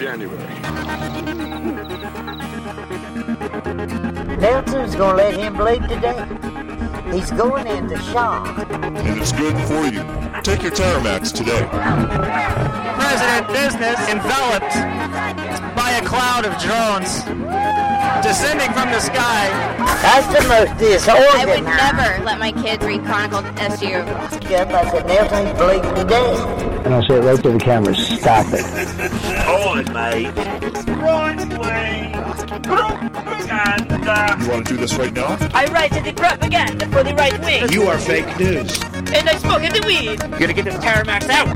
January. Nelson's gonna let him bleed today. He's going into shock. And it's good for you. Take your Terramax today. President business enveloped by a cloud of drones descending from the sky. That's the most disorganized. I disorganized. would never let my kids read Chronicle SU. Yep, I said Nelson's bleeding today. And I'll say it right to the camera. Stop it. Go on, mate. You want to do this right now? I write to the propaganda for the right wing, You are fake news. and I smoke the weed. You're gonna get this Terramax out.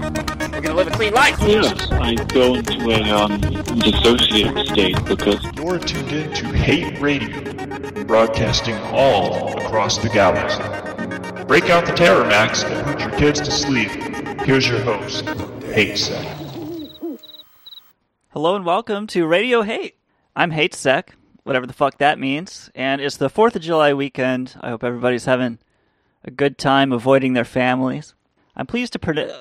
We're gonna live a clean life. Yes, I go into a um, dissociative state because You're tuned in to Hate Radio, broadcasting all across the galaxy. Break out the Terror Max and put your kids to sleep. Here's your host, Hate Sec. Hello and welcome to Radio Hate. I'm Hate Sec, whatever the fuck that means, and it's the 4th of July weekend. I hope everybody's having a good time avoiding their families. I'm pleased to predict.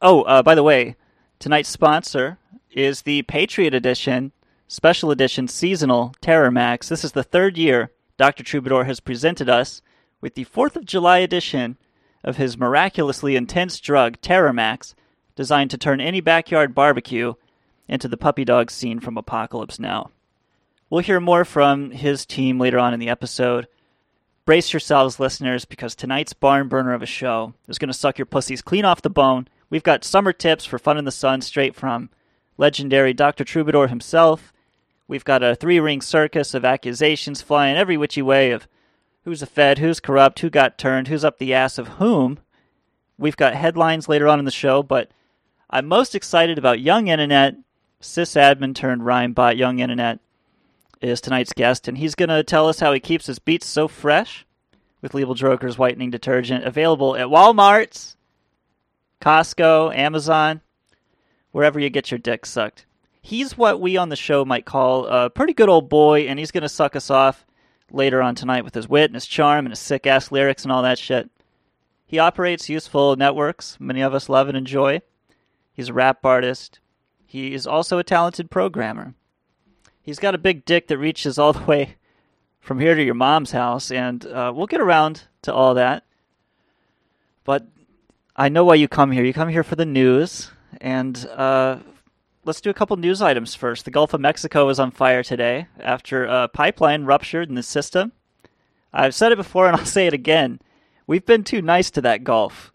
Oh, uh, by the way, tonight's sponsor is the Patriot Edition, Special Edition Seasonal Terror Max. This is the third year Dr. Troubadour has presented us with the 4th of July edition of his miraculously intense drug, Terror Max, designed to turn any backyard barbecue into the puppy dog scene from Apocalypse Now. We'll hear more from his team later on in the episode. Brace yourselves, listeners, because tonight's barn burner of a show is going to suck your pussies clean off the bone. We've got summer tips for fun in the sun straight from legendary Dr. Troubadour himself. We've got a three ring circus of accusations flying every whichy way of who's a Fed, who's corrupt, who got turned, who's up the ass of whom. We've got headlines later on in the show, but I'm most excited about Young Internet, sysadmin turned rhyme bot Young Internet is tonight's guest, and he's going to tell us how he keeps his beats so fresh with Liebel Droker's whitening detergent available at Walmart's, Costco, Amazon, wherever you get your dick sucked. He's what we on the show might call a pretty good old boy, and he's going to suck us off later on tonight with his wit and his charm and his sick ass lyrics and all that shit. He operates useful networks many of us love and enjoy. He's a rap artist. He is also a talented programmer. He's got a big dick that reaches all the way from here to your mom's house, and uh, we'll get around to all that. But I know why you come here. You come here for the news, and uh, let's do a couple news items first. The Gulf of Mexico is on fire today after a pipeline ruptured in the system. I've said it before, and I'll say it again. We've been too nice to that Gulf.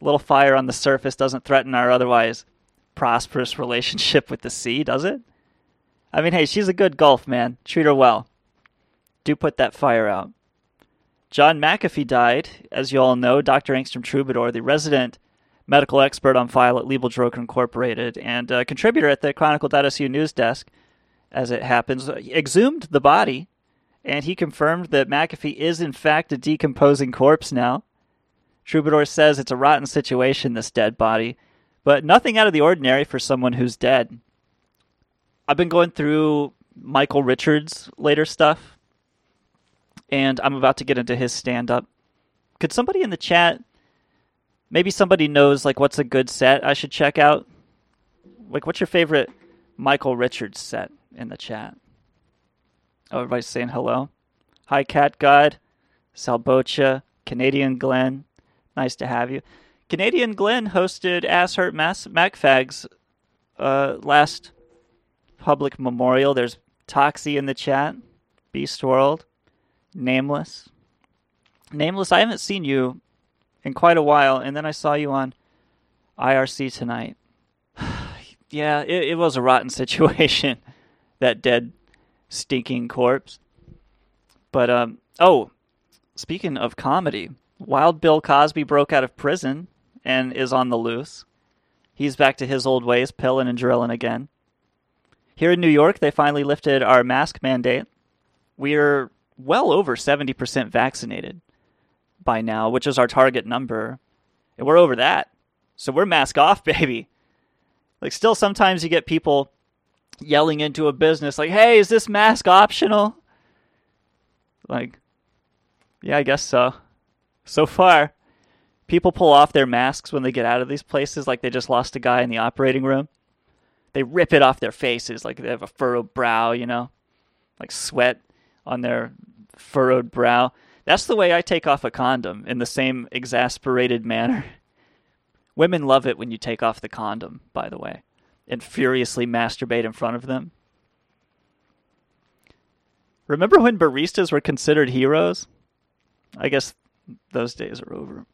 A little fire on the surface doesn't threaten our otherwise prosperous relationship with the sea, does it? I mean, hey, she's a good Gulf, man. Treat her well. Do put that fire out. John McAfee died, as you all know. Dr. Angstrom Troubadour, the resident medical expert on file at Liebel Incorporated and a contributor at the Chronicle.su news desk, as it happens, exhumed the body, and he confirmed that McAfee is in fact a decomposing corpse now. Troubadour says it's a rotten situation, this dead body, but nothing out of the ordinary for someone who's dead. I've been going through Michael Richards' later stuff, and I'm about to get into his stand up. Could somebody in the chat, maybe somebody knows like what's a good set I should check out? Like, what's your favorite Michael Richards set in the chat? Oh, everybody's saying hello. Hi, Cat God, Salbocha, Canadian Glenn. Nice to have you. Canadian Glenn hosted Ass Hurt Mass MacFags uh, last public memorial. There's Toxie in the chat, Beast World, Nameless. Nameless, I haven't seen you in quite a while, and then I saw you on IRC tonight. yeah, it, it was a rotten situation, that dead, stinking corpse. But, um, oh, speaking of comedy, Wild Bill Cosby broke out of prison and is on the loose. He's back to his old ways, pilling and drilling again. Here in New York, they finally lifted our mask mandate. We're well over 70% vaccinated by now, which is our target number. And we're over that. So we're mask off, baby. Like, still, sometimes you get people yelling into a business, like, hey, is this mask optional? Like, yeah, I guess so. So far, people pull off their masks when they get out of these places, like they just lost a guy in the operating room. They rip it off their faces, like they have a furrowed brow, you know, like sweat on their furrowed brow. That's the way I take off a condom in the same exasperated manner. Women love it when you take off the condom, by the way, and furiously masturbate in front of them. Remember when baristas were considered heroes? I guess those days are over.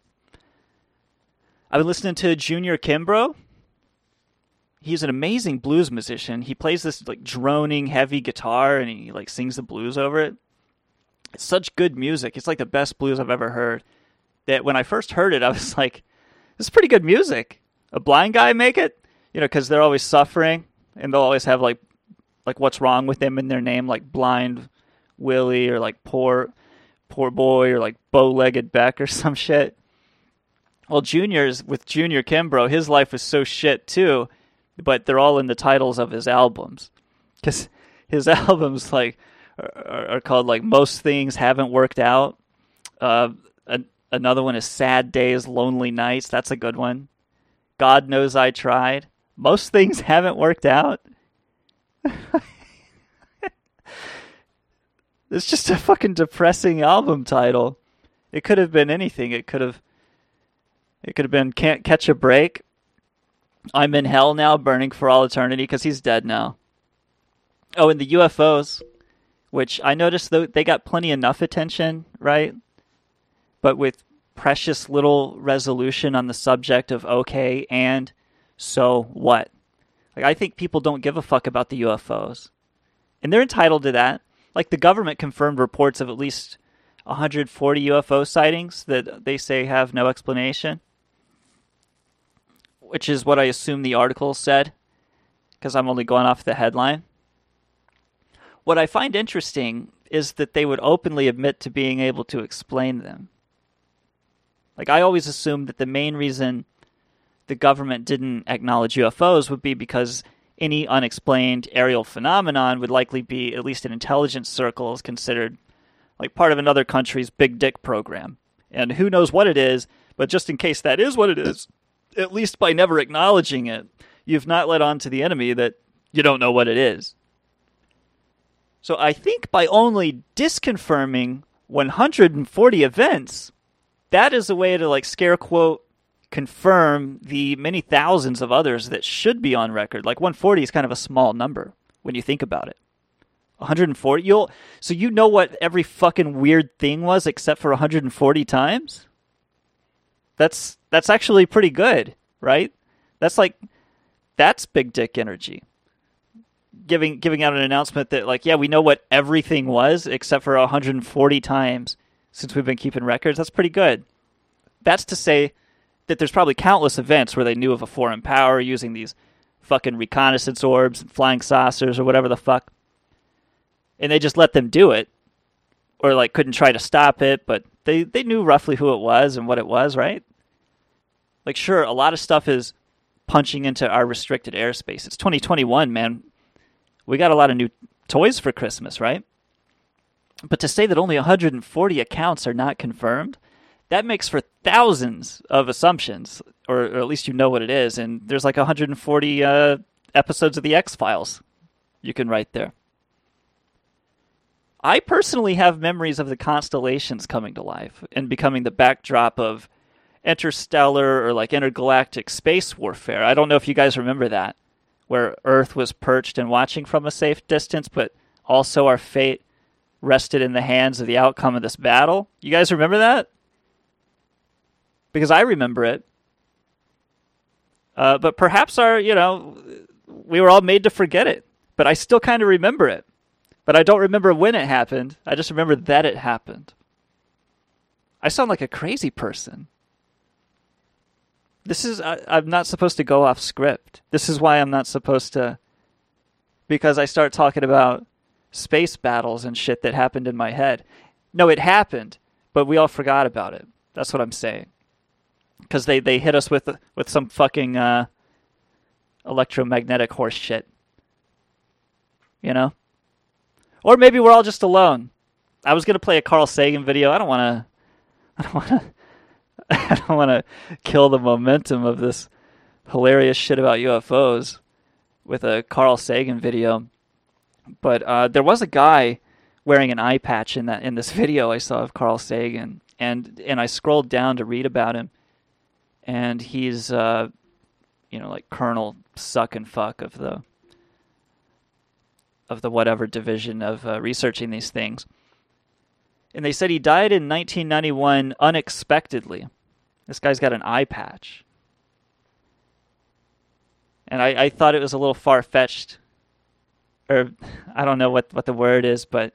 I've been listening to Junior Kimbrough. He's an amazing blues musician. He plays this like droning heavy guitar and he like sings the blues over it. It's such good music. It's like the best blues I've ever heard. That when I first heard it, I was like, "This is pretty good music." A blind guy make it, you know, because they're always suffering and they'll always have like, like what's wrong with them in their name, like blind Willie or like poor, poor boy or like bow-legged Beck or some shit. Well, Junior's with Junior Kimbrough, his life was so shit too, but they're all in the titles of his albums, because his albums like are, are, called like most things haven't worked out. Uh, a, another one is Sad Days, Lonely Nights. That's a good one. God knows I tried. Most things haven't worked out. it's just a fucking depressing album title. It could have been anything. It could have it could have been Can't Catch a Break. I'm in hell now, burning for all eternity because he's dead now. Oh, and the UFOs, which I noticed though they got plenty enough attention, right? But with precious little resolution on the subject of okay and so what? Like I think people don't give a fuck about the UFOs. And they're entitled to that. Like the government confirmed reports of at least 140 UFO sightings that they say have no explanation which is what I assume the article said, because I'm only going off the headline. What I find interesting is that they would openly admit to being able to explain them. Like, I always assumed that the main reason the government didn't acknowledge UFOs would be because any unexplained aerial phenomenon would likely be, at least in intelligence circles, considered like part of another country's big dick program. And who knows what it is, but just in case that is what it is, at least by never acknowledging it, you've not let on to the enemy that you don't know what it is. So I think by only disconfirming 140 events, that is a way to like scare quote confirm the many thousands of others that should be on record. Like 140 is kind of a small number when you think about it. 140 you'll so you know what every fucking weird thing was except for 140 times? That's that's actually pretty good, right? That's like that's big dick energy. Giving giving out an announcement that like, yeah, we know what everything was except for 140 times since we've been keeping records. That's pretty good. That's to say that there's probably countless events where they knew of a foreign power using these fucking reconnaissance orbs and flying saucers or whatever the fuck. And they just let them do it. Or like couldn't try to stop it, but they, they knew roughly who it was and what it was, right? Like, sure, a lot of stuff is punching into our restricted airspace. It's 2021, man. We got a lot of new toys for Christmas, right? But to say that only 140 accounts are not confirmed, that makes for thousands of assumptions, or, or at least you know what it is. And there's like 140 uh, episodes of the X Files you can write there. I personally have memories of the constellations coming to life and becoming the backdrop of interstellar or like intergalactic space warfare. I don't know if you guys remember that, where Earth was perched and watching from a safe distance, but also our fate rested in the hands of the outcome of this battle. You guys remember that? Because I remember it. Uh, but perhaps our, you know, we were all made to forget it. But I still kind of remember it. But I don't remember when it happened. I just remember that it happened. I sound like a crazy person. This is I, I'm not supposed to go off script. This is why I'm not supposed to because I start talking about space battles and shit that happened in my head. No, it happened, but we all forgot about it. That's what I'm saying. Because they, they hit us with with some fucking uh, electromagnetic horse shit. You know? Or maybe we're all just alone. I was gonna play a Carl Sagan video. I don't wanna I don't wanna I don't wanna kill the momentum of this hilarious shit about UFOs with a Carl Sagan video. But uh, there was a guy wearing an eye patch in that in this video I saw of Carl Sagan, and and I scrolled down to read about him, and he's uh, you know like Colonel Suck and Fuck of the of the whatever division of uh, researching these things. And they said he died in 1991 unexpectedly. This guy's got an eye patch. And I, I thought it was a little far fetched. Or I don't know what, what the word is, but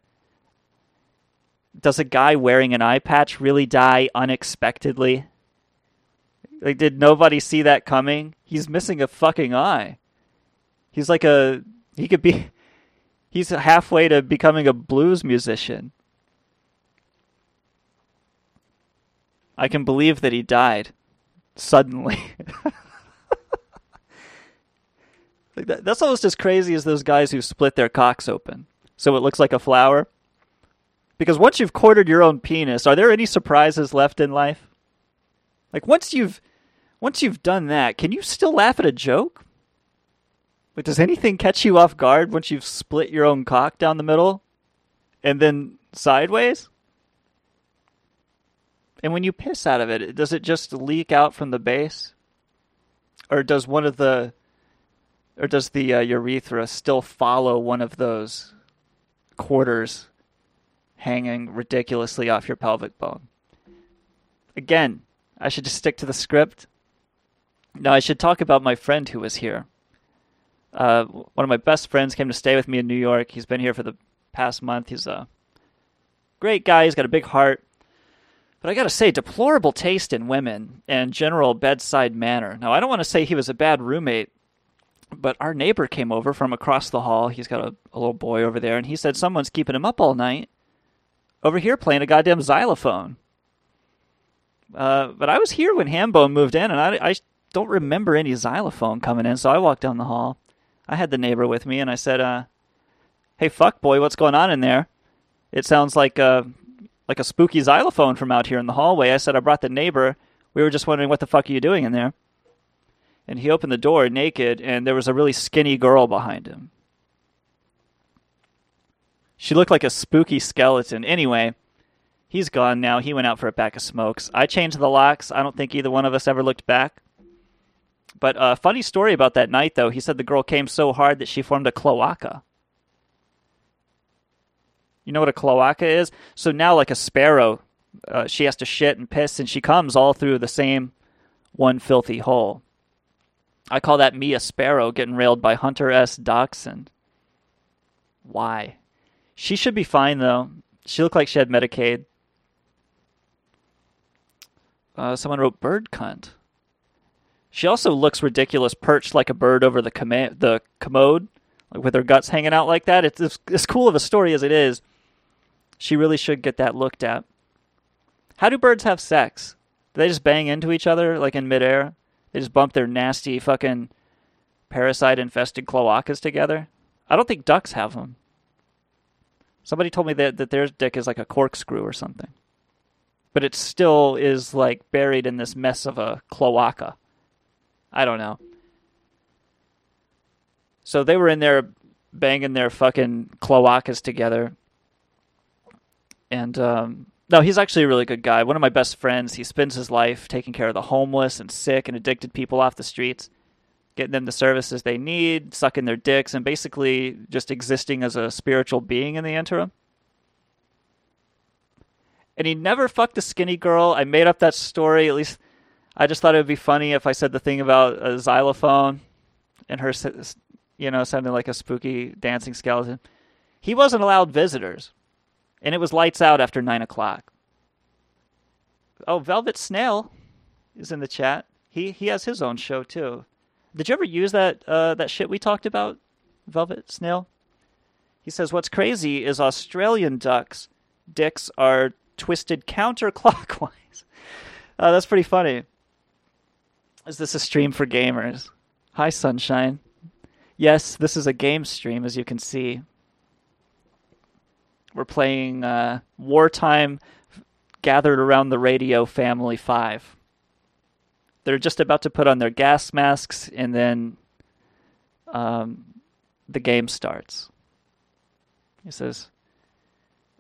does a guy wearing an eye patch really die unexpectedly? Like, did nobody see that coming? He's missing a fucking eye. He's like a. He could be. He's halfway to becoming a blues musician. I can believe that he died suddenly. like that, that's almost as crazy as those guys who split their cocks open so it looks like a flower. Because once you've quartered your own penis, are there any surprises left in life? Like once you've once you've done that, can you still laugh at a joke? Like does anything catch you off guard once you've split your own cock down the middle and then sideways? And when you piss out of it, does it just leak out from the base? Or does one of the or does the uh, urethra still follow one of those quarters hanging ridiculously off your pelvic bone? Again, I should just stick to the script. No, I should talk about my friend who was here. Uh, one of my best friends came to stay with me in New York. He's been here for the past month. He's a great guy. He's got a big heart. But I gotta say, deplorable taste in women and general bedside manner. Now, I don't want to say he was a bad roommate, but our neighbor came over from across the hall. He's got a, a little boy over there, and he said someone's keeping him up all night over here playing a goddamn xylophone. Uh, but I was here when Hambone moved in, and I, I don't remember any xylophone coming in, so I walked down the hall. I had the neighbor with me, and I said, uh, "Hey, fuck boy, what's going on in there? It sounds like uh, like a spooky xylophone from out here in the hallway." I said, "I brought the neighbor. We were just wondering what the fuck are you doing in there?" And he opened the door naked, and there was a really skinny girl behind him. She looked like a spooky skeleton. Anyway, he's gone now. He went out for a pack of smokes. I changed the locks. I don't think either one of us ever looked back. But a uh, funny story about that night, though. He said the girl came so hard that she formed a cloaca. You know what a cloaca is? So now, like a sparrow, uh, she has to shit and piss, and she comes all through the same one filthy hole. I call that me a sparrow getting railed by Hunter S. Dachshund. Why? She should be fine, though. She looked like she had Medicaid. Uh, someone wrote bird cunt. She also looks ridiculous, perched like a bird over the, com- the commode, like with her guts hanging out like that. It's as, as cool of a story as it is. She really should get that looked at. How do birds have sex? Do they just bang into each other like in midair? They just bump their nasty fucking parasite infested cloacas together? I don't think ducks have them. Somebody told me that, that their dick is like a corkscrew or something. But it still is like buried in this mess of a cloaca. I don't know. So they were in there banging their fucking cloacas together. And um, no, he's actually a really good guy. One of my best friends. He spends his life taking care of the homeless and sick and addicted people off the streets, getting them the services they need, sucking their dicks, and basically just existing as a spiritual being in the interim. And he never fucked a skinny girl. I made up that story. At least I just thought it would be funny if I said the thing about a xylophone and her, you know, sounding like a spooky dancing skeleton. He wasn't allowed visitors and it was lights out after nine o'clock. Oh, Velvet Snail is in the chat. He he has his own show too. Did you ever use that uh, that shit we talked about Velvet Snail. He says, What's crazy is Australian ducks' dicks are twisted counterclockwise. Uh, that's pretty funny. Is this a stream for gamers? Hi, Sunshine. Yes, this is a game stream, as you can see. We're playing uh, Wartime Gathered Around the Radio Family 5. They're just about to put on their gas masks, and then um, the game starts. He says,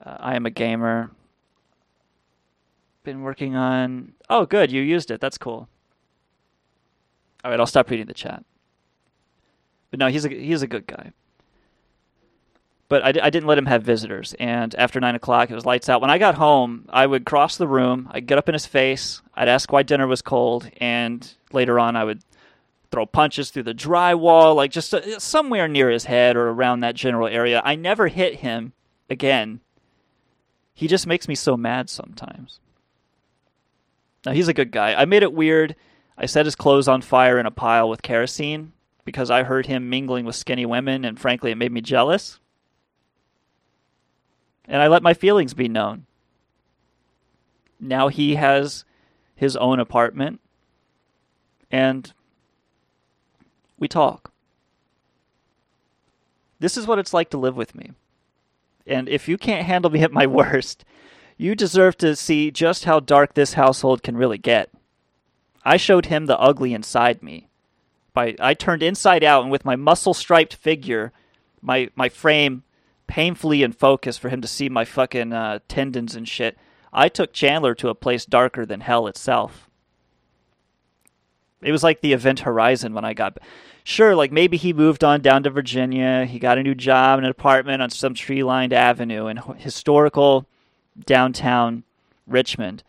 uh, I am a gamer. Been working on. Oh, good. You used it. That's cool. All right, I'll stop reading the chat. But no, he's a he's a good guy. But I, I didn't let him have visitors. And after nine o'clock, it was lights out. When I got home, I would cross the room. I'd get up in his face. I'd ask why dinner was cold, and later on, I would throw punches through the drywall, like just uh, somewhere near his head or around that general area. I never hit him again. He just makes me so mad sometimes. Now, he's a good guy. I made it weird. I set his clothes on fire in a pile with kerosene because I heard him mingling with skinny women, and frankly, it made me jealous. And I let my feelings be known. Now he has his own apartment, and we talk. This is what it's like to live with me. And if you can't handle me at my worst, you deserve to see just how dark this household can really get. I showed him the ugly inside me. By I turned inside out and with my muscle striped figure, my my frame painfully in focus for him to see my fucking uh, tendons and shit. I took Chandler to a place darker than hell itself. It was like the event horizon when I got sure, like maybe he moved on down to Virginia. He got a new job an apartment on some tree lined avenue in historical downtown Richmond.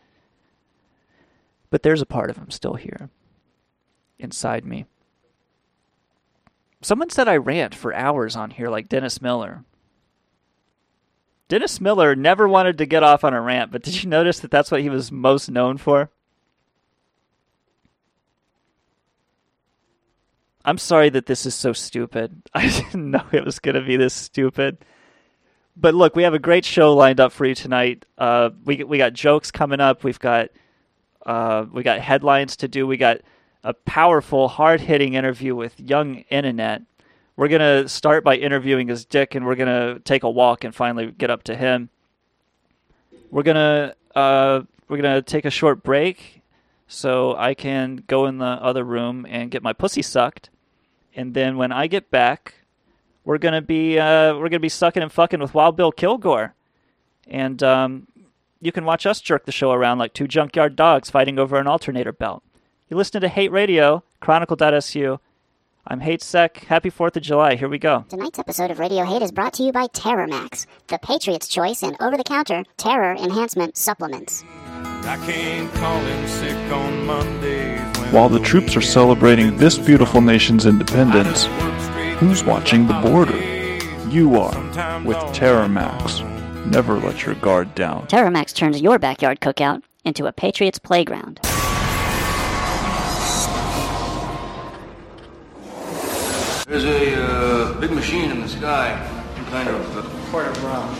But there's a part of him still here inside me. Someone said I rant for hours on here like Dennis Miller. Dennis Miller never wanted to get off on a rant, but did you notice that that's what he was most known for? I'm sorry that this is so stupid. I didn't know it was going to be this stupid. But look, we have a great show lined up for you tonight. Uh, we we got jokes coming up. We've got uh, we got headlines to do. We got a powerful, hard hitting interview with young internet. We're gonna start by interviewing his dick, and we're gonna take a walk and finally get up to him. We're gonna uh, we're gonna take a short break so I can go in the other room and get my pussy sucked and then when I get back, we're gonna be uh, we're gonna be sucking and fucking with Wild Bill Kilgore, and um, you can watch us jerk the show around like two junkyard dogs fighting over an alternator belt. You listen to Hate Radio, Chronicle.su. I'm Hate Sec. Happy 4th of July. Here we go. Tonight's episode of Radio Hate is brought to you by Terror Max, the Patriot's choice and over the counter terror enhancement supplements. I can't call him sick on Mondays. While the troops are celebrating this beautiful nation's independence, who's watching the border? You are with Terramax. Never let your guard down. Terramax turns your backyard cookout into a Patriot's playground. There's a uh, big machine in the sky, some kind of uh, quarter brown,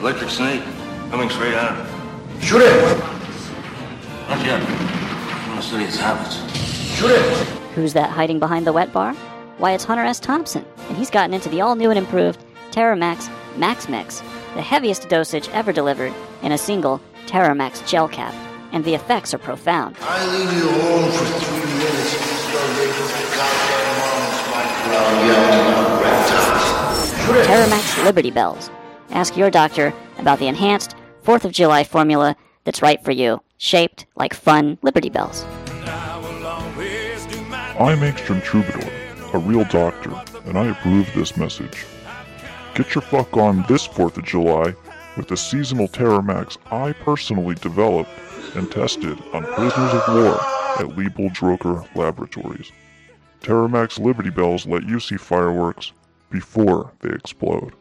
electric snake coming straight at it. Shoot it! Not yet. I want to study its habits. Shoot it! Who's that hiding behind the wet bar? Why, it's Hunter S. Thompson, and he's gotten into the all new and improved Terra Max Max Mix, the heaviest dosage ever delivered in a single Terra Max gel cap, and the effects are profound. I leave you alone for three minutes. Terramax Liberty Bells. Ask your doctor about the enhanced 4th of July formula that's right for you, shaped like fun Liberty Bells. I'm Angstrom Troubadour, a real doctor, and I approve this message. Get your fuck on this 4th of July with the seasonal Terramax I personally developed and tested on prisoners of war at Liebel Droker Laboratories. Terramax Liberty Bells let you see fireworks before they explode.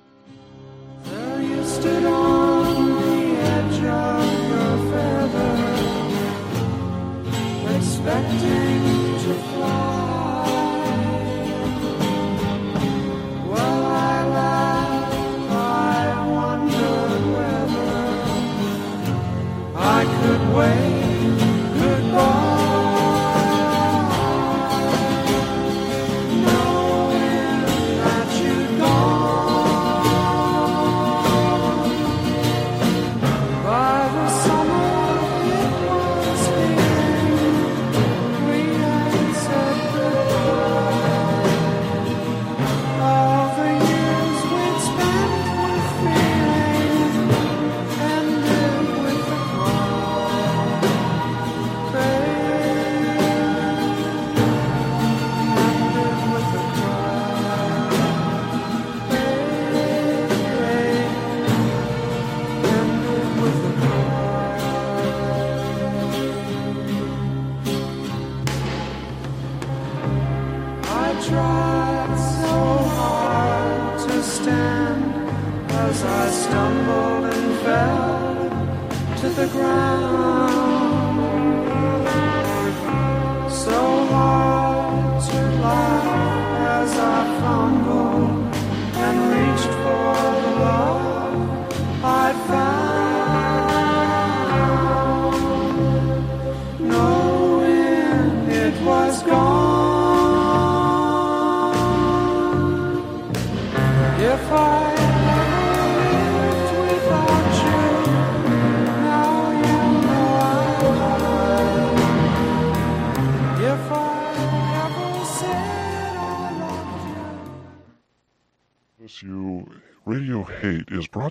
Fell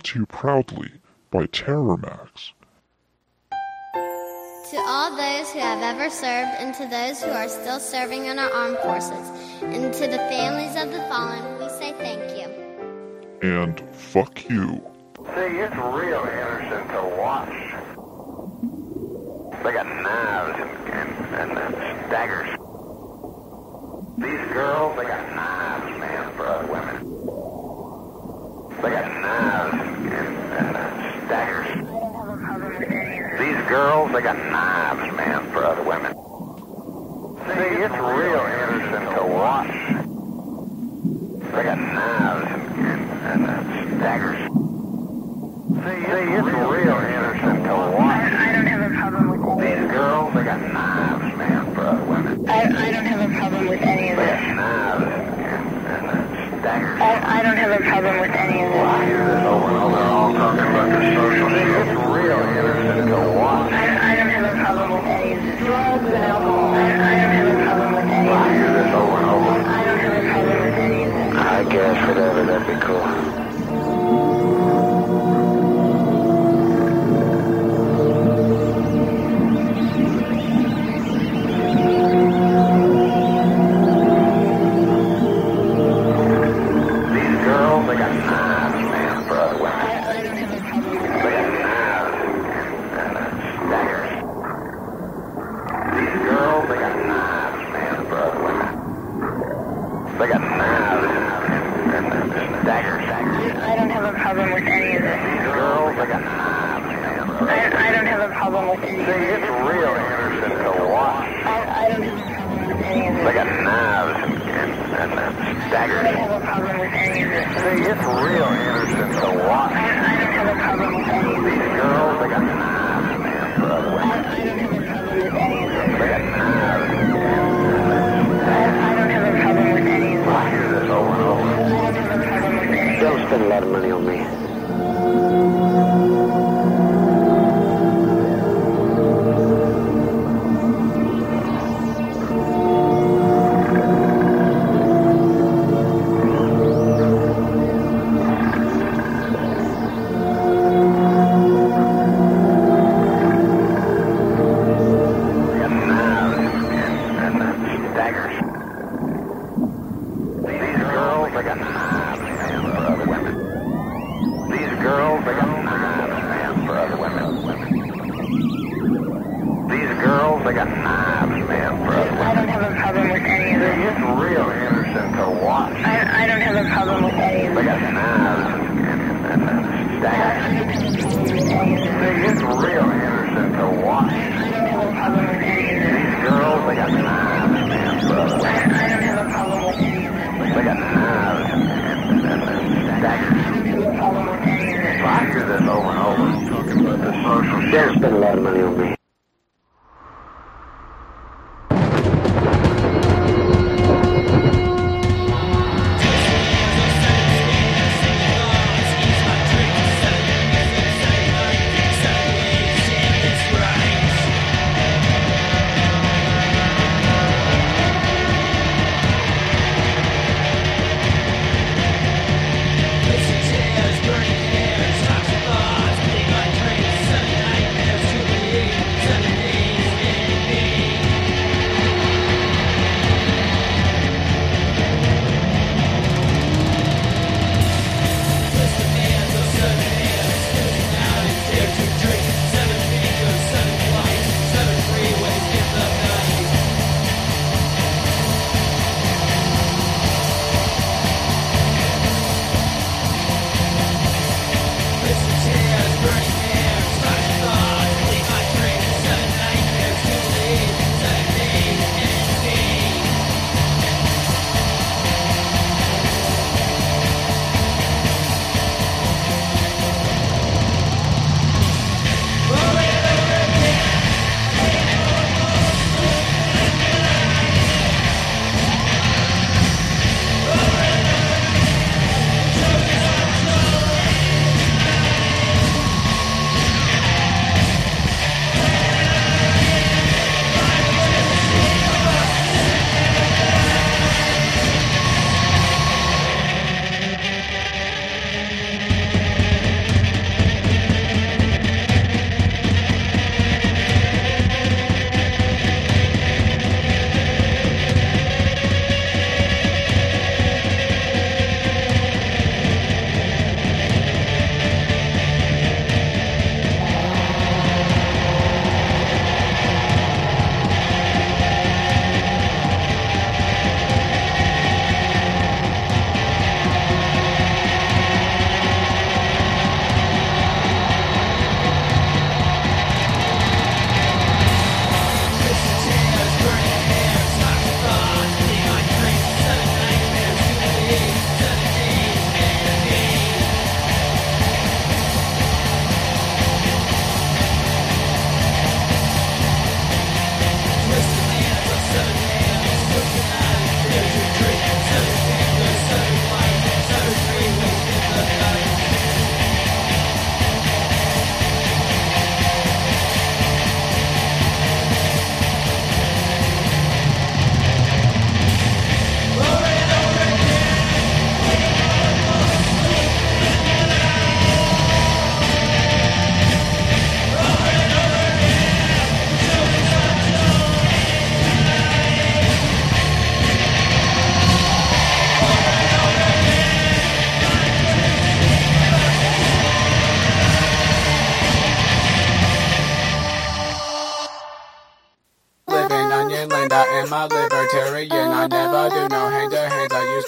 Hate to you proudly by Terrormax. To all those who have ever served, and to those who are still serving in our armed forces, and to the families of the fallen, we say thank you. And fuck you. See, it's real interesting to watch. They got knives and, and, and, and daggers. These girls, they got knives, man, for other women. They got knives and, and, daggers. These girls, they got knives, man, for other women. See, it's real interesting to watch. They got knives and, and, and uh, daggers. See, it's real interesting to watch. I don't have a problem with These girls, they got knives, man, for other women. I, I don't I, don't have a problem with any of this. They're all talking about the social to watch. I, don't have a problem with any. Drugs and alcohol. I, don't have a problem with any I don't have a problem with any. I guess whatever, that'd be cool. I don't have a problem with any of this. See, it's real interesting to watch. I, I don't have a problem with any of this. These girls, they got knives, man, I. I don't have a problem with any of this. Got I, don't have a problem with any. I. Don't spend a lot of money on me.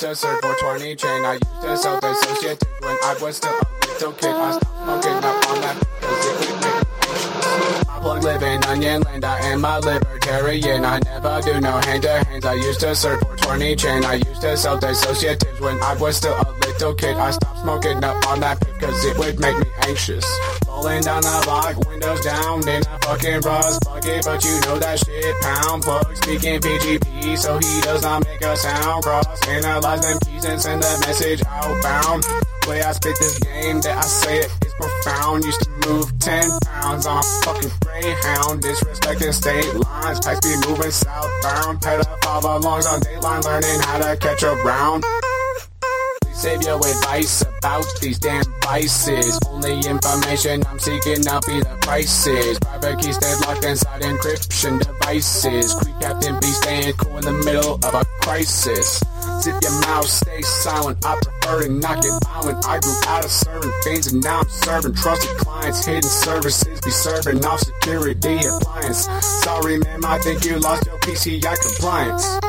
To serve for 20 chain. I used to sell dissociative when I was still a little kid. I stopped smoking up on that because it would make I plug living onion land, I am a libertarian. I never do no hand to hands. I used to serve for 20 chain. I used to sell dissociatives when I was still a little kid. I stopped smoking up on that because it would make me anxious. Rolling down the block, windows down in a fucking rust bucket, but you know that shit pound plug speaking PGP, so he does not make a sound. Cross analyze them keys and send the message outbound. Way I spit this game, that I say it is profound. Used to move 10 pounds on a fucking greyhound, disrespecting state lines. Pipes be moving southbound, pedophile lungs on dateline, learning how to catch a round. Save your advice about these damn vices. Only information I'm seeking, I'll be the prices. Private keys stays locked inside encryption devices. Creep Captain be staying cool in the middle of a crisis. Zip your mouth, stay silent. I prefer to not get violent. I grew out of serving things and now I'm serving trusted clients. Hidden services be serving off security appliance. Sorry, ma'am, I think you lost your PCI compliance.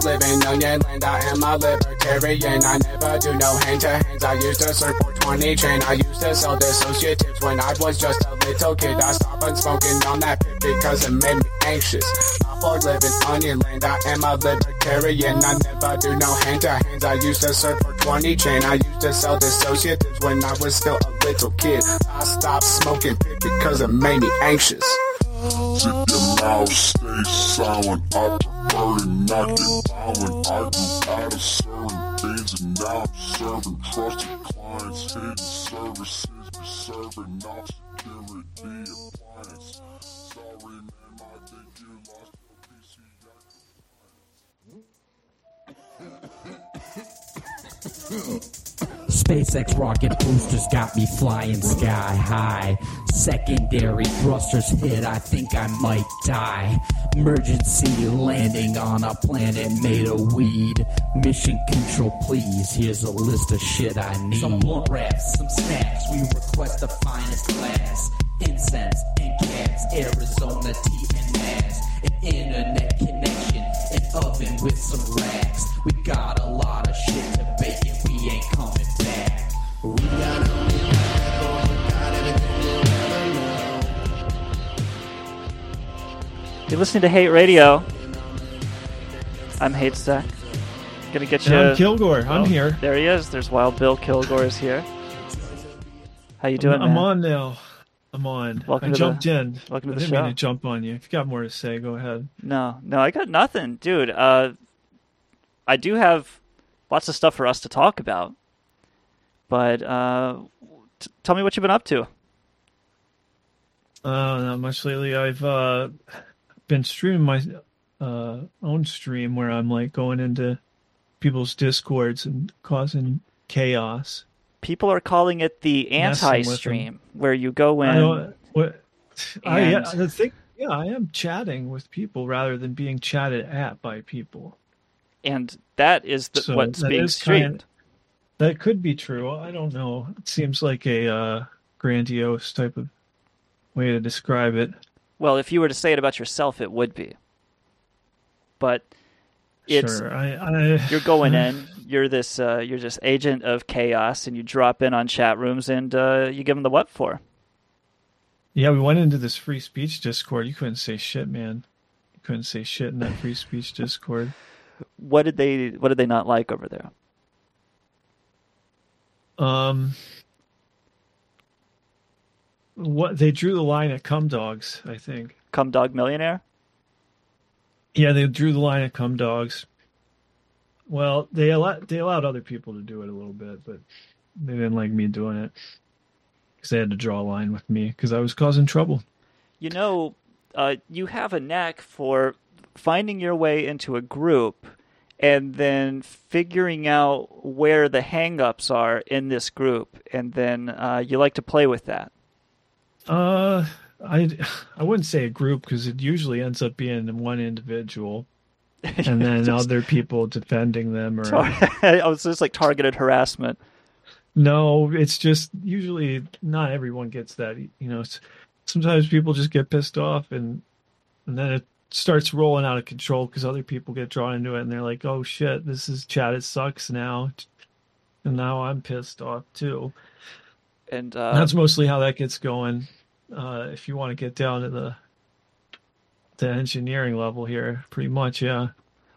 Plug living onion land. I am a libertarian. I never do no hand to hands. I used to serve for 20 chain. I used to sell dissociatives when I was just a little kid. I stopped smoking on that pip because it made me anxious. Plug living onion land. I am a libertarian. I never do no hand to hands. I used to serve for 20 chain. I used to sell dissociatives when I was still a little kid. I stopped smoking pip because it made me anxious. Zip your mouth, stay silent. I prefer to not get violent. I grew out of serving things and now I'm serving trusted clients. Hidden services be serving off security appliance. Sorry, ma'am, I think you lost your PCI. SpaceX rocket boosters got me flying sky high. Secondary thrusters hit, I think I might die. Emergency landing on a planet made of weed. Mission control, please. Here's a list of shit I need. Some blunt wraps, some snacks. We request the finest glass. Incense and cats, Arizona tea and mass. An internet connection, an oven with some racks. We got a lot of shit to bake and we ain't coming You're listening to Hate Radio. I'm Hate Sec. Gonna get you. And I'm Kilgore. I'm Oh, here. There he is. There's Wild Bill Kilgore is here. How you doing, I'm, man? on now. I'm on. Welcome I to jumped the- in. welcome to I the didn't mean to jump on you. If you got more to say, go ahead. No, no, I got nothing, dude. Uh, I do have lots of stuff for us to talk about, but uh, t- tell me what you've been up to. Uh, not much lately. I've uh, been streaming my uh, own stream where I'm like going into people's discords and causing chaos. People are calling it the anti-stream, where you go in. I what, I, yeah, and- the thing, yeah, I am chatting with people rather than being chatted at by people. and that is the, So what's that being is kind- streamed. That could be true. I don't know. It seems like a uh, grandiose type of way to describe it. Well, if you were to say it about yourself, it would be. But it's Sure, I- I- you're going in. You're this. Uh, you're this agent of chaos, and you drop in on chat rooms, and uh, you give them the what for. Yeah, we went into this free speech Discord. You couldn't say shit, man. You couldn't say shit in that free speech Discord. What did they? What did they not like over there? Um, what they drew the line at cum dogs, I think. Cum dog millionaire. Yeah, they drew the line at cum dogs. Well, they allowed they allowed other people to do it a little bit, but they didn't like me doing it because they had to draw a line with me because I was causing trouble. You know, uh, you have a knack for finding your way into a group and then figuring out where the hangups are in this group, and then uh, you like to play with that. Uh, I I wouldn't say a group because it usually ends up being one individual, and then Just- other people defending them or Tar- I was just like targeted harassment. no. It's just usually not everyone gets that. You know, sometimes people just get pissed off and and then it starts rolling out of control because other people get drawn into it and they're like, "Oh shit, this is chat. It sucks now," and now I'm pissed off too. And uh, That's mostly how that gets going. Uh, if you want to get down to the the engineering level here, pretty much, yeah.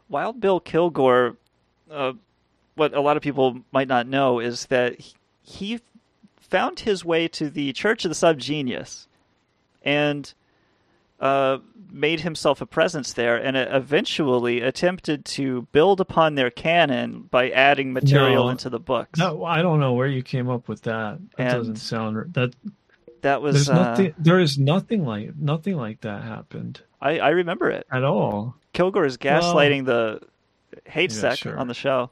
Wild Bill Kilgore, uh, what a lot of people might not know is that he, he found his way to the Church of the Subgenius and uh, made himself a presence there and uh, eventually attempted to build upon their canon by adding material No. into the books. No, I don't know where you came up with that. That And doesn't sound that. That was uh, nothing. There is nothing like nothing like that happened I, I remember it. at all. Kilgore is gaslighting the hate Yeah, sec sure. on the show.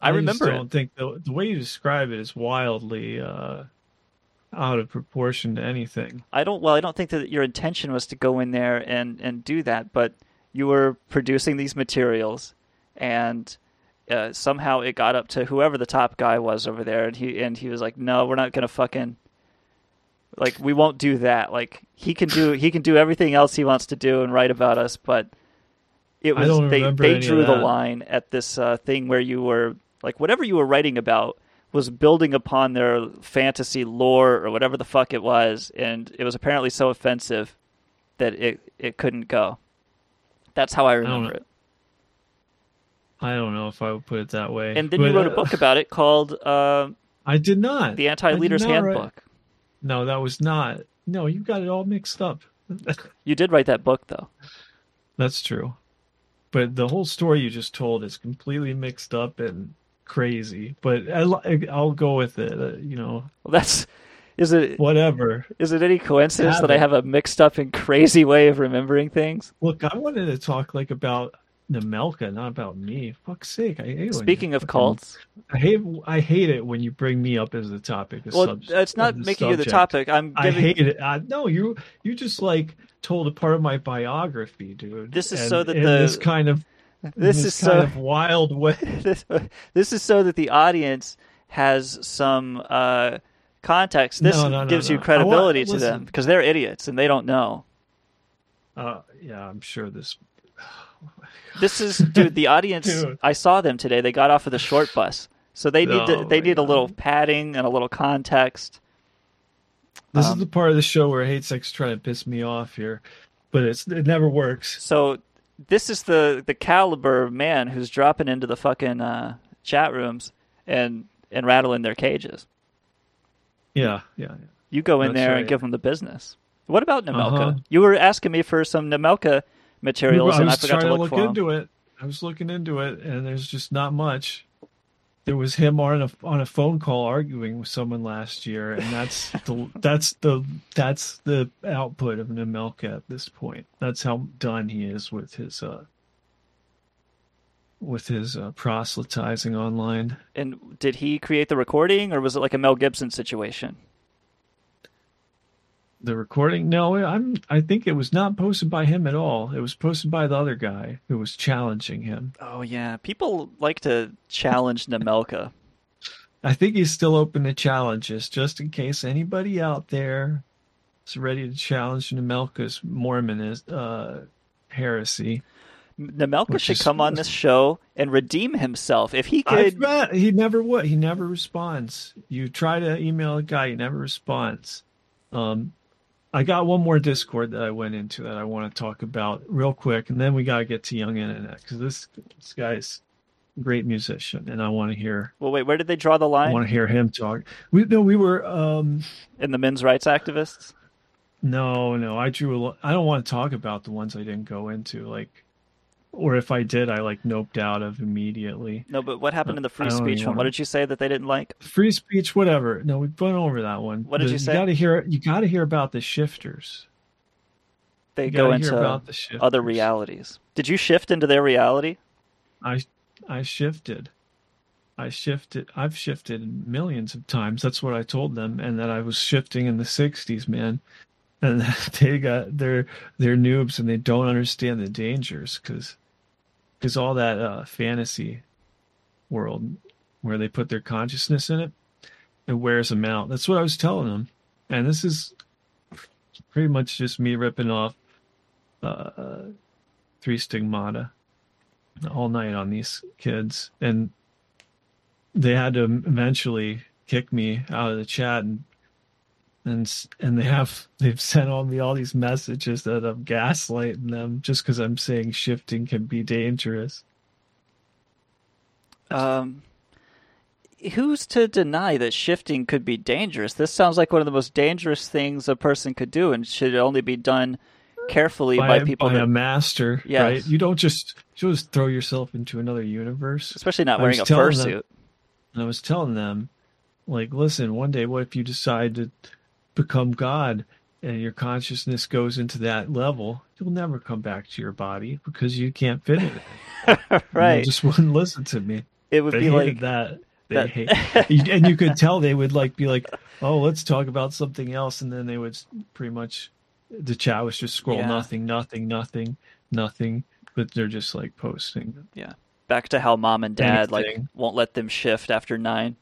I, just remember it. don't think the the way you describe it is wildly uh, out of proportion to anything. I don't. Well, I don't think that your intention was to go in there and and do that, but you were producing these materials, and uh, somehow it got up to whoever the top guy was over there, and he and he was like, "No, we're not gonna fucking like we won't do that. Like he can do he can do everything else he wants to do and write about us, but it was they they drew the line at this uh, thing where you were like whatever you were writing about was building upon their fantasy lore or whatever the fuck it was, and it was apparently so offensive that it it couldn't go. That's how I remember know. it. I don't know if I would put it that way. And then you But, wrote a uh, book about it called uh, I did not. "The Anti Leader's not write- Handbook." No, that was not. No, you got it all mixed up. You did write that book, though. That's true. But the whole story you just told is completely mixed up and crazy. But I, I'll go with it. Uh, you know, Well, that's is it whatever. Is it any coincidence that I Have a mixed up and crazy way of remembering things? Look, I wanted to talk like about Nemelka, not about me. Fuck's sake, I hate. Speaking of fucking- cults, I hate. I hate it when you bring me up as the topic. well, sub- it's not making you the topic. I'm I hate it. I, no, you you just like told a part of my biography, dude. This is And- so that the- this kind of This in is kind so- of wild way. this, this is so that the audience has some uh, context. This No, no, no, gives you credibility want- to listen. them because they're idiots and they don't know. Uh, yeah, I'm sure this. This is, dude. The audience. Dude. I saw them today. They got off of the short bus, so they need to, Oh they need a little padding and a little context. This Um, is the part of the show where Hate Sec's trying to piss me off here, but it's it never works. So this is the the caliber of man who's dropping into the fucking uh, chat rooms and and rattling their cages. Yeah, yeah. yeah. You go in That's there and give them the business. What about Nemelka? Uh-huh. You were asking me for some Nemelka materials, I and I forgot to to look, look for 'em. into it. I was looking into it, and there's just not much. There was him on a on a phone call arguing with someone last year, and that's the that's the that's the output of Nemelka at this point. That's how done he is with his uh with his uh, proselytizing online. And did he create the recording, or was it like a Mel Gibson situation? The recording? No, I'm. I think it was not posted by him at all. It was posted by the other guy who was challenging him. Oh yeah, people like to challenge Nemelka. I think he's still open to challenges, just in case anybody out there is ready to challenge Nemelka's Mormon uh, heresy. Nemelka should come on this show and redeem himself. If he could, he never would. He never responds. You try to email a guy, he never responds. Um, I got one more Discord that I went into that I want to talk about real quick, and then we got to get to Young Internet because this this guy's great musician, and I want to hear well, wait, where did they draw the line? I want to hear him talk. We no, we were um, In the men's rights activists. No, no. I drew a I don't want to talk about the ones I didn't go into, like, or if I did, I like noped out of immediately. No, but what happened uh, in the free speech one? What did you say that they didn't like? Free speech, whatever. No, we've gone over that one. What did The- you say? You got to hear. You got to hear about the shifters. They You go into the other realities. Did you shift into their reality? I I shifted. I shifted. I've shifted millions of times. That's what I told them, and that I was shifting in the '60s, man. And they got they're they're noobs and they don't understand the dangers because because all that uh, fantasy world where they put their consciousness in it, it wears them out. That's what I was telling them. And this is pretty much just me ripping off uh, three stigmata all night on these kids, and they had to eventually kick me out of the chat and and and they have they've sent on me all these messages that I'm gaslighting them just because I'm saying shifting can be dangerous. Um, who's to deny that shifting could be dangerous? This sounds like one of the most dangerous things a person could do, and should only be done carefully by, by, people by that, a master, Yes. right? You don't just you just throw yourself into another universe, especially not wearing a fursuit. And I was telling them, like, listen, one day, what if you decide to become God and your consciousness goes into that level? You'll never come back to your body because you can't fit it. Right. just wouldn't listen to me. It would They be like that. They that- hate, and you could tell they would like be like, "Oh, let's talk about something else," and then they would pretty much the chat was just scroll Yeah. nothing, nothing, nothing, nothing, but they're just like posting. Yeah. Back to how mom and dad like won't let them shift after nine.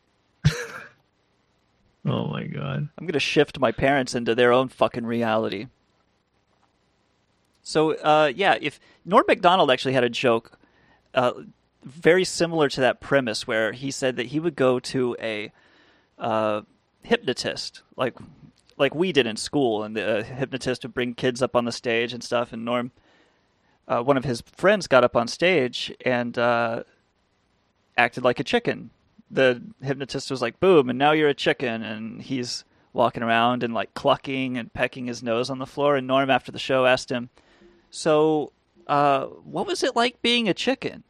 Oh my god. I'm gonna shift my parents into their own fucking reality. So, uh, yeah, if Norm Macdonald actually had a joke, uh, very similar to that premise, where he said that he would go to a uh, hypnotist, like like we did in school, and the uh, hypnotist would bring kids up on the stage and stuff. And Norm, uh, one of his friends, got up on stage and uh, acted like a chicken. The hypnotist was like, "Boom!" and now you're a chicken, and he's walking around and like clucking and pecking his nose on the floor. And Norm, after the show, asked him, "So, uh, what was it like being a chicken?"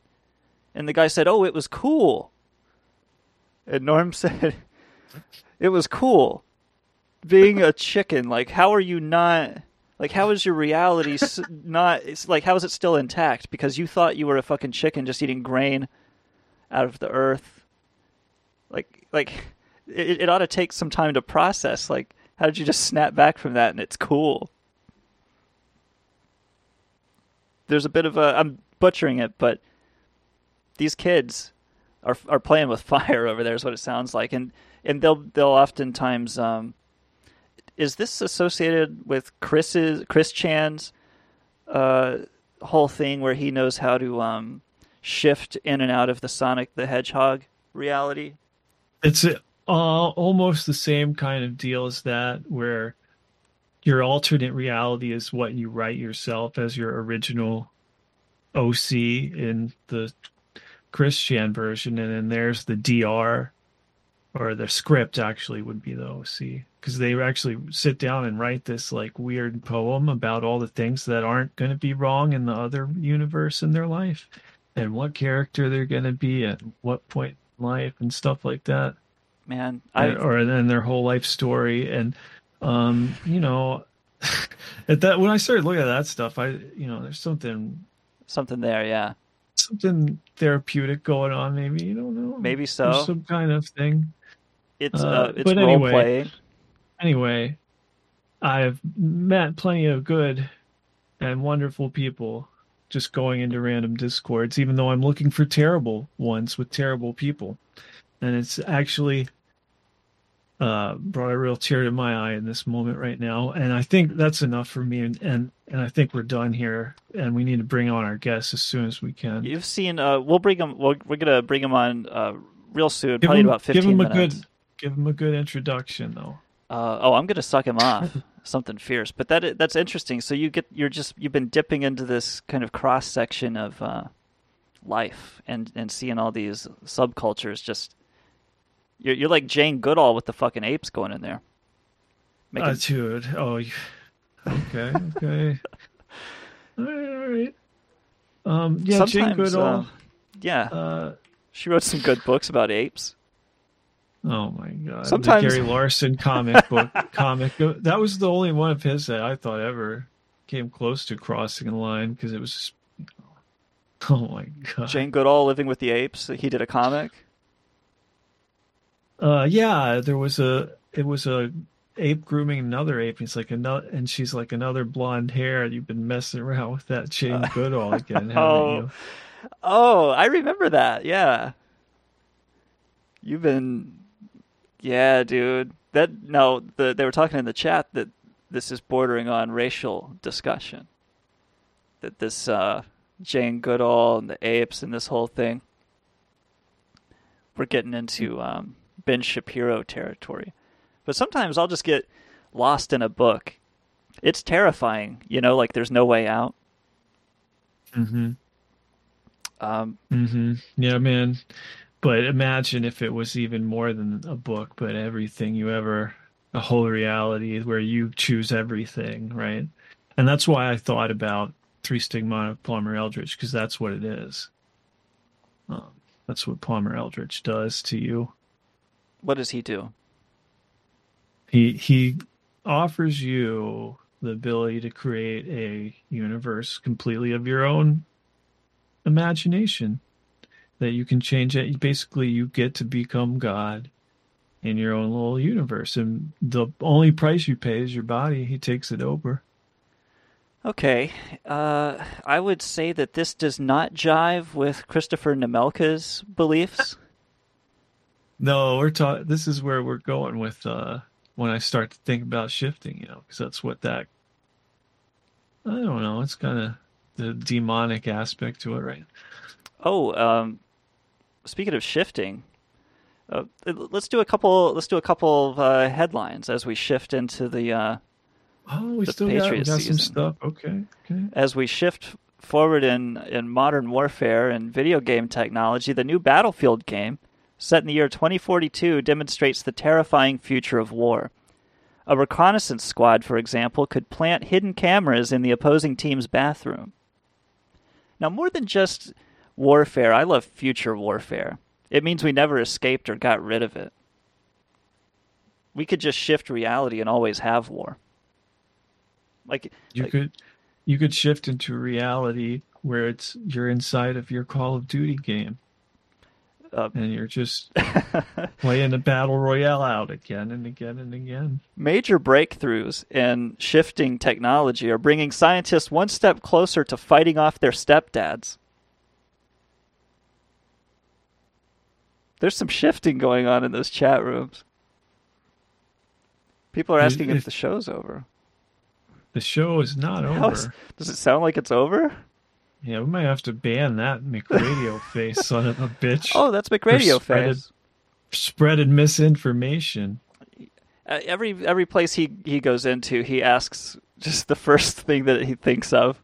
And the guy said, "Oh, it was cool." And Norm said, "It was cool being a chicken. Like, how are you not?" Like, how is your reality not? It's like, how is it still intact? Because you thought you were a fucking chicken just eating grain out of the earth. Like, like it, it ought to take some time to process. Like, how did you just snap back from that and it's cool? There's a bit of a. I'm butchering it, but these kids are are playing with fire over there. Is what it sounds like, and and they'll they'll oftentimes. Um, is this associated with Chris's Chris Chan's uh, whole thing where he knows how to um, shift in and out of the Sonic the Hedgehog reality? It's uh, almost the same kind of deal as that, where your alternate reality is what you write yourself as your original OC in the Christian version, and then there's the DR, or the script actually would be the OC, because they actually sit down and write this like weird poem about all the things that aren't going to be wrong in the other universe in their life, and what character they're going to be at what point in life and stuff like that Man, I or then their whole life story and um you know at that when i started looking at that stuff i you know there's something something there, yeah. something therapeutic going on maybe you don't know Maybe There's so. some kind of thing It's Uh, uh, it's but role anyway, playing. anyway i've met plenty of good and wonderful people just going into random discords even though i'm looking for terrible ones with terrible people and it's actually uh, brought a real tear to my eye in this moment right now. And I think that's enough for me. And, and, and I think we're done here. And we need to bring on our guests as soon as we can. You've seen. Uh, we'll bring them, We'll, we're gonna bring them on uh, real soon. Give probably him, about fifteen give him a good give him a good introduction though. Uh, oh, I'm gonna suck him off. Something fierce, but that that's interesting. So you get you're just you've been dipping into this kind of cross section of uh, life and and seeing all these subcultures. Just you're you're like Jane Goodall with the fucking apes going in there. Making, Uh, dude. Oh, you- okay, okay. all right, all right. Um, yeah, Jane Goodall. uh, yeah, uh, she wrote some good books about apes. Oh my god! Sometimes- the Gary Larson comic book comic that was the only one of his that I thought ever came close to crossing the line because it was. Just, oh my god! Jane Goodall living with the apes. He did a comic. Uh, yeah, there was a. It was a ape grooming another ape. He's like another, and she's like another blonde hair. You've been messing around with that Jane Goodall again, haven't oh, you? oh, I remember that. Yeah, you've been, yeah, dude. That no, the they were talking in the chat that this is bordering on racial discussion. That this uh, Jane Goodall and the apes and this whole thing, we're getting into um, Ben Shapiro territory. But sometimes I'll just get lost in a book. It's terrifying, you know, like there's no way out. Mm-hmm. Um, Mm-hmm. Yeah, man. But imagine if it was even more than a book, but everything you ever, a whole reality where you choose everything, right? And that's why I thought about Three Stigmata of Palmer Eldritch, because that's what it is. Um, that's what Palmer Eldritch does to you. what does he do? He he offers you the ability to create a universe completely of your own imagination that you can change it. Basically, you get to become God in your own little universe, and the only price you pay is your body. He takes it over. Okay, uh, I would say that this does not jive with Christopher Nemelka's beliefs. No, we're talking. This is where we're going with uh, when I start to think about shifting. You know, because that's what that. I don't know. It's kind of the demonic aspect to it, right? Oh, um, speaking of shifting, uh, let's do a couple. Let's do a couple of uh, headlines as we shift into the. Uh, Oh, we the still got, we got some stuff. Okay, okay. As we shift forward in, in modern warfare and video game technology, the new Battlefield game, set in the year 2042, demonstrates the terrifying future of war. A reconnaissance squad, for example, could plant hidden cameras in the opposing team's bathroom. Now, more than just warfare, I love future warfare. It means we never escaped or got rid of it. We could just shift reality and always have war. Like You could you could shift into reality where it's you're inside of your Call of Duty game. Uh, and you're just playing the battle royale out again and again and again. Major breakthroughs in shifting technology are bringing scientists one step closer to fighting off their stepdads. There's some shifting going on in those chat rooms. People are asking if, if- the show's over. The show is not How is- over. does it sound like it's over? Yeah, we might have to ban that McRadio face son of a bitch. Oh, that's McRadio spreaded- face. Spreaded misinformation. Uh, every every place he, he goes into, he asks just the first thing that he thinks of.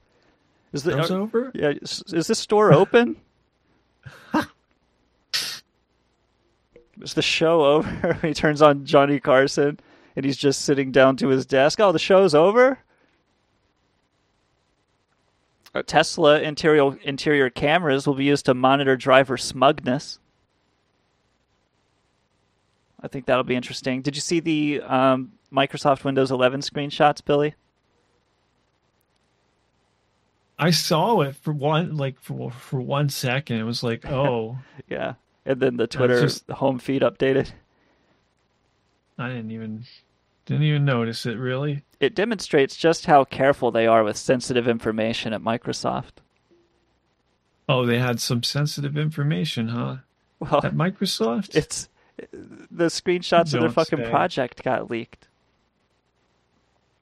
Is the are- over? Yeah, is, is this store open? is the show over? he turns on Johnny Carson, and he's just sitting down to his desk. Oh, the show's over. Uh, Tesla interior interior cameras will be used to monitor driver smugness. I think that'll be interesting. Did you see the um, Microsoft Windows 11 screenshots, Billy? I saw it for one like for for one second. It was like, oh, Yeah, and then the Twitter just- home feed updated. I didn't even didn't even notice it really. It demonstrates just how careful they are with sensitive information at Microsoft. Oh, they had some sensitive information, huh? Well, At Microsoft? It's the screenshots of their fucking project got leaked.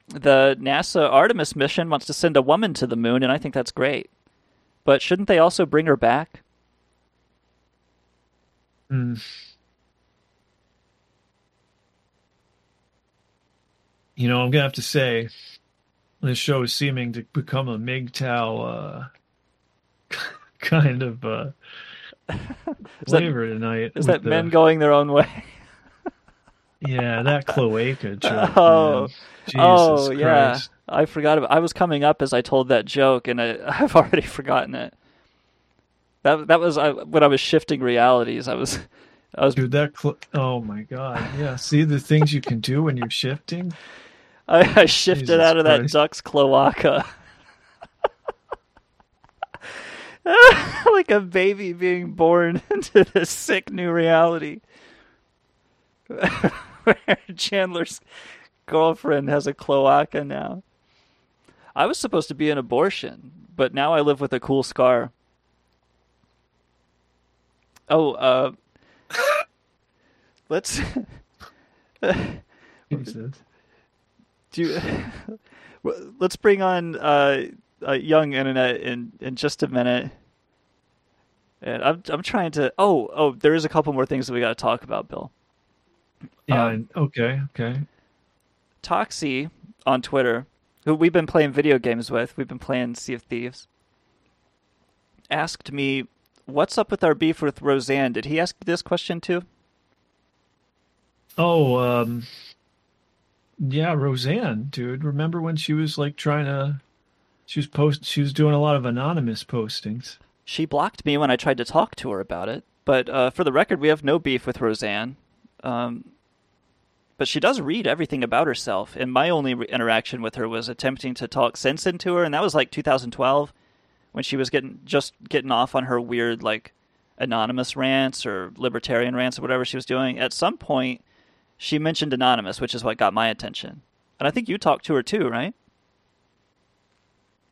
The NASA Artemis mission wants to send a woman to the moon, and I think that's great. But shouldn't they also bring her back? Mm. You know, I'm gonna have to say, this show is seeming to become a MGTOW uh, kind of uh, Is that- flavor tonight. Is that the- men going their own way? Yeah, that cloaca joke. oh, oh yeah. Christ. I forgot. About, I was coming up as I told that joke, and I, I've already forgotten it. That that was I, when I was shifting realities. I was, I was. Dude, that cl- oh my god, yeah. See the things you can do when you're shifting. I, I shifted Jesus out of that duck's cloaca. like a baby being born into this sick new reality. Where Chandler's girlfriend has a cloaca now. I was supposed to be an abortion, but now I live with a cool scar. Oh, uh, let's. Jesus. Do you, let's bring on uh, uh, young internet in in just a minute. And I'm I'm trying to. Oh oh, there is a couple more things that we got to talk about, Bill. Yeah. Um, okay. Okay. Toxie on Twitter, who we've been playing video games with, we've been playing Sea of Thieves, asked me, "What's up with our beef with Roseanne?" Did he ask this question too? Oh, um, yeah, Roseanne, dude. Remember when she was like trying to? She was post. She was doing a lot of anonymous postings. She blocked me when I tried to talk to her about it. But uh, for the record, we have no beef with Roseanne. Um, but she does read everything about herself, and my only re- interaction with her was attempting to talk sense into her, and that was like 2012 when she was getting just getting off on her weird like anonymous rants or libertarian rants or whatever she was doing. At some point, she mentioned anonymous, which is what got my attention, and I think you talked to her too, right?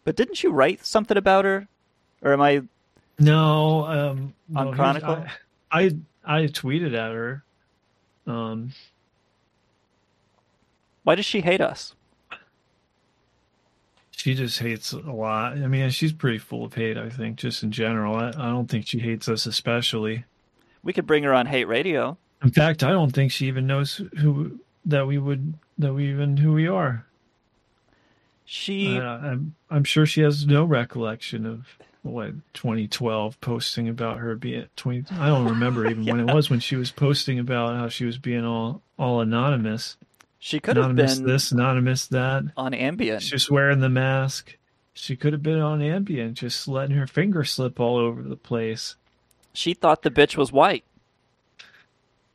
But didn't you write something about her, or am I No, um, On no, Chronicle? I, I I tweeted at her. Um, Why does she hate us? She just hates a lot. I mean, she's pretty full of hate. I think, just in general. I, I don't think she hates us especially. We could bring her on hate radio. In fact, I don't think she even knows who that we would that we even who we are. She, Uh, I'm I'm sure she has no recollection of what 2012 posting about her being 20. I don't remember even when it was when she was posting about how she was being all all anonymous. She could have anonymous been this, anonymous that. on Ambien. She's wearing the mask. She could have been on Ambien, just letting her finger slip all over the place. She thought the bitch was white.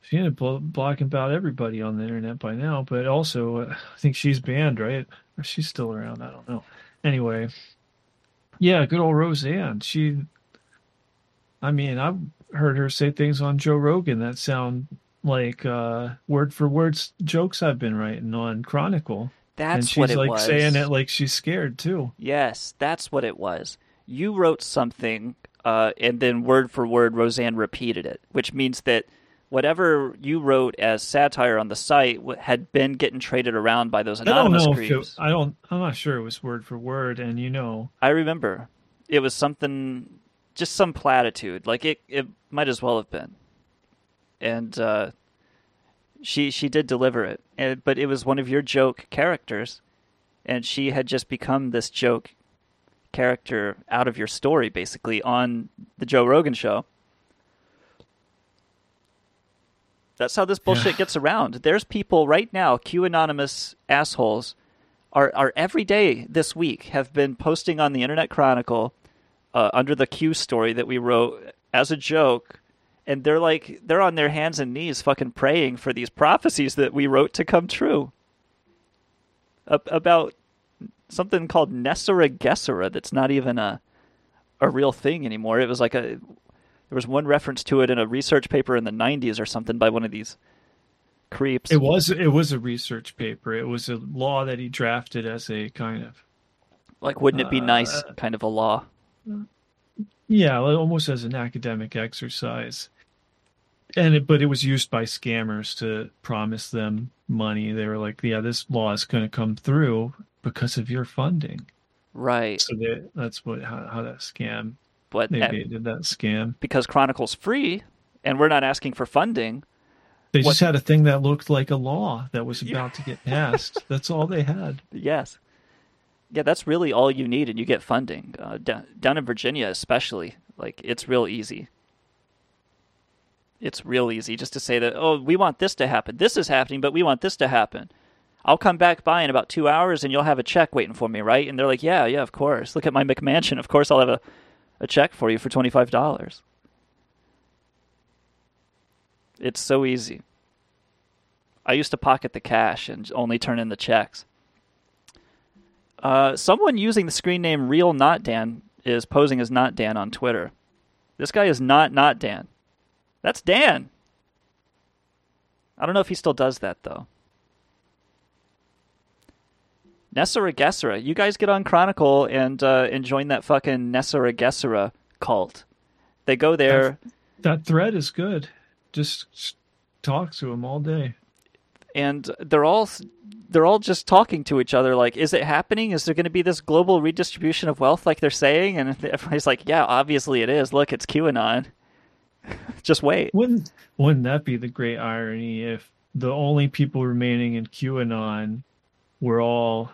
She ended up blo- blocking about everybody on the internet by now, but also uh, I think she's banned, right? Or she's still around. I don't know. Anyway, yeah, good old Roseanne. She, I mean, I've heard her say things on Joe Rogan that sound like uh, word for word s- jokes I've been writing on Chronicle. That's and she's what it like was. saying it like she's scared too. Yes, that's what it was. You wrote something, uh, and then word for word, Roseanne repeated it, which means that whatever you wrote as satire on the site had been getting traded around by those I don't anonymous know if creeps. it, I don't. I'm not sure it was word for word, and you know, I remember it was something, just some platitude. Like it, it might as well have been. And uh, she she did deliver it, and, but it was one of your joke characters, and she had just become this joke character out of your story, basically on the Joe Rogan show. That's how this bullshit gets around. There's people right now, Q anonymous assholes, are are every day this week have been posting on the Internet Chronicle uh, under the Q story that we wrote as a joke, and they're like they're on their hands and knees, fucking praying for these prophecies that we wrote to come true. Ab- about something called NESARA GESARA that's not even a a real thing anymore. It was like a there was one reference to it in a research paper in the 90s or something by one of these creeps. it was it was a research paper. It was a law that he drafted as a kind of like wouldn't it be nice uh, kind of a law. yeah, almost as an academic exercise. And it, but it was used by scammers to promise them money. They were like, "Yeah, this law is going to come through because of your funding." Right. So they, that's what how, how that scam. But they at- did that scam. because Chronicle's free and we're not asking for funding. They What- just had a thing that looked like a law that was about to get passed. That's all they had. Yes. Yeah, that's really all you need, and you get funding. Uh, down, down in Virginia, especially, like it's real easy. It's real easy just to say that, oh, we want this to happen. This is happening, but we want this to happen. I'll come back by in about two hours, and you'll have a check waiting for me, right? And they're like, yeah, yeah, of course. Look at my McMansion. Of course, I'll have a, a check for you for twenty five dollars. It's so easy. I used to pocket the cash and only turn in the checks. Uh, someone using the screen name Real Not Dan is posing as Not Dan on Twitter. This guy is not Not Dan. That's Dan. I don't know if he still does that though. NESARA GESARA. You guys get on Chronicle and uh, and join that fucking NESARA GESARA cult. They go there That thread is good. Just talk to them all day. and they're all they're all just talking to each other like is it happening is there going to be this global redistribution of wealth like they're saying and everybody's like yeah obviously it is look it's qanon just wait Wouldn't wouldn't that be the great irony if the only people remaining in QAnon were all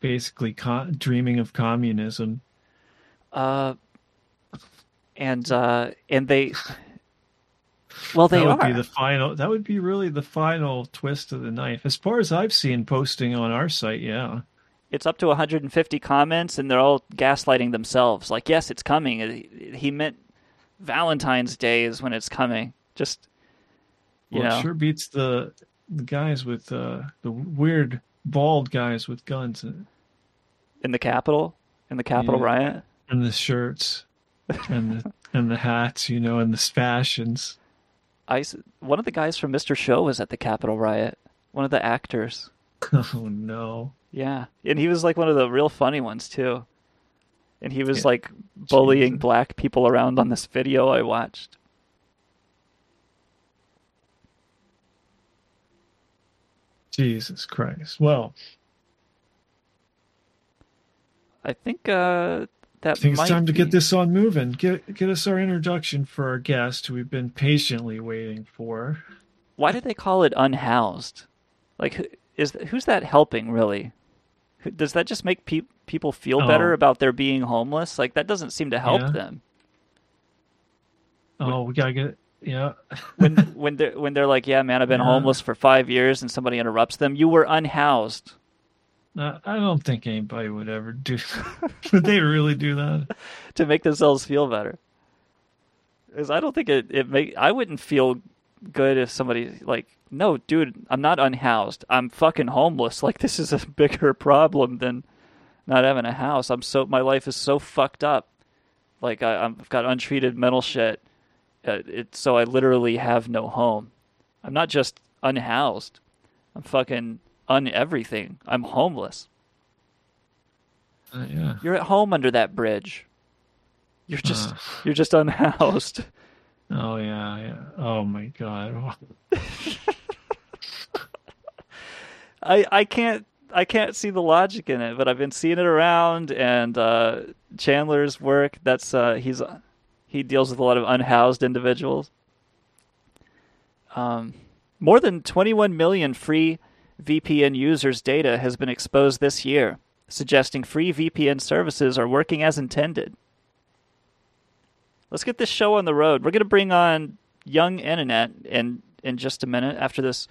basically con- dreaming of communism? uh and uh and they well they that would are be the final. That would be really the final twist of the knife, as far as I've seen posting on our site. Yeah, it's up to 150 comments and they're all gaslighting themselves like yes it's coming he meant valentine's day is when it's coming just you well, know it sure beats the the guys with uh, the weird bald guys with guns and, in the capitol in the capitol Yeah. riot and the shirts and the and the hats, you know, and the fashions. I one of the guys from Mr. Show was at the Capitol riot. One of the actors. Oh no. Yeah, and he was like one of the real funny ones too. And he was Yeah. like bullying black people around on this video I watched. Jesus Christ. Well, I think uh, that I think it's time to get this on moving. Get get us our introduction for our guest who we've been patiently waiting for. Why do they call it unhoused? Like, who- is who's that helping really? Does that just make pe- people feel better Oh. about their being homeless? Like that doesn't seem to help Yeah. them. Oh, we gotta get yeah. when when they're when they're like, "Yeah, man, I've been Yeah. homeless for five years," and somebody interrupts them, "You were unhoused." Uh, I don't think anybody would ever do. would they really do that? to make themselves feel better. Because I don't think it it make I wouldn't feel good if somebody like, no, dude, I'm not unhoused. I'm fucking homeless. Like this is a bigger problem than not having a house. I'm so my life is so fucked up. Like I, I've got untreated mental shit. Uh, it, so I literally have no home. I'm not just unhoused. I'm fucking un everything. I'm homeless. Uh, yeah. You're at home under that bridge. You're just Uh. you're just unhoused. Oh yeah, yeah. Oh my god. I I can't I can't see the logic in it, but I've been seeing it around and uh, Chandler's work. That's uh, he's he deals with a lot of unhoused individuals. Um, more than 21 million free VPN users' data has been exposed this year, suggesting free VPN services are working as intended. Let's get this show on the road. We're going to bring on Young Internet in in just a minute after this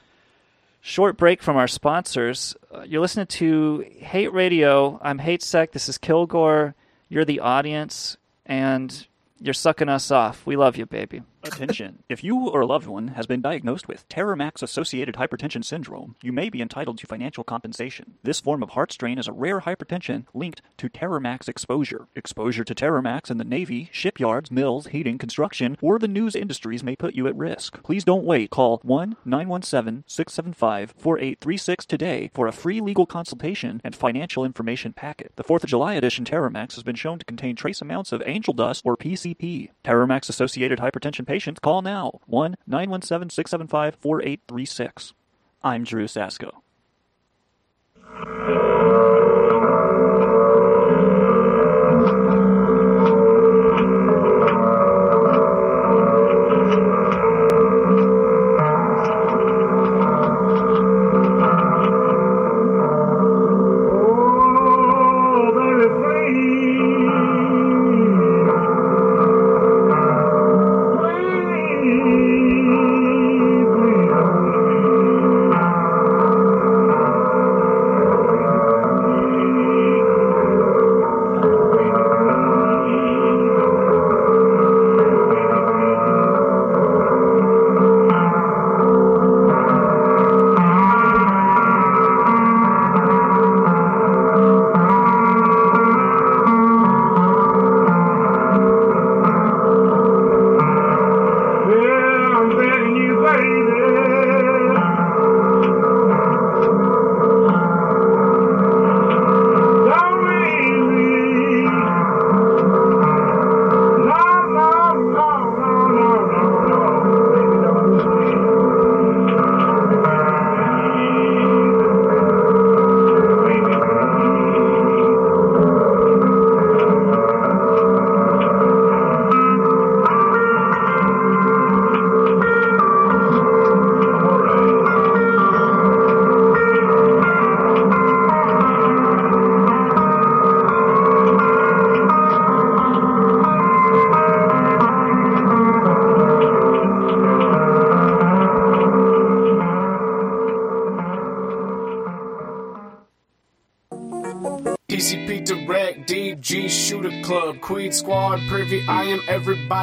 short break from our sponsors. Uh, you're listening to Hate Radio. I'm Hate Sec. This is Kilgore. You're the audience, and you're sucking us off. We love you, baby. Attention. If you or a loved one has been diagnosed with Terramax associated hypertension syndrome, you may be entitled to financial compensation. This form of heart strain is a rare hypertension linked to Terramax exposure. Exposure to Terramax in the Navy, shipyards, mills, heating, construction, or the news industries may put you at risk. Please don't wait. Call 1 917 675 4836 today for a free legal consultation and financial information packet. The 4th of July edition Terramax has been shown to contain trace amounts of angel dust or PCP. Terramax associated hypertension patients call now 1 917 675 4836. I'm Drew Sasko.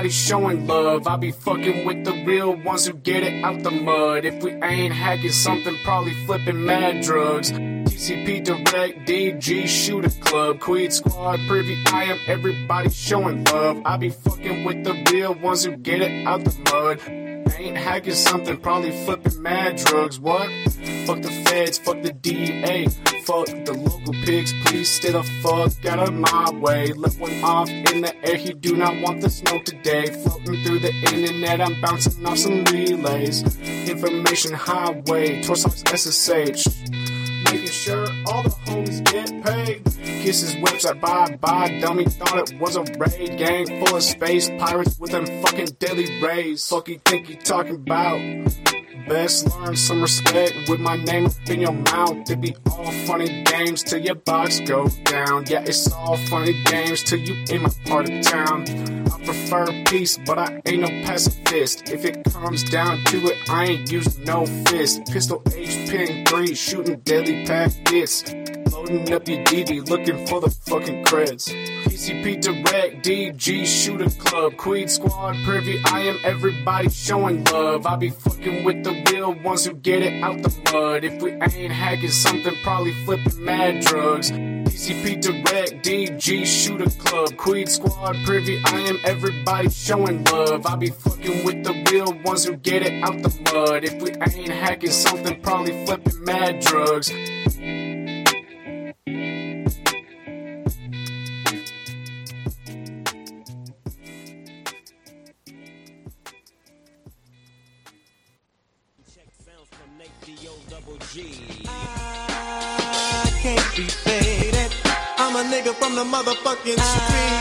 Everybody showing love. I be fucking with the real ones who get it out the mud. If we ain't hacking something, probably flipping mad drugs. TCP Direct, DG Shooter Club, Queen Squad Privy. I am everybody showing love. I be fucking with the real ones who get it out the mud. Ain't hacking something, probably flipping mad drugs. What? Fuck the feds, fuck the DA, fuck the local pigs. Please stay the fuck out of my way. Let one off in the air, he do not want the through I'm bouncing off some relays. Information highway, Torson's SSH. Making sure all the homies get paid. Kisses website, bye bye. Dummy thought it was a raid gang full of space pirates with them fucking deadly rays. Fuck you think you talking about? Best learn some respect with my name up in your mouth. It be all funny games till your box go down. Yeah, it's all funny games till you in my part of town. I prefer peace, but I ain't no pacifist. If it comes down to it, I ain't using no fist. Pistol H, pin three, shooting deadly packets. Loading up your DD, looking for the fucking creds. PCP Direct, DG Shooter Club, Queen Squad Privy. I am everybody showing love. I be fucking with the real ones who get it out the mud. If we ain't hacking something, probably flipping mad drugs. PCP Direct, DG Shooter Club, Queen Squad Privy. I am everybody showing love. I be fucking with the real ones who get it out the mud. If we ain't hacking something, probably flipping mad drugs. I can't be faded. I'm a nigga from the motherfucking street.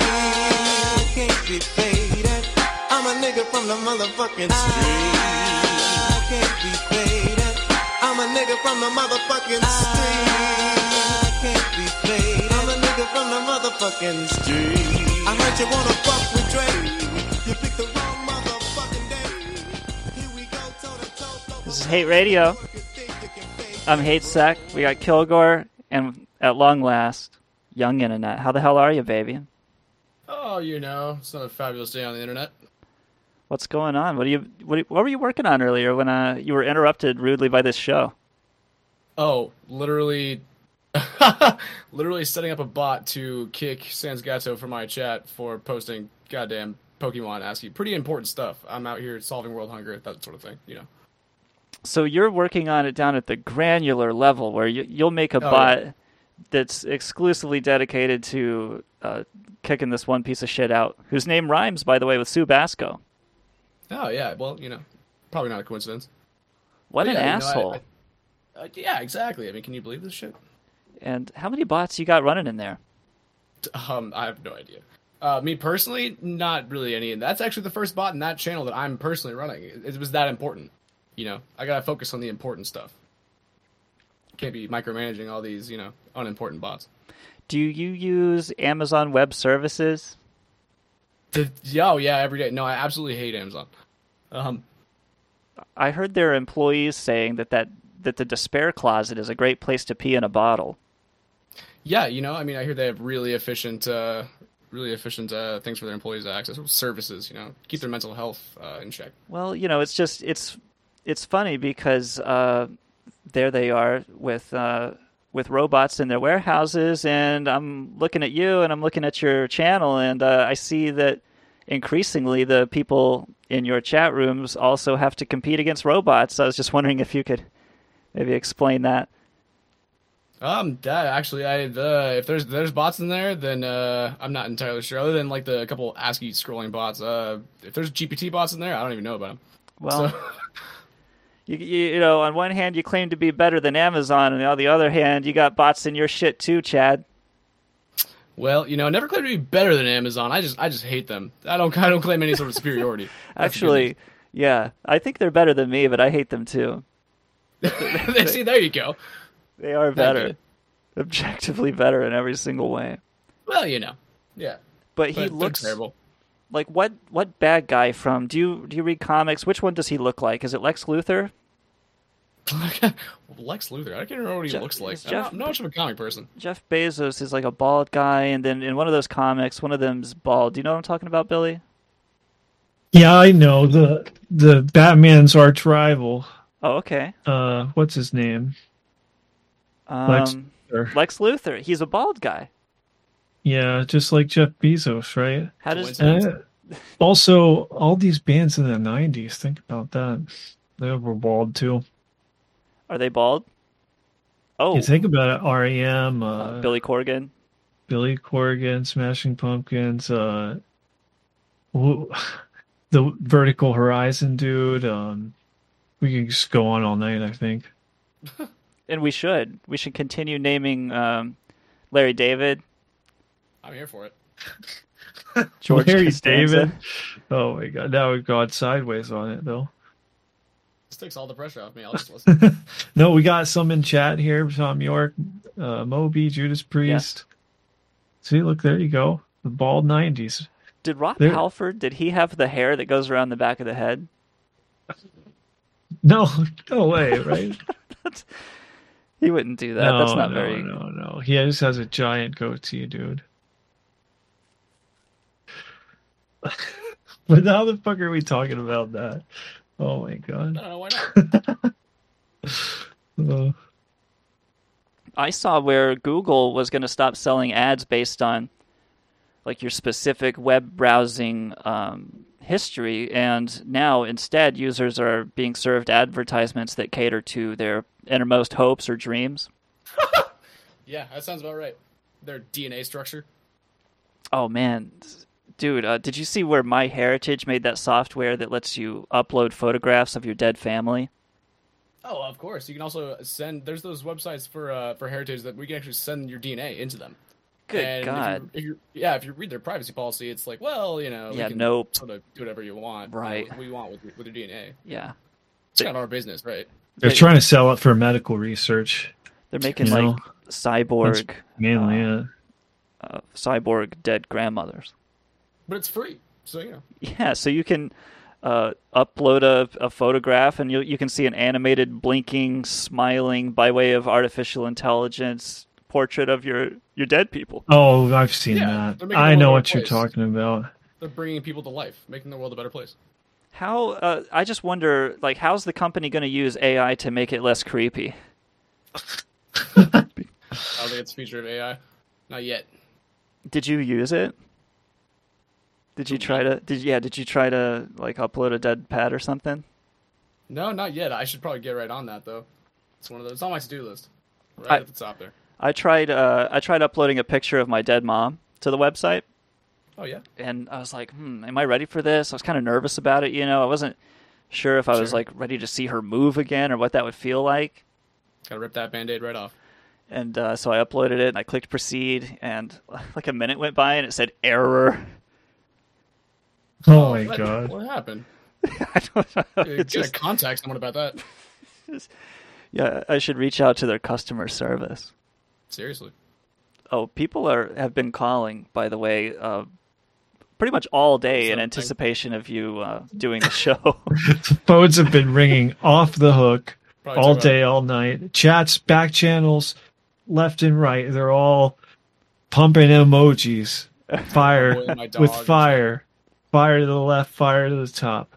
I can't be faded. I'm a nigga from the motherfucking street. I can't be faded. I'm a nigga from the motherfucking street. I can't be faded. I'm a nigga from the motherfucking street. I heard you wanna fuck with Dre. You picked the wrong motherfucking day. Here we go, toe to toe. This is Hate Radio. I'm Hate Sec. We got Kilgore, and at long last, Young Internet. How the hell are you, baby? Oh, you know, it's another fabulous day on the internet. What's going on? What are you? What, what were you working on earlier when uh, you were interrupted rudely by this show? Oh, literally, literally setting up a bot to kick Sans Gato from my chat for posting goddamn Pokemon ASCII. Pretty important stuff. I'm out here solving world hunger, that sort of thing. You know. So you're working on it down at the granular level, where you, you'll make a Oh, bot yeah. that's exclusively dedicated to uh, kicking this one piece of shit out, whose name rhymes, by the way, with Sue Basco. Oh yeah, well, you know, probably not a coincidence. What But an yeah, you know, I- asshole! I- uh, yeah, exactly. I mean, can you believe this shit? And how many bots you got running in there? Um, I have no idea. Uh, me personally, not really any. And that's actually the first bot in that channel that I'm personally running. It, it was that important. You know, I gotta focus on the important stuff. Can't be micromanaging all these, you know, unimportant bots. Do you use Amazon Web Services? The, yeah, oh yeah, every day. No, I absolutely hate Amazon. Um, I heard their employees saying that, that that the despair closet is a great place to pee in a bottle. yeah, you know, I mean, I hear they have really efficient, uh, really efficient uh, things for their employees to access services. You know, keep their mental health uh, in check. Well, you know, it's just it's it's funny because uh, there they are with uh, with robots in their warehouses, and I'm looking at you, and I'm looking at your channel, and uh, I see that increasingly the people in your chat rooms also have to compete against robots. I was just wondering if you could maybe explain that. Um, that actually, I uh, if there's there's bots in there, then uh, I'm not entirely sure. Other than like the couple ASCII scrolling bots, uh, if there's GPT bots in there, I don't even know about them. Well, you, you you know, on one hand you claim to be better than Amazon, and on the other hand you got bots in your shit too, Chad. Well, you know, I never claim to be better than Amazon. I just I just hate them. I don't I don't claim any sort of superiority. That's the good Actually, yeah, I think they're better than me, but I hate them too. see, there you go. They are better, objectively better in every single way. Well, you know, yeah. But he looks terrible. Like what? What bad guy from? Do you do you read comics? Which one does he look like? Is it Lex Luthor? Lex Luthor. I can't remember what he Jeff- looks like. is I'm not, Jeff- I'm not much of a comic person. Jeff Bezos is like a bald guy, and then in one of those comics, one of them's bald. Do you know what I'm talking about, Billy? Yeah, I know the the Batman's arch rival. Oh, okay. Uh, what's his name? Um, Lex Lex, Luthor. Luthor. He's a bald guy. Yeah, just like Jeff Bezos, right? How does Uh, also, all these bands in the '90s. Think about that. They were bald too. are they bald? Oh, You think about it. REM, uh, Billy Corgan. Billy Corgan, Smashing Pumpkins, uh, who- the Vertical Horizon dude. Um, we can just go on all night. I think. And we should. We should continue naming um, Larry David, I'm here for it. George Larry Costanza. David. Oh my god, now we've gone sideways on it though. This takes all the pressure off me. I'll just listen. No, we got some in chat here. Thom Yorke, uh, Moby, Judas Priest. See, look, there you go. The bald '90s. Did Rob There- Halford? Did he have the hair that goes around the back of the head? No, no way, right? He wouldn't do that. no, That's not no, very. No, no, he just has a giant goatee, dude. but how the fuck are we talking about that? Oh my god. don't why not. Uh, I saw where Google was going to stop selling ads based on like your specific web browsing um, history, and now instead users are being served advertisements that cater to their innermost hopes or dreams. yeah, that sounds about right. Their DNA structure. Oh man, dude, uh, did you see where My Heritage made that software that lets you upload photographs of your dead family? Oh, of course. You can also send. There's those websites for uh, for heritage that we can actually send your DNA into them. Good and God. If you, if yeah, if you read their privacy policy, it's like, well, you know, Yeah, can nope. sort of do whatever you want, you know, Right. what we want with your, with your DNA. Yeah, It's kind of our business, right? they're trying to sell it for medical research. they're making You like know? cyborg, That's mainly it. uh, cyborg dead grandmothers. But it's free, so you know. Yeah, so you can uh, upload a, a photograph, and you you can see an animated, blinking, smiling by way of artificial intelligence portrait of your your dead people. Oh, I've seen Yeah, that. I know what a you're talking about. They're bringing people to life, making the world a better place. How uh, I just wonder, like, how's the company going to use AI to make it less creepy? I don't think it's a feature of AI. Not yet. Did you use it? Did you try to? Did yeah? Did you try to like upload a dead pad or something? No, not yet. I should probably get right on that though. It's one of those. It's on my to-do list. Right I- at the top there. I tried. Uh, I tried uploading a picture of my dead mom to the website. Oh yeah. and I was like, hmm, am I ready for this? I was kind of nervous about it, you know. I wasn't sure if I was like ready to see her move again or what that would feel like. Gotta rip that band-aid right off. And uh, so I uploaded it and I clicked proceed, and like a minute went by and it said error. Oh my What- god. What happened? I don't know. You It's just- contact someone about that. yeah, I should reach out to their customer service. Seriously. Oh, people are have been calling, by the way, uh, pretty much all day in anticipation of you uh, doing the show. Phones have been ringing off the hook Probably all day, all night. Chats, back channels, left and right. They're all pumping emojis. Fire Boy, my dog with fire. Fire to the left, fire to the top.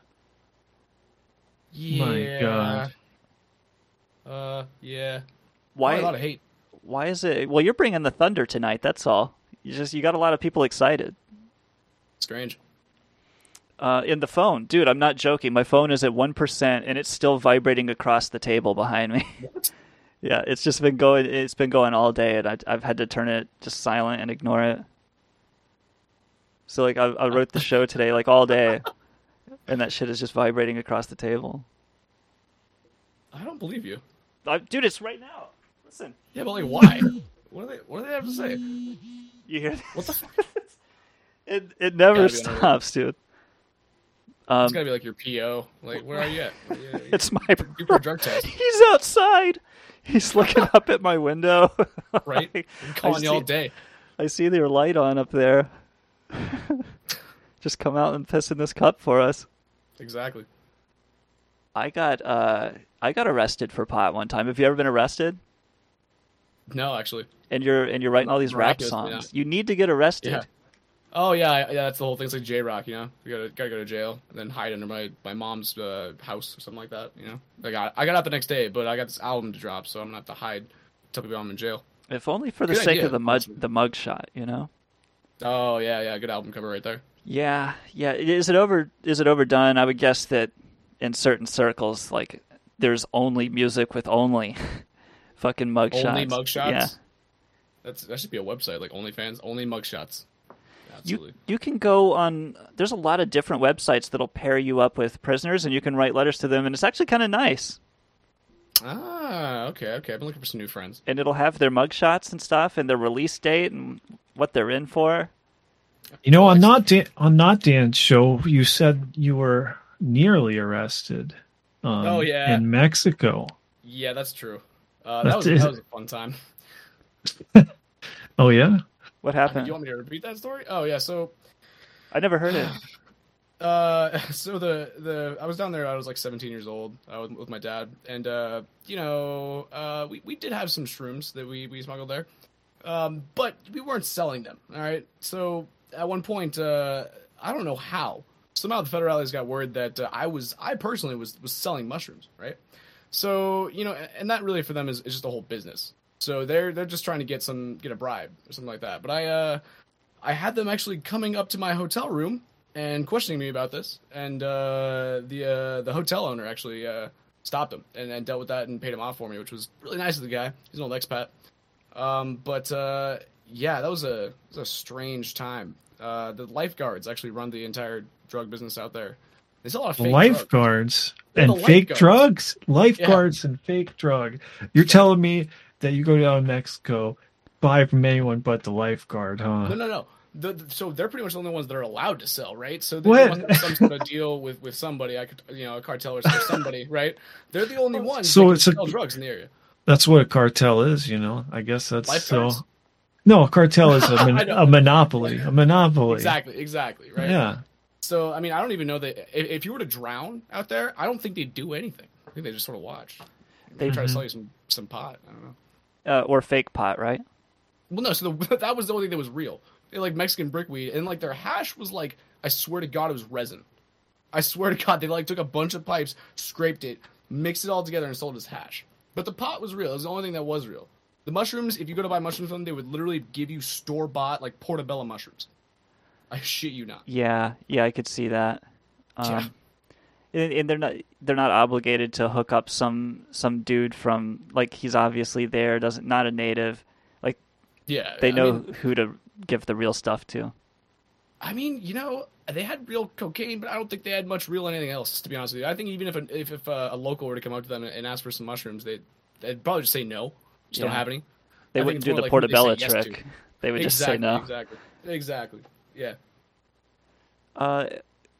Yeah. My God. Uh, yeah. Why? Probably a lot of hate. Why is it? Well, you're bringing the thunder tonight. That's all. You just you got a lot of people excited. Strange. Uh, in the phone, dude, I'm not joking. My phone is at one percent, and it's still vibrating across the table behind me. yeah, it's just been going. It's been going all day, and I, I've had to turn it just silent and ignore it. So like, I, I wrote the show today like all day, and that shit is just vibrating across the table. I don't believe you. I, dude, it's right now. Listen, Yeah, but like, why? what do they? What do they have to say? you hear? What the? Fuck? It it never Gotta be another- stops, dude. Um, it's gotta be like your PO. Like, where are you at? Yeah, It's my you for a drug test, He's outside. He's looking up at my window. right? I I'm calling you all day. I see their light on up there. Just come out and piss in this cup for us. Exactly. I got uh I got arrested for pot one time. Have you ever been arrested? No, actually. And you're and you're writing all these rap songs. You need to get arrested. Yeah. Oh yeah, yeah. That's the whole thing. It's like J Rock, you know. You gotta gotta go to jail and then hide under my my mom's uh, house or something like that. You know. I got I got out the next day, but I got this album to drop, so I'm gonna have to hide. Tell people I'm in jail. If only for the Good sake idea, of the mug the mug shot, you know. Oh yeah, yeah. Good album cover right there. Yeah, yeah. Is it over? Is it overdone? I would guess that in certain circles, like there's only music with only fucking mugshots. Only mugshots. Yeah. That's that should be a website like OnlyFans. Only mugshots. You you can go on. There's a lot of different websites that'll pair you up with prisoners, and you can write letters to them, and it's actually kind of nice. Ah, okay, okay. I've been looking for some new friends. And it'll have their mugshots and stuff, and their release date, and what they're in for. You know, on not Dan, on not Dan's show, you said you were nearly arrested. Um, Oh, yeah. in Mexico. Yeah, that's true. Uh, That's- that was that was a fun time. Oh yeah. What happened? Do happened? you want me to repeat that story? Oh yeah, so I never heard it. Uh, so the the I was down there. I was like 17 years old. Was with my dad, and uh, you know, uh, we we did have some shrooms that we we smuggled there, um, but we weren't selling them. All right. So at one point, uh, I don't know how somehow the federales got word that uh, I was I personally was was selling mushrooms. Right. So you know, and that really for them is, is just a whole business. So they're they're just trying to get some get a bribe or something like that. But I uh I had them actually coming up to my hotel room and questioning me about this, and uh, the uh, the hotel owner actually uh, stopped him and, and dealt with that and paid him off for me, which was really nice of the guy. He's an old expat. Um, but uh, yeah, that was a was a strange time. Uh, the lifeguards actually run the entire drug business out there. There's a lot of fake lifeguards Yeah, and fake drugs. Lifeguards and fake drug. You're telling me that you go down to Mexico, buy from anyone but the lifeguard, huh? No, no, no. The, the- so they're pretty much the only ones that are allowed to sell, right? So they What? must have some sort of deal with, with somebody. I could, you know, a cartel or somebody, right? They're the only ones So that can it's a- sell drugs in the area. That's what a cartel is, you know. I guess that's Lifeguards? so. No, a cartel is a, I mon- a monopoly. A monopoly. Exactly, exactly, right? Yeah. So I mean, I don't even know that if, if you were to drown out there, I don't think they'd do anything. I think they just sort of watch. They They- try to Mm-hmm. sell you some some pot. I don't know. Uh, or fake pot, right? Well, no. So the, that was the only thing that was real. They like Mexican brickweed, and like their hash was like, I swear to God, it was resin. I swear to God, they like took a bunch of pipes, scraped it, mixed it all together, and sold as hash. But the pot was real. It was the only thing that was real. The mushrooms, if you go to buy mushrooms from them, they would literally give you store bought like portobello mushrooms. I shit you not. Yeah, yeah, I could see that. Yeah. Um, and, and they're not they're not obligated to hook up some some dude from like he's obviously there doesn't not a native like Yeah, they I know mean- who to give the real stuff to. I mean, you know, they had real cocaine, but I don't think they had much real anything else. To be honest with you, I think even if a, if, if uh, a local were to come up to them and ask for some mushrooms, they they'd probably just say no. Just don't have any. They I wouldn't do the like who they portobello yes trick. They would just say no. Exactly. Exactly. Yeah. Uh,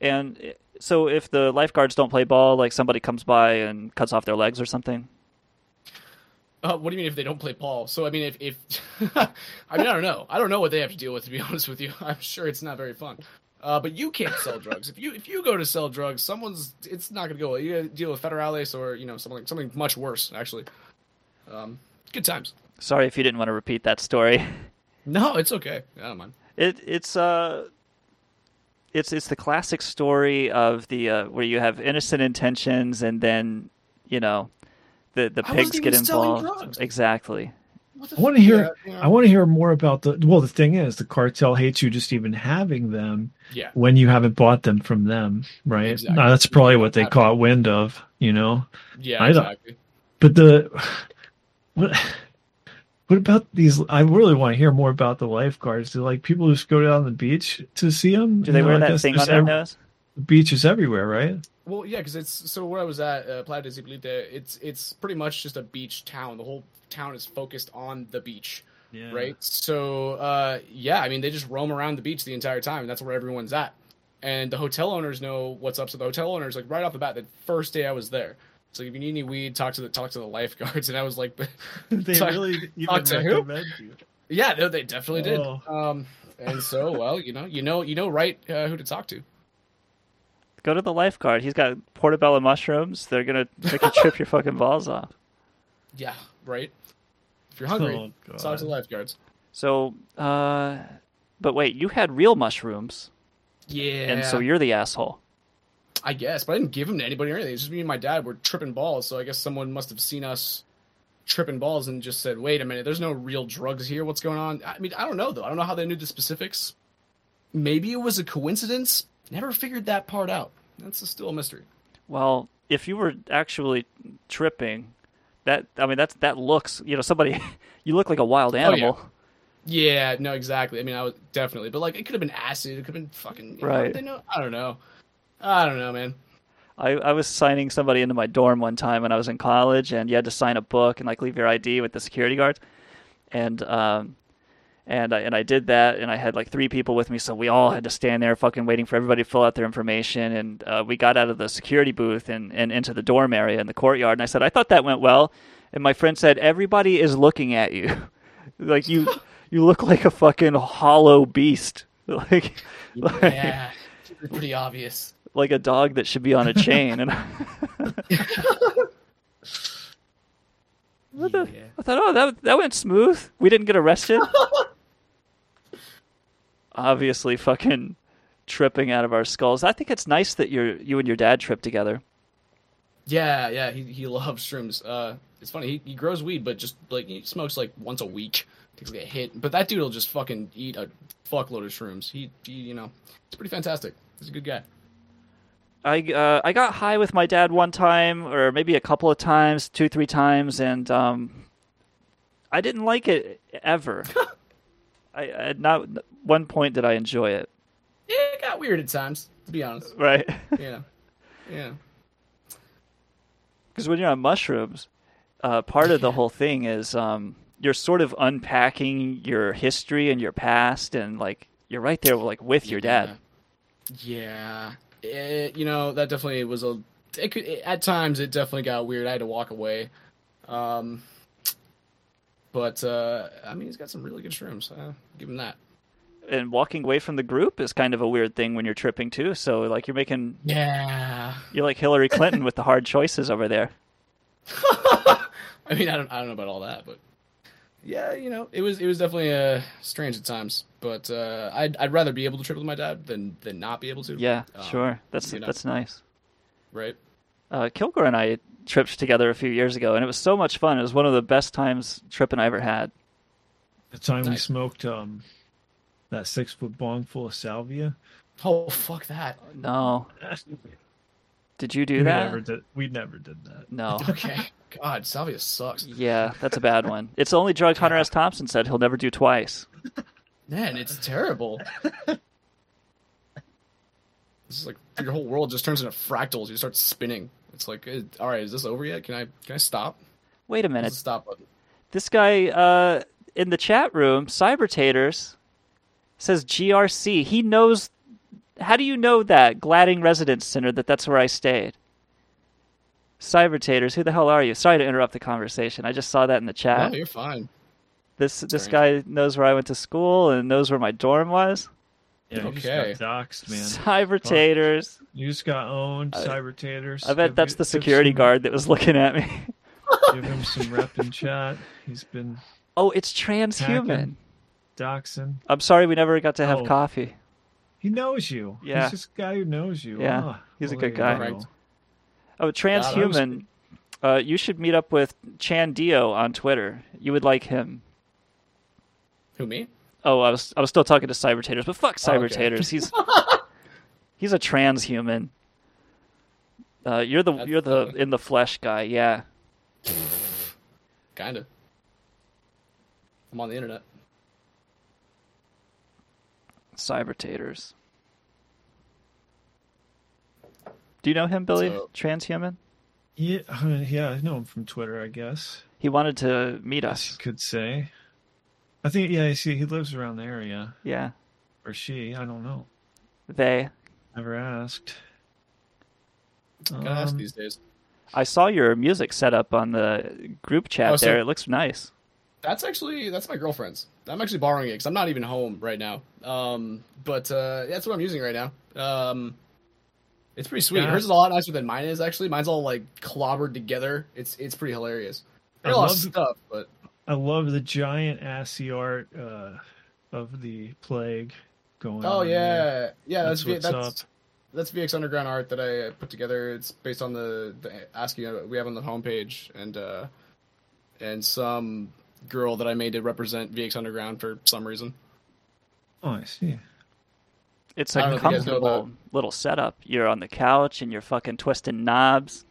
and uh, so if the lifeguards don't play ball, like somebody comes by and cuts off their legs or something. Uh, what do you mean if they don't play Paul? So I mean, if if I mean I don't know. I don't know what they have to deal with. To be honest with you, I'm sure it's not very fun. Uh, but you can't sell drugs. If you if you go to sell drugs, someone's it's not gonna go. well. You gotta deal with federales or you know something something much worse actually. Um, good times. Sorry if you didn't want to repeat that story. No, it's okay. I don't mind. It it's uh it's it's the classic story of the uh, where you have innocent intentions and then you know the the I wasn't pigs get even involved. drugs. Exactly. I want to hear. Yeah, yeah. I want to hear more about the. Well, the thing is, the cartel hates you just even having them. Yeah. When you haven't bought them from them, right? Exactly. Now, that's probably what they caught wind of. You know. Yeah, I exactly. But the what? What about these? I really want to hear more about the lifeguards. Do like people just go down the beach to see them? Do they wear that thing on their nose? The beach is everywhere, right? Well, yeah, because it's so where I was at uh, Playa de Zipolite. It's it's pretty much just a beach town. The whole town is focused on the beach, Yeah. right? So uh, yeah, I mean they just roam around the beach the entire time, and that's where everyone's at. And the hotel owners know what's up. So the hotel owners, like right off the bat, the first day I was there, it's like if you need any weed, talk to the talk to the lifeguards. And I was like, They talk- really even talk to who? you. Yeah, no, they definitely did. Oh. Um, and so well, you know, you know, you know, right uh, who to talk to. Go to the lifeguard. He's got portobello mushrooms. They're gonna make you trip your fucking balls off. Yeah, right. If you're hungry, Oh, talk to the lifeguards. So, uh, but wait, you had real mushrooms, Yeah. and so you're the asshole. I guess, but I didn't give them to anybody or anything. It's just me and my dad were tripping balls, so I guess someone must have seen us tripping balls and just said, "Wait a minute, there's no real drugs here. What's going on?" I mean, I don't know though. I don't know how they knew the specifics. Maybe it was a coincidence. Never figured that part out. That's still a mystery. Well, if you were actually tripping, that I mean, that's that looks. You know, somebody, you look like a wild animal. Yeah, no, exactly. I mean, I was definitely, but like, it could have been acid. It could have been fucking. Know, Right. They know. I don't know. I don't know, man. I, I was signing somebody into my dorm one time when I was in college, and you had to sign a book and like leave your ID with the security guards, and um, and I, and I did that, and I had like three people with me, so we all had to stand there, fucking waiting for everybody to fill out their information, and uh, we got out of the security booth and, and into the dorm area in the courtyard, and I said, I thought that went well, and my friend said, everybody is looking at you, like you you look like a fucking hollow beast, like like, Yeah, pretty obvious. like a dog that should be on a chain, and. I thought, oh, that that went smooth. We didn't get arrested. Obviously, fucking tripping out of our skulls. I think it's nice that you you and your dad trip together. Yeah, yeah, he he loves shrooms. Uh, it's funny. He, he grows weed, but just like he smokes like once a week. Takes like a hit, but that dude will just fucking eat a fuckload of shrooms. He, he you know, it's pretty fantastic. He's a good guy. I uh, I got high with my dad one time, or maybe a couple of times, two three times, and um, I didn't like it ever. I at not one point did I enjoy it. It got weird at times, to be honest. Right. Yeah, yeah. because when you're on mushrooms, uh, part of the whole thing is um, you're sort of unpacking your history and your past, and like you're right there, like with your dad. Yeah, it, you know that definitely was a. It could it, at times it definitely got weird. I had to walk away. Um, but uh, I mean, he's got some really good shrooms. Uh, give him that. And walking away from the group is kind of a weird thing when you're tripping too. So like you're making Yeah. you're like Hillary Clinton with the hard choices over there. I mean, I don't, I don't know about all that, but yeah, you know, it was, it was definitely uh, strange at times. But uh, I'd, I'd rather be able to trip with my dad than, than not be able to. Yeah, Um, sure. That's you know, that's nice. right. Uh, Kilgore and I tripped together a few years ago, and it was so much fun. It was one of the best times tripping I ever had. The time we smoked um that six foot bong full of salvia. Oh fuck that! No. Did you do we that? Never did, we never did that. No. Okay. God, salvia sucks. Yeah, that's a bad one. It's the only drug Hunter S. Thompson said he'll never do twice. Man, it's terrible. This is like your whole world just turns into fractals. You start spinning. It's like, eh, all right, is this over yet? Can I can I stop? Wait a minute. stop button. This guy uh, in the chat room, Cybertators, says GRC. He knows. How do you know that Gladding Residence Center? That that's where I stayed. Cybertators, who the hell are you? Sorry to interrupt the conversation. I just saw that in the chat. No, you're fine. this this guy knows where I went to school and knows where my dorm was. Yeah, Okay. just got doxxed, man. Cybertators. You just got owned, I- cybertators. I bet Give- that's the security some- guard that was looking at me. Give him some rep in chat. He's been Oh, it's transhuman. hacking, doxing. I'm sorry we never got to have Oh. coffee. He knows you. Yeah. He's just a guy who knows you. Yeah, Ah, he's a good guy. go. Oh, transhuman. Uh, you should meet up with Chan Dio on Twitter. You would like him. Who me? Oh, I was I was still talking to Cyber Cybertators, but fuck Oh, okay. Cybertators. He's he's a transhuman. Uh, you're the you're the in the flesh guy. Yeah. Kinda. I'm on the internet. Cyber Cybertators. Do you know him, Billy? So- Transhuman. Yeah, I mean, yeah, I know him from Twitter. I guess He wanted to meet us. you could say. I think yeah. I see. He lives around the area, Yeah. or she. I don't know. They. Never asked. Gotta ask Um, these days. I saw your music set up on the group chat Oh, so- there. It looks nice. That's actually that's my girlfriend's. I'm actually borrowing it because I'm not even home right now. Um, but uh, that's what I'm using right now. Um, It's pretty sweet. Yeah. Hers is a lot nicer than mine is actually. Mine's all like clobbered together. It's it's pretty hilarious. I There's a lot of love- stuff, but I love the giant ASCII art uh, of the plague going. On. Oh on yeah, there. yeah. That's That's V- what's that's that's VX Underground art that I put together. It's based on the the ASCII we have on the homepage and uh and some girl that I made to represent VX Underground for some reason. Oh, I see. It's a know if you guys know comfortable little setup. You're on the couch and you're fucking twisting knobs.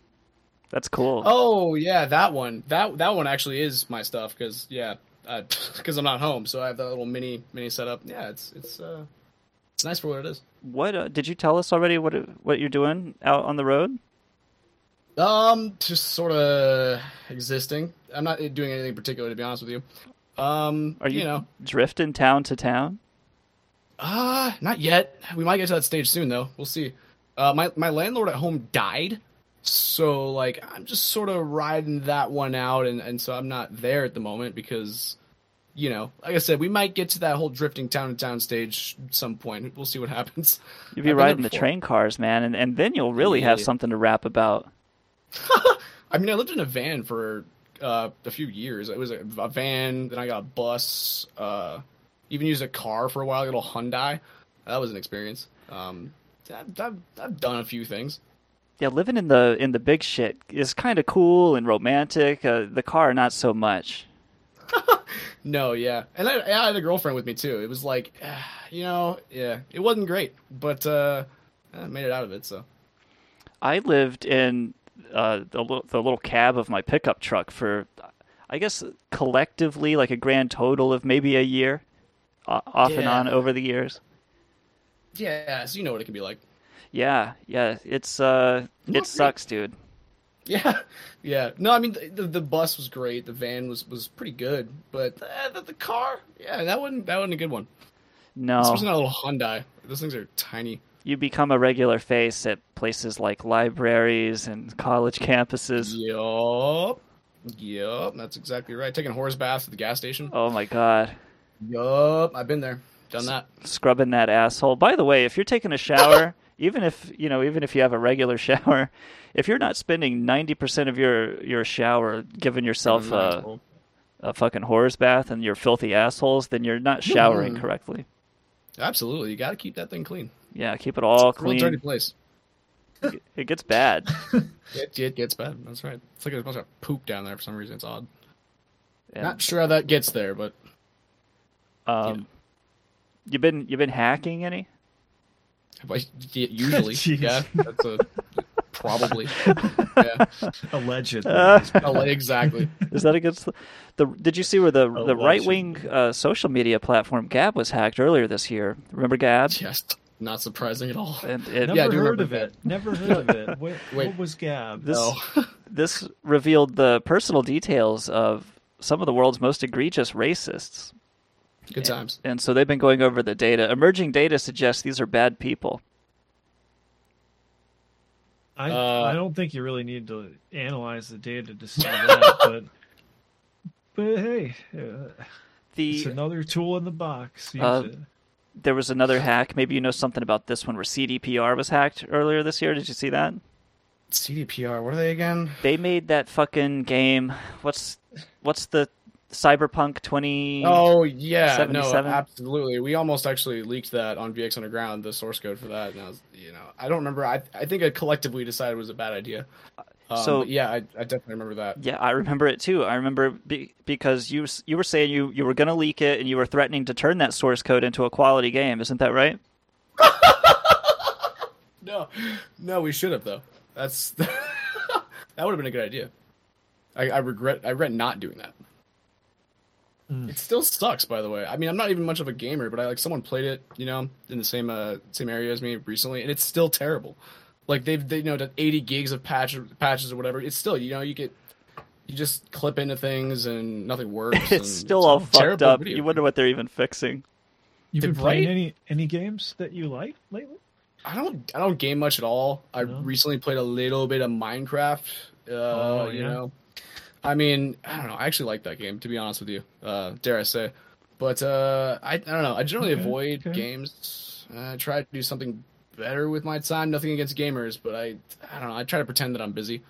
That's cool. Oh yeah, that one. That that one actually is my stuff because yeah, because I'm not home, so I have that little mini mini setup. Yeah, it's it's uh it's nice for what it is. What uh, did you tell us already? What what you're doing out on the road? Um, just sort of existing. I'm not doing anything particular to be honest with you. Um, Are you, you know, drifting town to town? Uh, not yet. We might get to that stage soon, though. We'll see. Uh, my my landlord at home died, so like I'm just sort of riding that one out, and and so I'm not there at the moment because, you know, like I said, we might get to that whole drifting town to town stage at some point. We'll see what happens. You'll be I've been there riding the train cars, man, and, and then you'll really have something to rap about. I mean, I lived in a van for uh, a few years. It was a, a van, then I got a bus. Uh, even used a car for a while, a little Hyundai. That was an experience. Um, I've, I've, I've done a few things. Yeah, living in the in the big shit is kind of cool and romantic. Uh, the car, not so much. No, yeah, and I, I had a girlfriend with me too. It was like, you know, yeah, it wasn't great, but uh, I made it out of it. So I lived in uh, the the little cab of my pickup truck for, I guess collectively like a grand total of maybe a year, uh, off and on over the years. yeah, so you know what it can be like. Yeah, yeah, it's uh, it sucks, dude. Yeah, yeah. No, I mean the, the, the bus was great. The van was, was pretty good, but uh, the, the car, yeah, that wasn't that wasn't a good one. No, Especially not a little Hyundai. Those things are tiny. you become a regular face at places like libraries and college campuses. Yup. Yup. That's exactly right. Taking horse baths at the gas station. Oh my god. Yup. I've been there. Done that. scrubbing that asshole. By the way, if you're taking a shower, even if you know, even if you have a regular shower, if you're not spending ninety percent of your your shower giving yourself a, a fucking horse bath and you're filthy assholes, then you're not showering Mhm. correctly. Absolutely. You got to keep that thing clean. Yeah, keep it all It's a real dirty place. It gets bad. It, it gets bad. That's right. It's like there's a bunch of poop down there for some reason. It's odd. And, Not sure how that gets there, but um, you've been you've been hacking any? But usually, Jeez. yeah, that's a probably. Yeah, Allegedly. Uh, exactly. Is that against the, the? Did you see where the the right wing uh, social media platform Gab was hacked earlier this year? Remember Gab? Yes, not surprising at all. And it, Never Yeah, I do heard of that. it. Never heard of it. What, Wait. what was Gab? This Oh. this revealed the personal details of some of the world's most egregious racists. Good times. And so they've been going over the data. Emerging data suggests these are bad people. I Uh, I don't think you really need to analyze the data to see that, but but hey, uh, it's another tool in the box. Uh, it. there was another hack. Maybe you know something about this one where CDPR was hacked earlier this year. Did you see that? CDPR. What are they again? They made that fucking game. What's what's the Cyberpunk twenty? Oh yeah, no, absolutely. We almost actually leaked that on VX Underground, the source code for that. And I was, you know, I don't remember. I I think I collectively decided it was a bad idea. Um, So- yeah, I, I definitely remember that. Yeah, I remember it too. I remember be, because you you were saying you, you were going to leak it and you were threatening to turn that source code into a quality game. Isn't that right? No, no, we should have though. That's that would have been a good idea. I, I regret I regret not doing that. It still sucks, by the way. I mean, I'm not even much of a gamer, but I like someone played it, you know, in the same uh, same area as me recently, and it's still terrible. Like they've they you know done 80 gigs of patch patches or whatever. It's still you know you get you just clip into things and nothing works. and It's still all fucked up. video You wonder what they're even fixing. You've been Right? playing any any games that you like lately? I don't I don't game much at all. I recently played a little bit of Minecraft. Uh, Oh, you yeah. know, I mean, I don't know. I actually like that game, to be honest with you. Uh, dare I say? But uh, I I don't know. I generally Okay, avoid okay. games. Uh, I try to do something better with my time. Nothing against gamers, but I I don't know. I try to pretend that I'm busy.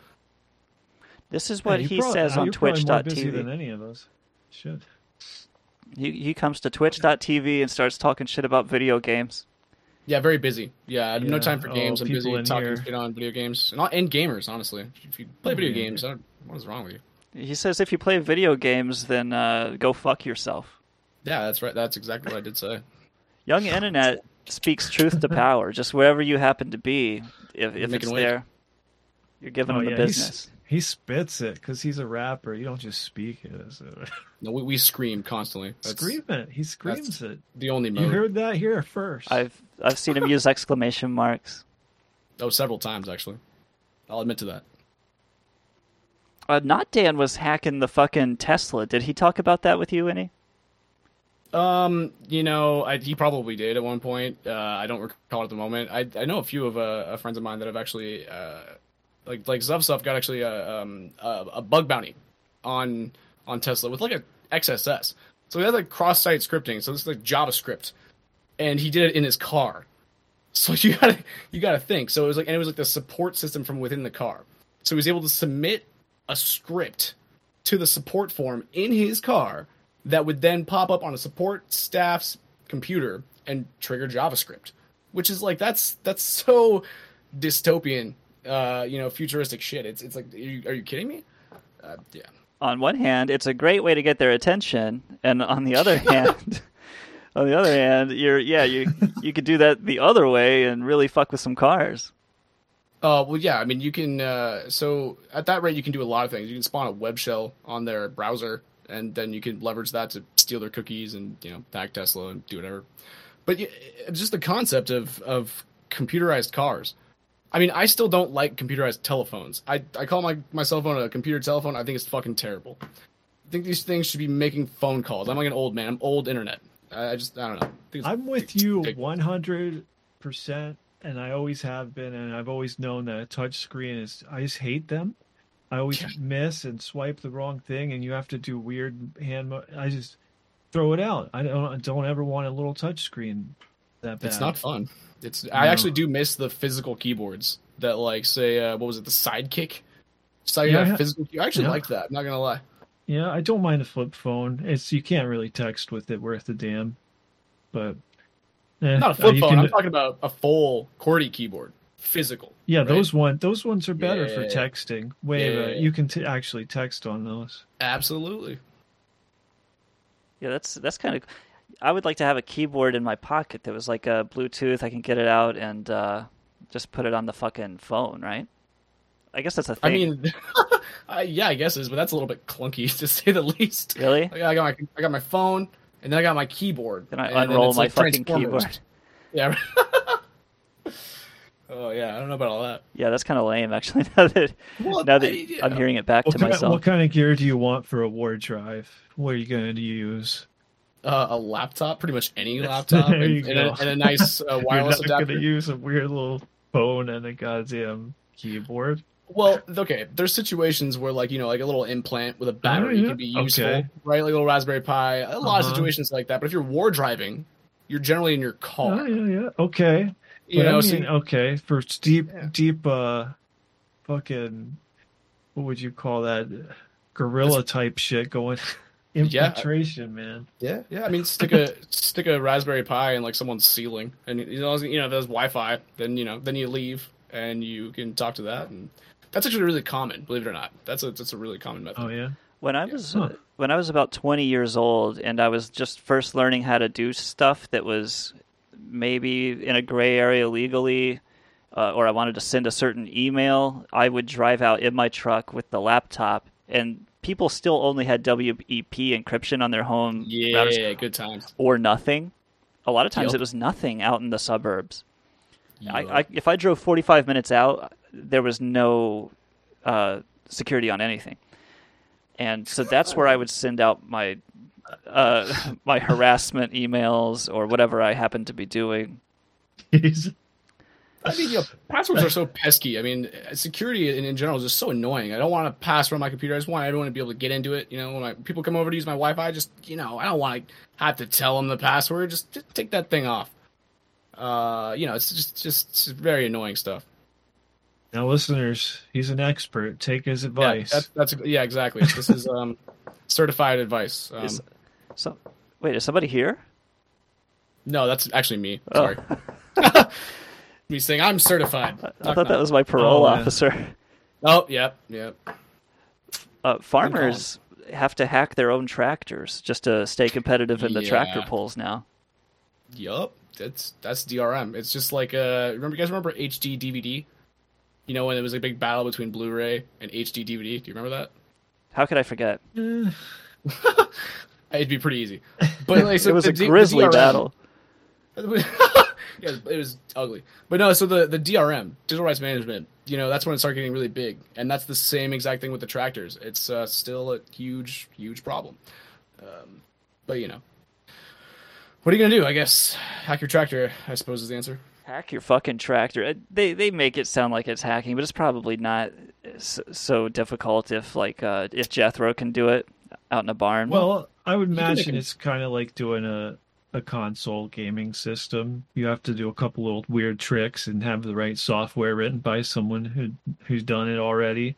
This is what Yeah, he you're says uh, on you're probably more busy Twitch.tv. than any of us. Should. He, he comes to Twitch.tv and starts talking shit about video games. Yeah, very busy. Yeah, I have no time for Oh, games. I'm busy talking here. shit on video games and, and gamers. Honestly, if you play Oh, video yeah, games, I don't, what is wrong with you? He says if you play video games, then uh, go fuck yourself. Yeah, that's right. That's exactly what I did say. Young Internet speaks truth to power. Just wherever you happen to be, if, if it's making waves. there, you're giving Oh, him the yeah, he's- business. He spits it because he's a rapper. You don't just speak it. As. No, we, we scream constantly. That's Scream it. He screams that's it. the only mode. You heard that here first. I've I've seen him use exclamation marks. Oh, several times actually. I'll admit to that. Uh, not Dan was hacking the fucking Tesla. Did he talk about that with you, any? Um, you know, I, he probably did at one point. Uh, I don't recall at the moment. I I know a few of uh, uh, friends of mine that have actually, uh, like like Zuvstuff got actually a um a, a bug bounty on on Tesla with like a XSS. So he had like cross site scripting. So this is like JavaScript, and he did it in his car. So you gotta you gotta think. So it was like and it was like the support system from within the car. So he was able to submit a script to the support form in his car that would then pop up on a support staff's computer and trigger JavaScript, which is like that's that's so dystopian, uh, you know, futuristic shit. It's it's like, are you, are you kidding me? Uh, yeah. On one hand, it's a great way to get their attention, and on the other hand, on the other hand, you're yeah you you could do that the other way and really fuck with some cars. Uh, well, yeah. I mean, you can. Uh, so at that rate, you can do a lot of things. You can spawn a web shell on their browser, and then you can leverage that to steal their cookies and you know hack Tesla and do whatever. But y- just the concept of of computerized cars. I mean, I still don't like computerized telephones. I I call my my cell phone a computer telephone. I think it's fucking terrible. I think these things should be making phone calls. I'm like an old man. I'm old internet. I, I just I don't know. I I'm with you 100, percent and I always have been, and I've always known that a touch screen is. I just hate them. I always miss and swipe the wrong thing, and you have to do weird hand. Mo- I just throw it out. I don't. I don't ever want a little touch screen that bad. It's not fun. It's I actually do miss the physical keyboards that like say uh, what was it the sidekick? So Yeah, have physical. key- I actually Yeah. like that. I'm not gonna lie. Yeah, I don't mind a flip phone. It's you can't really text with it worth a damn. But eh, Not a uh, flip you phone. can- I'm talking about a full QWERTY keyboard, physical. yeah, right? those one those ones are better for texting. Way Yeah. uh, you can t- actually text on those. Absolutely. Yeah, that's that's kind of. I would like to have a keyboard in my pocket that was like a Bluetooth. I can get it out and uh, just put it on the fucking phone, right? I guess that's a I thing. mean, I, yeah, I guess it is, but that's a little bit clunky to say the least. Really? Like, I got my I got my phone, and then I got my keyboard. Then I and unroll it's my like fucking keyboard. Yeah. oh yeah, I don't know about all that. Yeah, that's kind of lame, actually. Now that Well, now that I- yeah. I'm hearing it back What to kind, myself, what kind of gear do you want for a war drive? What are you going to use? Uh, a laptop, pretty much any laptop, there and, you and, go. a, and a nice uh, wireless You're not adapter. going to use a weird little phone and a goddamn keyboard. Well, okay. There's situations where, like, you know, like a little implant with a battery Oh, yeah. can be useful, Okay. right? Like a little Raspberry Pi. A lot of Uh-huh. situations like that. But if you're war driving, you're generally in your car. Oh yeah, yeah. Okay. You But I know, mean, so- okay, for deep, deep, uh, fucking, what would you call that? Guerrilla type shit going. Yeah. Infiltration, man. Yeah, yeah. I mean, stick a stick a Raspberry Pi in like someone's ceiling, and you know, you know, if there's Wi-Fi, then you know, then you leave and you can talk to that, and that's actually really common. Believe it or not, that's a that's a really common method. Oh yeah. when I was uh, when I was about 20 years old and I was just first learning how to do stuff that was maybe in a gray area legally, uh, or I wanted to send a certain email, I would drive out in my truck with the laptop, and people still only had WEP encryption on their home Yeah, routers good times. or nothing. A lot of times Yep. it was nothing out in the suburbs. I, I, if I drove 45 minutes out, there was no uh, security on anything, and so that's where I would send out my uh, my harassment emails or whatever I happened to be doing. I mean, you know, passwords are so pesky. I mean, uh, security in, in general is just so annoying. I don't want to pass around my computer. I just want everyone to be able to get into it. You know, when my, people come over to use my Wi-Fi, just you know, I don't want to have to tell them the password. Just, just take that thing off. Uh, you know, it's just just it's very annoying stuff. Now, listeners, he's an expert. Take his Yeah, advice. that's, that's yeah, exactly. This is um, certified advice. Um, Is- So, wait, is somebody here? no, that's actually me. Oh. Sorry. me saying I'm certified. I thought that was my parole Oh, yeah. officer. Oh, yep, yep. Uh, farmers have to hack their own tractors just to stay competitive in the tractor Yeah. pulls now. Yup, that's that's DRM. It's just like uh, remember you guys remember HD DVD? You know when there was a big battle between Blu-ray and HD DVD. Do you remember that? How could I forget? It'd be pretty easy. But like, so it was the a D- grisly DRM battle. yeah, it was ugly. But no, so the the DRM, digital rights management, you know, that's when it started getting really big, and that's the same exact thing with the tractors. It's uh, still a huge, huge problem. Um, but you know, what are you gonna do? I guess hack your tractor. I suppose is the answer. Hack your fucking tractor. Uh, They they make it sound like it's hacking, but it's probably not so difficult if like uh, if Jethro can do it out in a barn. Well, I would You can make imagine it's kind of like doing a a console gaming system. You have to do a couple little weird tricks and have the right software written by someone who who's done it already.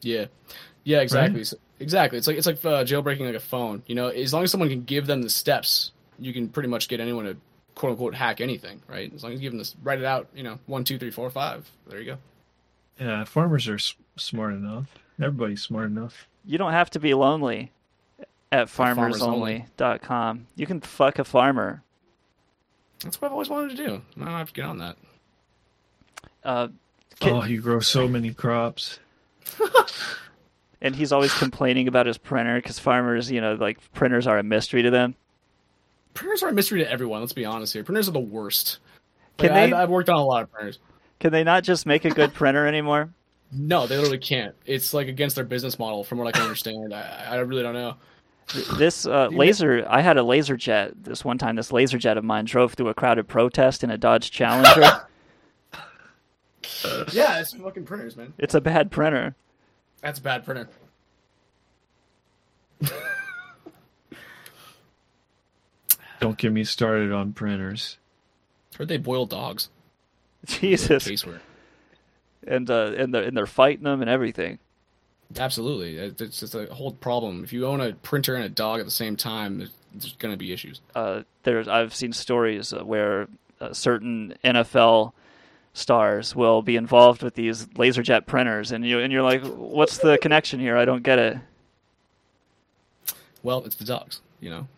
Yeah, yeah, exactly. So, exactly. It's like it's like uh, jailbreaking like a phone. You know, as long as someone can give them the steps, you can pretty much get anyone to quote unquote hack anything, right? As long as you give them this, write it out. You know, one, two, three, four, five. There you go. Yeah, farmers are s- smart enough. Everybody's smart enough. you don't have to be lonely at Farmers Only. farmersonly.com. You can fuck a farmer. That's what I've always wanted to do. Now I have to get on that. Uh, Oh, you grow so many crops. and he's always complaining about his printer because farmers, you know, like printers are a mystery to them. Printers are a mystery to everyone. Let's be honest here. Printers are the worst. Can Like, they- I've, I've worked on a lot of printers. Can they not just make a good printer anymore? No, they literally can't. It's like against their business model, from what I can understand. I, I really don't know. This uh, laser, I had a laser jet this one time. This laser jet of mine drove through a crowded protest in a Dodge Challenger. Yeah, it's fucking printers, man. it's a bad printer. That's a bad printer. Don't get me started on printers. Heard they boil dogs. Jesus. And uh, and they're and they're fighting them and everything. Absolutely, It- it's just a whole problem. If you own a printer and a dog at the same time, there's, there's going to be issues. Uh, there's I've seen stories uh, where uh, certain NFL stars will be involved with these laserjet printers, and you and you're like, what's the connection here? I don't get it. Well, it's the dogs. You know,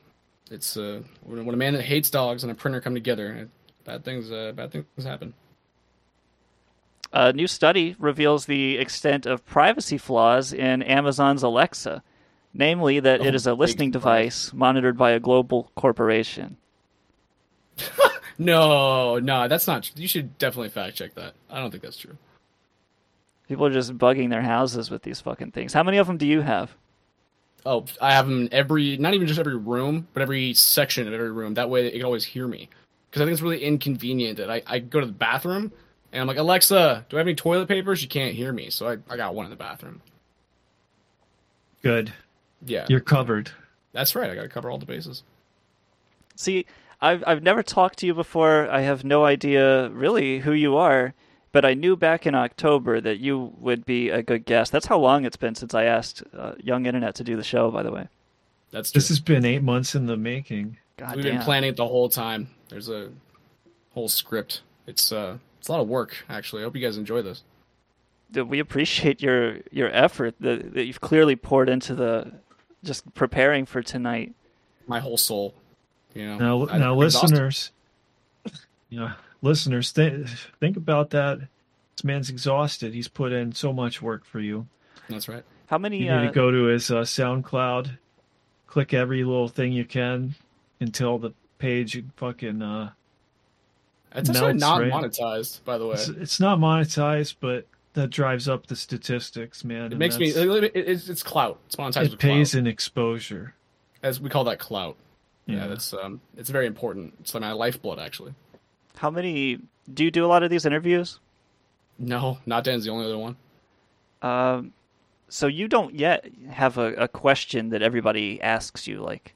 it's uh, when, a man that hates dogs and a printer come together, bad things uh, bad things happen. A new study reveals the extent of privacy flaws in Amazon's Alexa, namely that it Oh, is a listening device monitored by a global corporation. No, no, that's not. true. You should definitely fact check that. I don't think that's true. People are just bugging their houses with these fucking things. How many of them do you have? Oh, I have them in every, not even just every room, but every section of every room. That way, it can always hear me. Because I think it's really inconvenient that I, I go to the bathroom and I'm like, Alexa, do I have any toilet paper? She can't hear me, so I, I got one in the bathroom. Good. Yeah, You're covered. that's right. I got to cover all the bases. See, I've I've never talked to you before. I have no idea really who you are, but I knew back in October that you would be a good guest. That's how long it's been since I asked uh, Young Internet to do the show. By the way, That's true. This has been eight months in the making. God We've damn. been planning it the whole time. There's a whole script. It's uh, it's a lot of work actually. I hope you guys enjoy this. Dude, we appreciate your your effort that, that you've clearly poured into the just preparing for tonight. My whole soul, you know. Now, I- now, I'm exhausted. listeners, yeah, listeners, th- think about that. This man's exhausted. He's put in so much work for you. That's right. How many? You need Uh, to go to his uh, SoundCloud, click every little thing you can until the page fucking. Uh, It's actually not right? monetized, by the way. It's, it's not monetized, but that drives up the statistics, man. It and makes me. It, it's, it's clout. It's monetized It pays clout. in exposure. As we call that clout. Yeah, Yeah. that's um, it's very important. It's like my lifeblood, actually. How many? Do you do a lot of these interviews? No, not Dan's the only other one. Um, so you don't yet have a, a question that everybody asks you, like,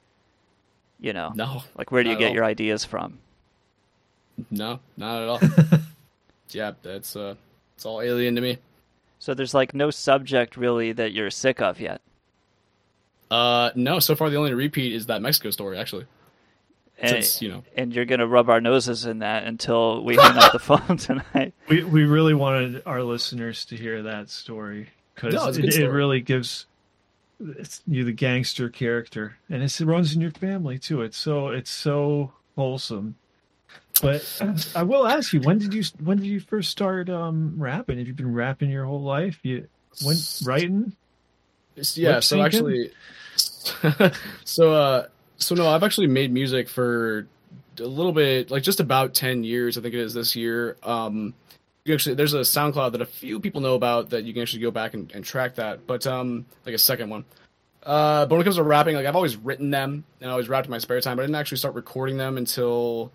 you know, No, like where do you get all. your ideas from? No, not at all. yeah, that's uh, it's all alien to me. So there's like no subject really that you're sick of yet. Uh, no. So far, the only repeat is that Mexico story. Actually, And, Since, you know. and you're gonna rub our noses in that until we hang up the phone tonight. We we really wanted our listeners to hear that story because No, it's a good it, it really gives you the gangster character, and it's, it runs in your family too. It's so it's so wholesome. But I will ask you, when did you when did you first start um, rapping? Have you been rapping your whole life? You when writing? yeah. So actually, so uh, so no, I've actually made music for a little bit, like just about ten years. I think it is this year. Um, actually, there's a SoundCloud that a few people know about that you can actually go back and, and track that. But um, like a second one. Uh, but when it comes to rapping, like I've always written them and I always rapped in my spare time, but I didn't actually start recording them until,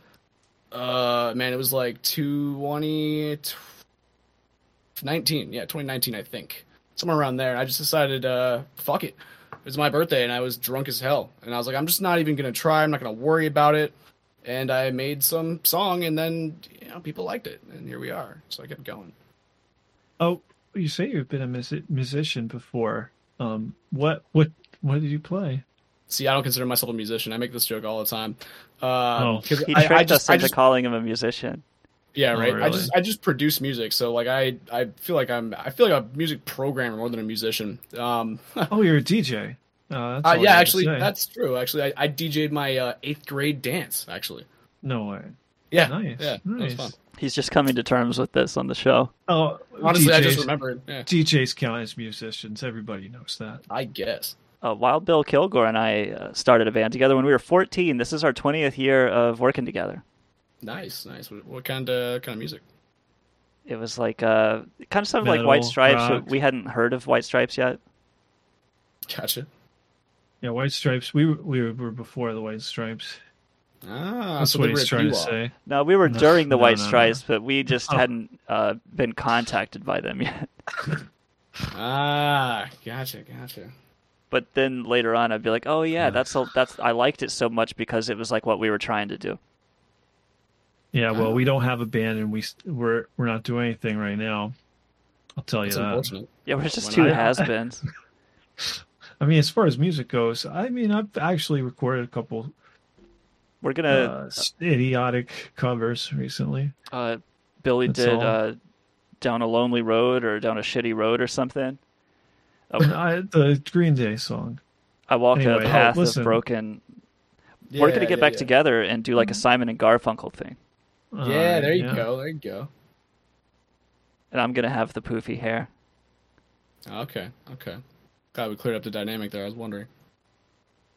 uh, man, it was like 2019, yeah, 2019, I think, somewhere around there. And I just decided, uh, fuck it. It was my birthday and I was drunk as hell. And I was like, I'm just not even gonna try. I'm not gonna worry about it. And I made some song, and then you know people liked it, and here we are. So I kept going. Oh, you say you've been a mus- musician before. Um, what what what did you play? See, I don't consider myself a musician. I make this joke all the time. Uh, Oh. 'cause He I, tricked I just, us I into just calling him a musician. Yeah, Oh, right. I just I just produce music, so like I I feel like I'm I feel like a music programmer more than a musician. Um, Oh, you're a DJ. Uh, that's uh, yeah, actually, that's true. Actually, I, I DJ'd my uh, eighth grade dance. Actually, no way. yeah, Nice, yeah, that was nice. fun. He's just coming to terms with this on the show. Oh, Honestly, I just DJs remembered. Yeah. DJs count as musicians. Everybody knows that. I guess. Uh, Wild Bill Kilgore and I uh, started a band together when we were 14. This is our 20th year of working together. Nice, nice. What, what kind of kind of music? It was like uh, it kind of sounded like White Stripes. but rock. We hadn't heard of White Stripes yet. Gotcha. Yeah, White Stripes. We were- we were before the White Stripes. Ah, That's so what they were he's trying to Doo-Wop. say. No, we were No, during the no, White no, no. Stripes, but we just Oh. hadn't uh, been contacted by them yet. Ah, gotcha, gotcha. But then later on, I'd be like, "Oh yeah, that's a, that's I liked it so much because it was like what we were trying to do." Yeah, well, we don't have a band, and we we're we're not doing anything right now. I'll tell you That's that. Yeah, we're just When two has-beens. I mean, as far as music goes, I mean, I've actually recorded a couple We're uh, gonna. s- idiotic covers recently. Uh, Billy That's did uh, down a lonely road or down a shitty road or something. Oh, I, the Green Day song. I walk Anyway, a oh, path listen. of broken. we're gonna get yeah, back yeah. together and do like a Simon and Garfunkel thing, Uh, Yeah, there you yeah. go. There you go. and I'm gonna have the poofy hair. Okay, okay. Glad we cleared up the dynamic there. I was wondering.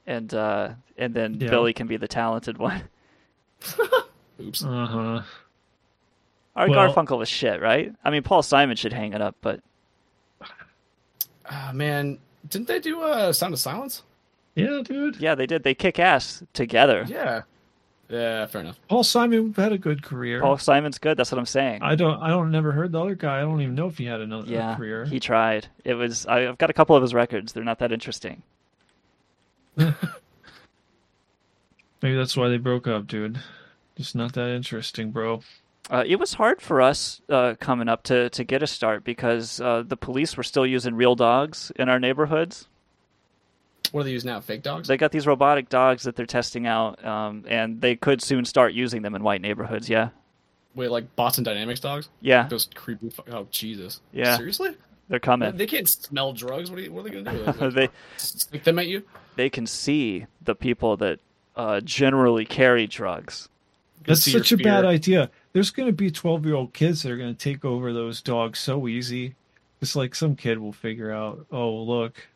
and uh, and then Yeah. Billy can be the talented one. Oops. Uh huh. Our Well- Garfunkel was shit, right? I mean, Paul Simon should hang it up, but Ah, man, didn't they do uh, Sound of Silence? Yeah, dude. yeah, they did. They kick ass together. Yeah. Yeah, fair enough. Paul Simon had a good career. Paul Simon's good. That's what I'm saying. I don't. I don't. Never heard the other guy. I don't even know if he had another yeah, career. he tried. It was. I- I've got a couple of his records. They're not that interesting. Maybe that's why they broke up, dude. Just not that interesting, bro. Uh, it was hard for us uh, coming up to, to get a start because uh, the police were still using real dogs in our neighborhoods. What do they use now? Fake dogs? They got these robotic dogs that they're testing out, um, and they could soon start using them in white neighborhoods. Yeah, Wait, like Boston Dynamics dogs? Yeah. Those creepy. Fu- oh, Jesus. Yeah. Seriously? they're coming. They can't smell drugs. What are, you, what are they gonna do? they Stick them at you? they can see the people that uh, generally carry drugs. That's such a bad idea. There's going to be 12 year old kids that are going to take over those dogs so easy. It's like some kid will figure out, oh, look,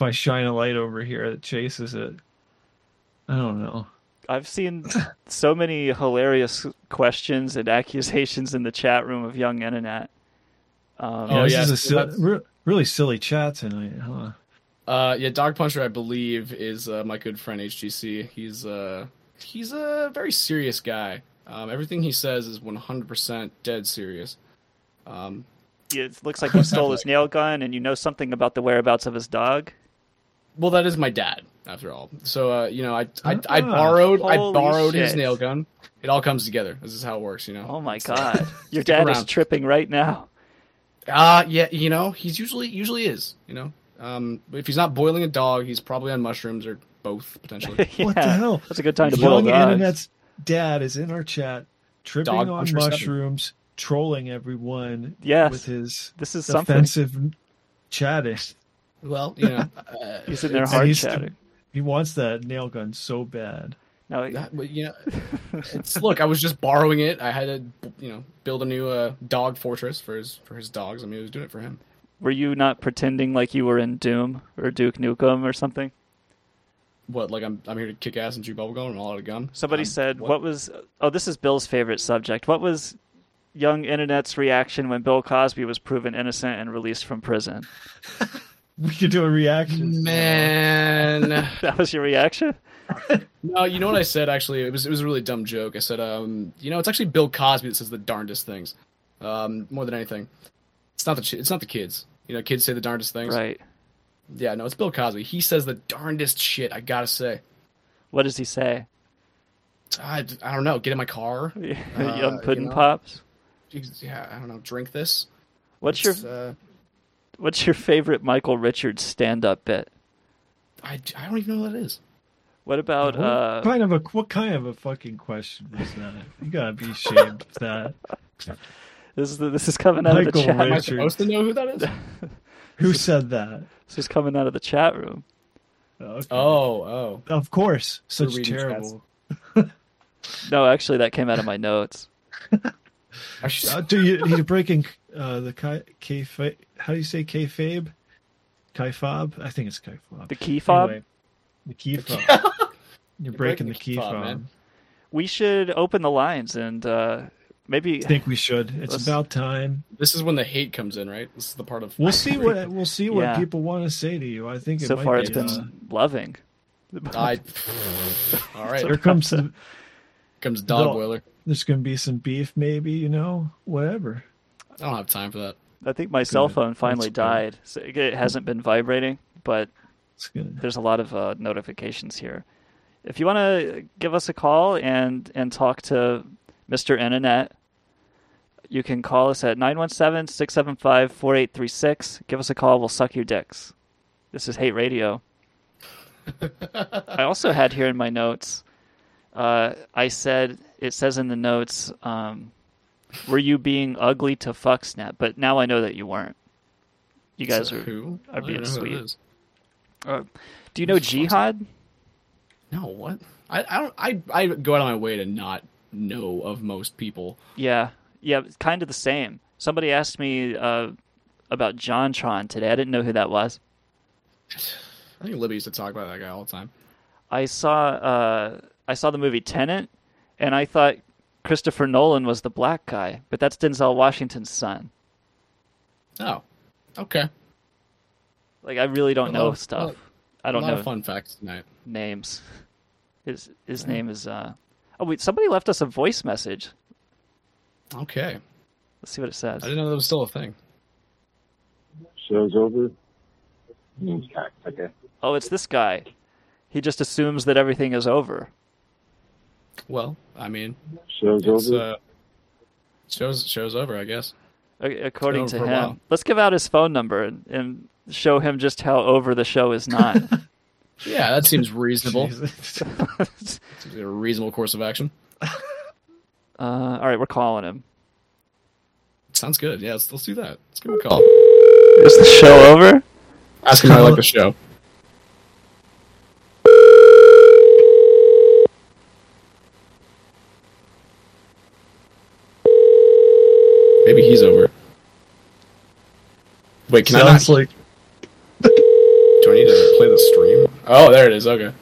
if I shine a light over here that chases it. I don't know. I've seen so many hilarious questions and accusations in the chat room of Young Internet. Um, Yeah, this yeah, is a so re- really silly chat tonight, huh? Uh, yeah, Dog Puncher, I believe, is uh, my good friend HGC. He's uh, he's a very serious guy. Um, everything he says is 100% dead serious. Um, it looks like you stole his nail gun and you know something about the whereabouts of his dog. Well, that is my dad. after all. So uh, you know, I I, I Ah, borrowed I holy borrowed his nail gun. It all comes together. This is how it works, you know. Oh my god, your Stick dad is tripping right now. Uh yeah, you know, he's usually usually is, you know. Um if he's not boiling a dog, he's probably on mushrooms or both potentially. What the hell? That's a good time to boil Young dogs. Internet's dad is in our chat, tripping Dog on Pusher seven. mushrooms, trolling everyone Yes, with his this is something. offensive chatting. Well, you know, uh, He's in there hard he's- chatting. He wants that nail gun so bad. No, That- but, you know, it's, look, I was just borrowing it. I had to, you know, build a new uh, dog fortress for his for his dogs. I mean, I was doing it for him. were you not pretending like you were in Doom or Duke Nukem or something? What? Like I'm I'm here to kick ass and chew bubblegum and all out of gum. Somebody Um, said, what? was? Oh, this is Bill's favorite subject. What was young internet's reaction when Bill Cosby was proven innocent and released from prison? We could do a reaction. Man, that was your reaction. no, you know what I said? Actually, it was it was a really dumb joke. I said, um, you know, it's actually Bill Cosby that says the darndest things, um, more than anything. It's not the chi- it's not the kids. You know, kids say the darndest things. Right. Yeah, no, it's Bill Cosby. He says the darndest shit. I gotta say. What does he say? I, I don't know. Get in my car. young Uh, pudding you know? pops. Yeah, I don't know. Drink this. What's your uh, What's your favorite Michael Richards stand-up bit? I, I don't even know what that is. What about What uh? kind of a what kind of a fucking question was that? You gotta be ashamed of that. This is this is coming out of Michael the chat. Am I supposed to know who that is? Who said that? This is coming out of the chat room. Okay. Oh, oh. Of course, such reading terrible. No, actually, that came out of my notes. I should- Uh, do you he's breaking uh, the kai kayfa- How do you say kayfabe? Kayfob? I think it's kayfob. The key fob. Anyway, the key fob. You're breaking the key fob, fob. We should open the lines and uh, maybe I think we should. It's Let's- about time. This is when the hate comes in, right? This is the part of. We'll see what we'll see what Yeah. people want to say to you. I think it so might far be, it's been uh, loving. I. All right. here comes the, comes dog boiler. there's going to be some beef, maybe you know, whatever. I don't have time for that. I think my cell phone finally That's died. So it hasn't been vibrating, but there's a lot of uh, notifications here. If you want to give us a call and and talk to Mr. Internet, you can call us at 917-675-4836. Give us a call. We'll suck your dicks. This is Hate Radio. I also had here in my notes, uh, I said, it says in the notes, um, were you being ugly to fuck Snap? But now I know that you weren't. You guys are, who? Are being sweet. Uh, do you know Jihad? No, what? I, I don't. I I go out of my way to not know of most people. Yeah, yeah, kind of the same. Somebody asked me uh, about JonTron today. I didn't know who that was. I think Libby used to talk about that guy all the time. I saw uh, I saw the movie Tenet, and I thought Christopher Nolan was the black guy, but that's Denzel Washington's son. Oh, okay. Like I really don't A know lot stuff. lot- I don't a lot know of fun facts tonight. names. His his name is uh oh wait somebody left us a voice message. Okay, Let's see what it says. I didn't know that was still a thing. Show's over. Okay. Oh, it's this guy. He just assumes that everything is over. Well, I mean, Show's it's over. uh, shows shows over, I guess. According to him. Let's give out his phone number and, and show him just how over the show is not. Yeah, that seems reasonable. Seems like a reasonable course of action. uh, all right, we're calling him. Sounds good. Yeah, let's, let's do that. Let's give him a call. Is the show over? Ask him how I like the show. Maybe he's over. Wait, can Sounds I not? like Do I need to play the stream? Oh, there it is. Okay.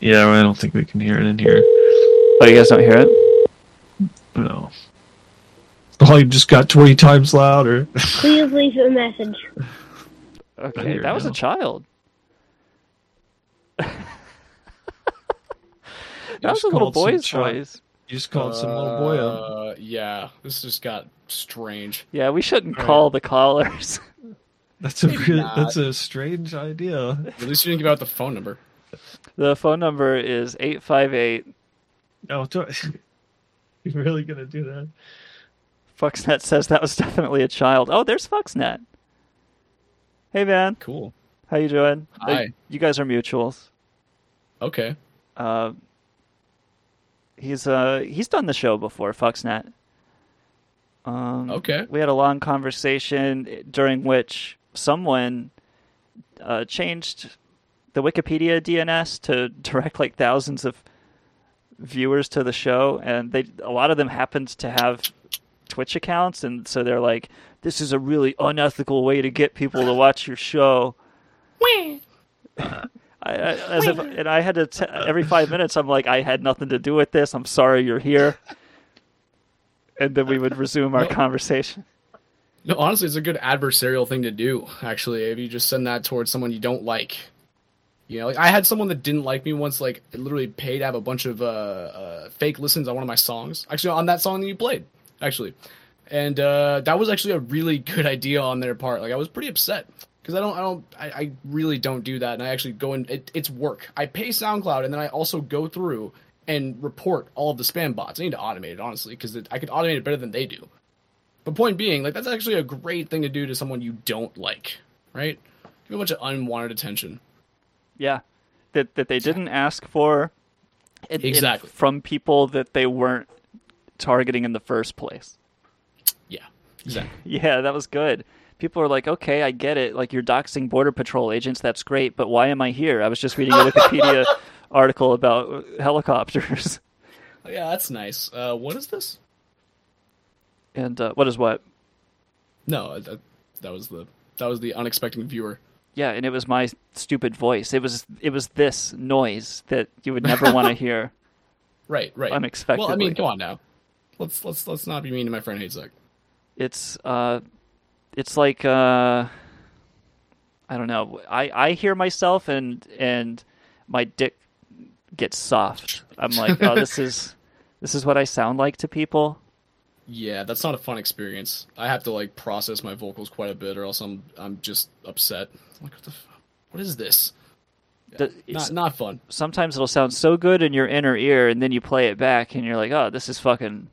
yeah. I don't think we can hear it in here. Oh, you guys don't hear it? No. Oh, you just got twenty times louder. Please leave a message. Okay, hear that was a child. that was a little boy's child. voice. You just called some little boy up. Uh, yeah, this just got strange. Yeah, we shouldn't All right. call the callers. That's a Maybe real, not. that's a strange idea. At least you didn't give out the phone number. The phone number is 858. Oh, do- you're really gonna do that? Foxnet says that was definitely a child. Oh, there's Foxnet. Hey, man. Cool. How you doing? Hi. You guys are mutuals. Okay. Uh, he's uh he's done the show before, Foxnet. Um, Okay. We had a long conversation during which someone uh, changed the Wikipedia DNS to direct like thousands of viewers to the show, and they a lot of them happened to have Twitch accounts, and so they're like, "This is a really unethical way to get people to watch your show." I, I, as if, and I had to t- every five minutes. I'm like, I had nothing to do with this. I'm sorry you're here. And then we would resume our No. conversation. No, honestly, it's a good adversarial thing to do. Actually, if you just send that towards someone you don't like, you know, like I had someone that didn't like me once, like literally paid to have a bunch of uh, uh, fake listens on one of my songs. Actually, on that song that you played, actually, and uh, that was actually a really good idea on their part. Like I was pretty upset because I don't, I don't, I, I really don't do that, and I actually go in. It, it's work. I pay SoundCloud, and then I also go through and report all of the spam bots. I need to automate it honestly because I could automate it better than they do. But point being, like that's actually a great thing to do to someone you don't like, right? Give a bunch of unwanted attention. Yeah, that that they didn't ask for. and- and Exactly. from people that they weren't targeting in the first place. Yeah, exactly. Yeah, that was good. People are like, okay, I get it. Like you're doxing border patrol agents, that's great, but why am I here? I was just reading a Wikipedia article about helicopters. Yeah, that's nice. Uh, what is this? And uh, what is what? No, that, that was the that was the unexpected viewer. Yeah, and it was my stupid voice. It was it was this noise that you would never want to hear. Right, right. Unexpectedly. Well, I mean, come on now. Let's let's let's not be mean to my friend Hate Sec. It's uh, it's like uh, I don't know. I I hear myself and and my dick gets soft. I'm like, oh, this is this is what I sound like to people. Yeah, that's not a fun experience. I have to like process my vocals quite a bit, or else I'm I'm just upset. Like, what the, f- what is this? The- Not not fun. Sometimes it'll sound so good in your inner ear, and then you play it back, and you're like, oh, this is fucking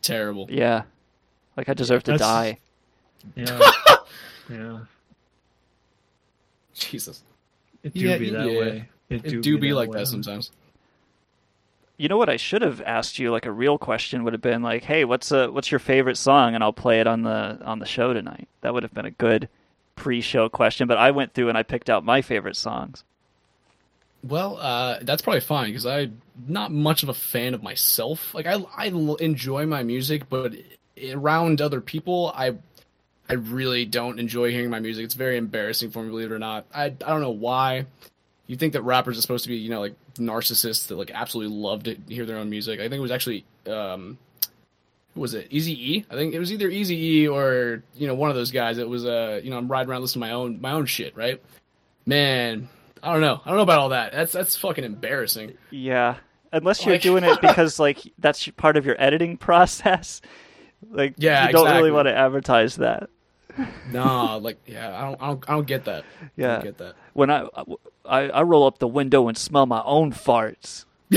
Terrible. yeah. Like I deserve to That's- die. Yeah, yeah. Jesus. It do Yeah, be that yeah. way. It, It do, do be that like way. that sometimes. You know what I should have asked you? Like a real question would have been like, "Hey, what's a what's your favorite song?" And I'll play it on the on the show tonight. That would have been a good pre-show question. But I went through and I picked out my favorite songs. Well, uh, that's probably fine because I'm not much of a fan of myself. Like I, I enjoy my music, but around other people, I, I really don't enjoy hearing my music. It's very embarrassing for me, believe it or not. I, I don't know why. You think that rappers are supposed to be, you know, like narcissists that like absolutely love to hear their own music. I think it was actually, um, was it Easy E? I think it was either Easy E or you know one of those guys. It was, uh, you know, I'm riding around listening to my own my own shit, right? Man, I don't know. I don't know about all that. That's that's fucking embarrassing. Yeah, unless you're Like- doing it because like that's part of your editing process. Like, Yeah, you don't exactly. really want to advertise that. Nah, like yeah, I don't I don't I don't get that. I Yeah, don't get that. when I, I I roll up the window and smell my own farts.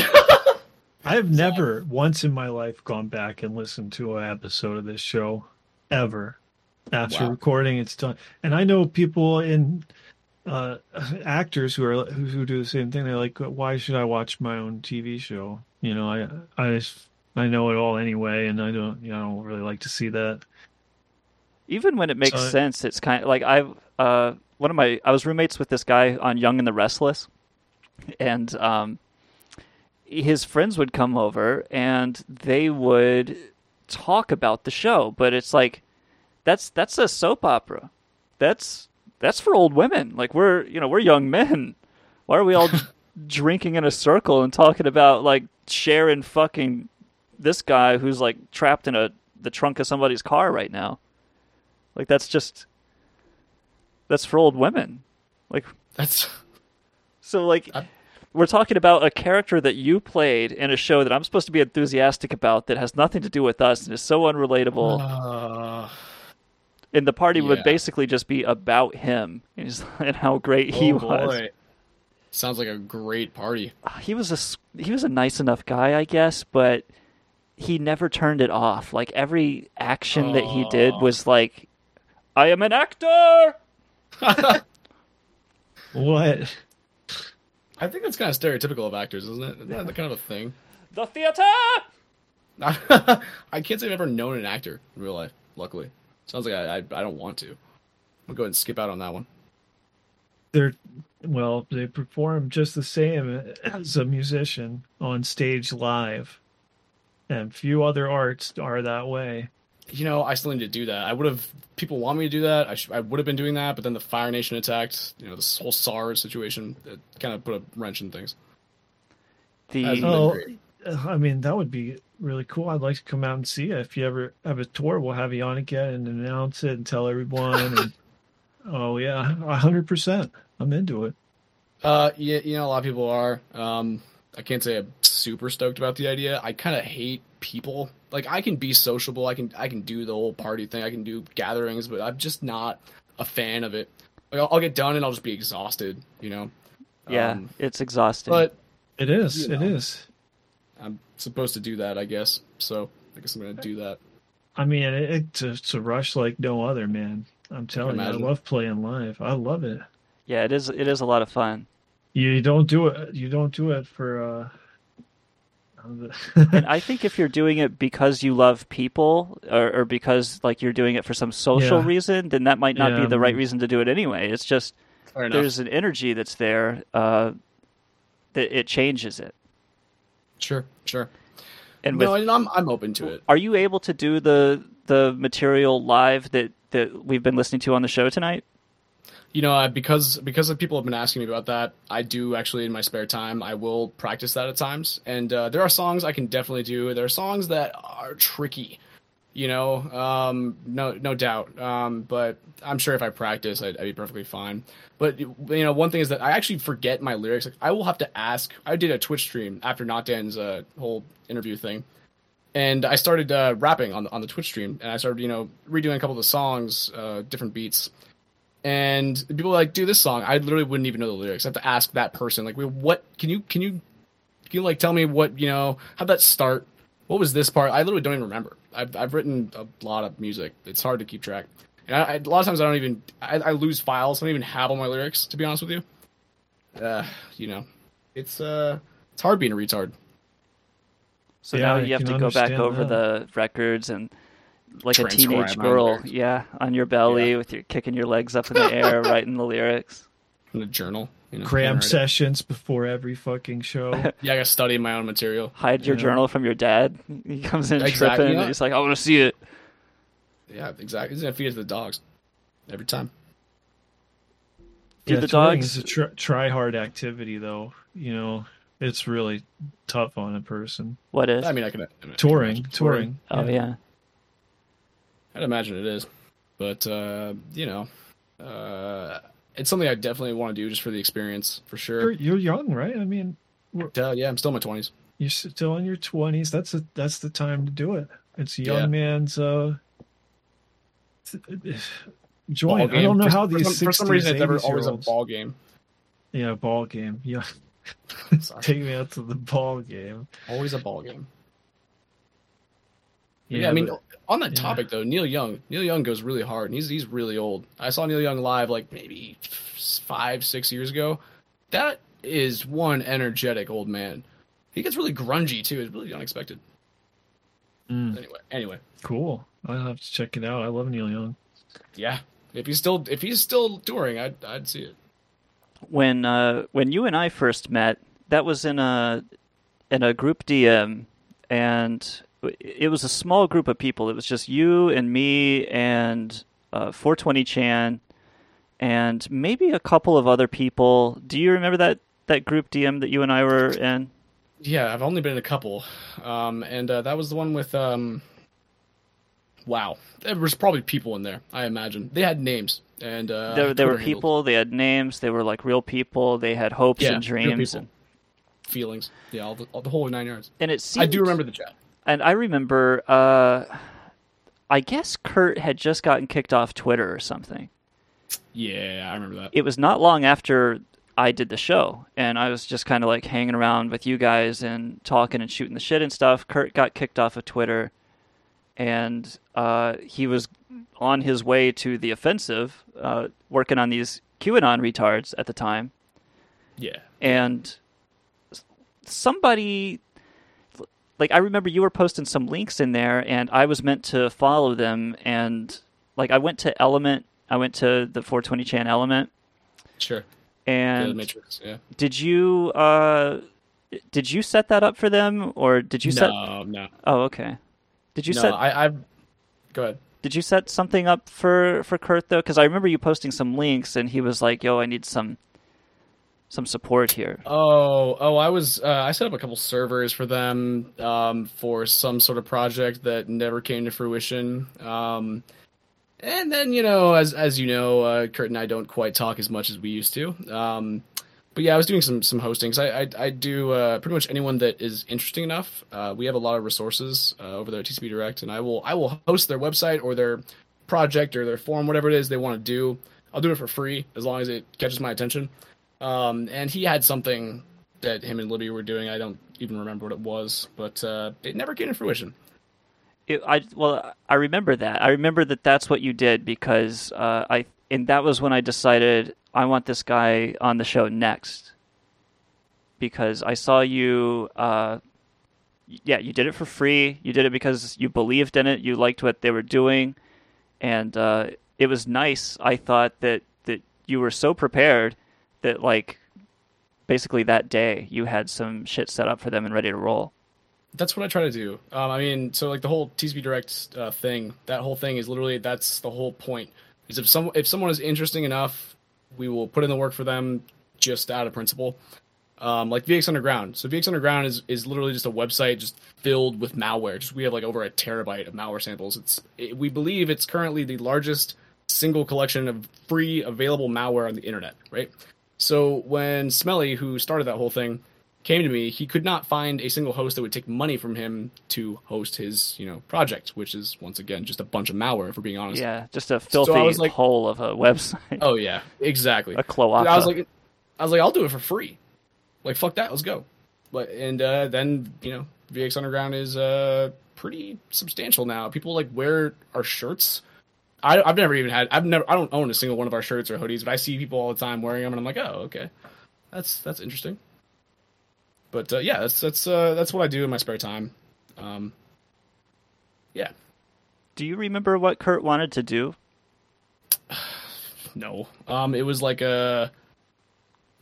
I've never once in my life gone back and listened to an episode of this show ever. After Wow. recording, it's done. And I know people in uh, actors who are who, who do the same thing. They're like, "Why should I watch my own TV show?" You know, I I just, I know it all anyway, and I don't you know I don't really like to see that. Even when it makes So- sense, it's kind of like I uh one of my I was roommates with this guy on Young and the Restless, and um, his friends would come over and they would talk about the show, but it's like that's that's a soap opera. That's that's for old women. Like we're you know we're young men. Why are we all drinking in a circle and talking about like sharing fucking this guy who's like trapped in a the trunk of somebody's car right now? Like that's just that's for old women. Like That's so like we're talking about a character that you played in a show that I'm supposed to be enthusiastic about that has nothing to do with us and is so unrelatable. uh, and the party would basically just be about him He's- and how great he oh, was. boy. Sounds like a great party. He was a he was a nice enough guy, I guess, but he never turned it off. Like every action that he did was like, "I am an actor." What? I think that's kind of stereotypical of actors, isn't it? Isn't that kind of a thing? The theater. I can't say I've ever known an actor in real life. Luckily, sounds like I I, I don't want to. I'll go ahead and skip out on that one. They're well, they perform just the same as a musician on stage live, and few other arts are that way. You know, I still need to do that. I would have. People want me to do that. I, sh- I would have been doing that, but then the Fire Nation attacked. You know, this whole SARS situation it kind of put a wrench in things. The Hasn't Oh. I mean, that would be really cool. I'd like to come out and see it. If you ever have a tour, we'll have you on again and announce it and tell everyone. And, oh yeah, a hundred percent. I'm into it. Uh, yeah, you know, a lot of people are. Um, I can't say I'm super stoked about the idea. I kind of hate people. Like, I can be sociable. I can I can do the whole party thing. I can do gatherings, but I'm just not a fan of it. Like, I'll, I'll get done and I'll just be exhausted. You know. yeah, Um, it's exhausting. but It is. You know. is. I'm supposed to do that, I guess. So I guess I'm gonna do that. I mean, it, it's, a, it's a rush like no other, man. I'm telling you, I love playing live. I love it. yeah, it is. It is a lot of fun. You don't do it. You don't do it for. uh and I think if you're doing it because you love people, or, or because like you're doing it for some social Yeah. reason, then that might not Yeah, be the right reason to do it anyway. It's just there's an energy that's there uh, that it changes it. Sure, sure. And with, no, and I'm I'm open to it. are you able to do the the material live that that we've been listening to on the show tonight? You know, because because of people have been asking me about that, I do actually in my spare time I will practice that at times. And uh, there are songs I can definitely do. There are songs that are tricky, you know, um, no no doubt. Um, but I'm sure if I practice, I'd, I'd be perfectly fine. But you know, one thing is that I actually forget my lyrics. Like I will have to ask. I did a Twitch stream after Not Dan's uh, whole interview thing, and I started uh, rapping on the, on the Twitch stream, and I started you know redoing a couple of the songs, uh, different beats and people were like, "Do this song." I literally wouldn't even know the lyrics. I have to ask that person, like, "What? Can you can you can you like tell me what you know? How'd that start? What was this part?" I literally don't even remember. I've I've written a lot of music. It's hard to keep track, and I, I, a lot of times I don't even I, I lose files. I don't even have all my lyrics to be honest with you. Uh, you know, it's uh, it's hard being a retard. So Yeah, now I you have to go back over that. the records and like a teenage girl, lyrics. yeah, on your belly with your kicking your legs up in the air, writing the lyrics. In a journal, you know, cram handwriting. sessions before every fucking show. Yeah, I got to study my own material. Hide your Yeah. journal from your dad. He comes in Exactly, tripping, yeah. and he's like, "I want to see it." Yeah, exactly. He's gonna feed it to the dogs every time. Do yeah, the touring dogs- is a try, try hard activity, though. You know, it's really tough on a person. What is? I mean, I can I can touring, imagine. touring. oh yeah. I'd imagine it is, but uh, you know, uh, it's something I definitely want to do just for the experience, for You're, sure. you're young, right? I mean, Uh, yeah, I'm still in my twenties. you're still in your twenties. That's a, that's the time to do it. It's a young Yeah. man's uh, join. I don't know For- how for these some, for some reason it's 60s, never 80s always a ball game. Yeah, ball game. Yeah, take me out to the ball game. Always a ball game. Yeah, Yeah, I mean, but- on that yeah. topic though, Neil Young. Neil Young goes really hard, and he's he's really old. I saw Neil Young live like maybe five, six years ago. That is one energetic old man. He gets really grungy too. It's really unexpected. Mm, Anyway, anyway, cool. I'll have to check it out. I love Neil Young. yeah. If he's still if he's still touring, I'd I'd see it. When uh, when you and I first met, that was in a in a group DM, and it was a small group of people. It was just you and me and uh, 420 Chan, and maybe a couple of other people. Do you remember that that group DM that you and I were in? Yeah, I've only been in a couple, um, and uh, that was the one with. Um, wow, there was probably people in there. I imagine they had names, and uh, there there were handles, people. They had names. They were like real people. They had hopes Yeah, and dreams. And, feelings. Yeah, all the, all the whole nine yards. and it seemed, I do remember the chat. And I remember uh, I guess Kurt had just gotten kicked off Twitter or something. Yeah, I remember that. It was not long after I did the show, and I was just kind of like hanging around with you guys and talking and shooting the shit and stuff. Kurt got kicked off of Twitter, and uh, he was on his way to the offensive, uh, working on these QAnon retards at the time. Yeah. And somebody, like, I remember you were posting some links in there, and I was meant to follow them. And, like, I went to Element, I went to the 420 Chan Element. Sure. And the Matrix, yeah. did you uh did you set that up for them or did you set No, no. Oh, okay. Did you no, set I, I. Go ahead. Did you set something up for for Kurt though cuz I remember you posting some links and he was like, "Yo, I need some some support here." Oh, oh, I was. Uh, I set up a couple servers for them um, for some sort of project that never came to fruition. Um, and then you know, as as you know, uh, Kurt and I don't quite talk as much as we used to. Um, but yeah, I was doing some some hostings. I I, I do uh, pretty much anyone that is interesting enough. Uh, we have a lot of resources uh, over there at TCP Direct, and I will I will host their website or their project or their forum, whatever it is they want to do. I'll do it for free as long as it catches my attention. Um, and he had something that him and Libby were doing. I don't even remember what it was, but uh, it never came to fruition. It, I well, I remember that. I remember that that's what you did because uh, I and that was when I decided I want this guy on the show next because I saw you. Uh, yeah, you did it for free. You did it because you believed in it. You liked what they were doing, and uh, it was nice. I thought that that you were so prepared that like basically that day you had some shit set up for them and ready to roll. That's what I try to do. Um, I mean, so like the whole TCP Direct uh, thing, that whole thing is literally that's the whole point. Is if some if someone is interesting enough, we will put in the work for them just out of principle. Um, like VX Underground. So VX Underground is, is literally just a website just filled with malware. Just we have like over a terabyte of malware samples. It's it, we believe it's currently the largest single collection of free available malware on the internet. Right. So when Smelly, who started that whole thing, came to me, he could not find a single host that would take money from him to host his, you know, project, which is once again just a bunch of malware, if we're being honest. Yeah, just a So filthy was like- hole of a website. Oh yeah, exactly. A cloaca. I was like, I was like, I'll do it for free. Like fuck that, let's go. But and uh, then you know, VX Underground is uh pretty substantial now. People like wear our shirts. I, I've never even had. I've never. I don't own a single one of our shirts or hoodies, but I see people all the time wearing them, and I'm like, oh, okay, that's that's interesting. But uh, yeah, that's that's uh, that's what I do in my spare time. Um, yeah, Do you remember what Kurt wanted to do? no. Um, it was like a,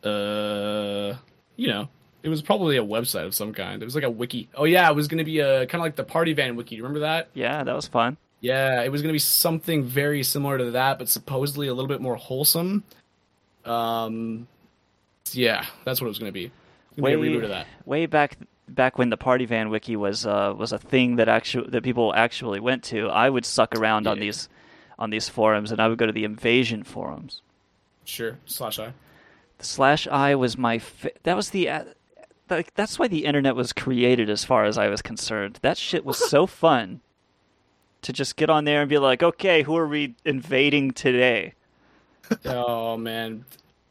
uh, you know, it was probably a website of some kind. It was like a wiki. Oh yeah, it was gonna be a kind of like the Party Van wiki. Do you remember that? Yeah, that was fun. Yeah, it was gonna be something very similar to that, but supposedly a little bit more wholesome. Um, yeah, that's what it was gonna be. It's gonna be a reboot of that. way back back when the party van wiki was uh, was a thing that actually that people actually went to. I would suck around on these on these forums, and I would go to the invasion forums. Sure, slash I. The slash I was my fa- that was the uh, like that's why the internet was created, as far as I was concerned. That shit was so fun to just get on there and be like, okay, who are we invading today? oh man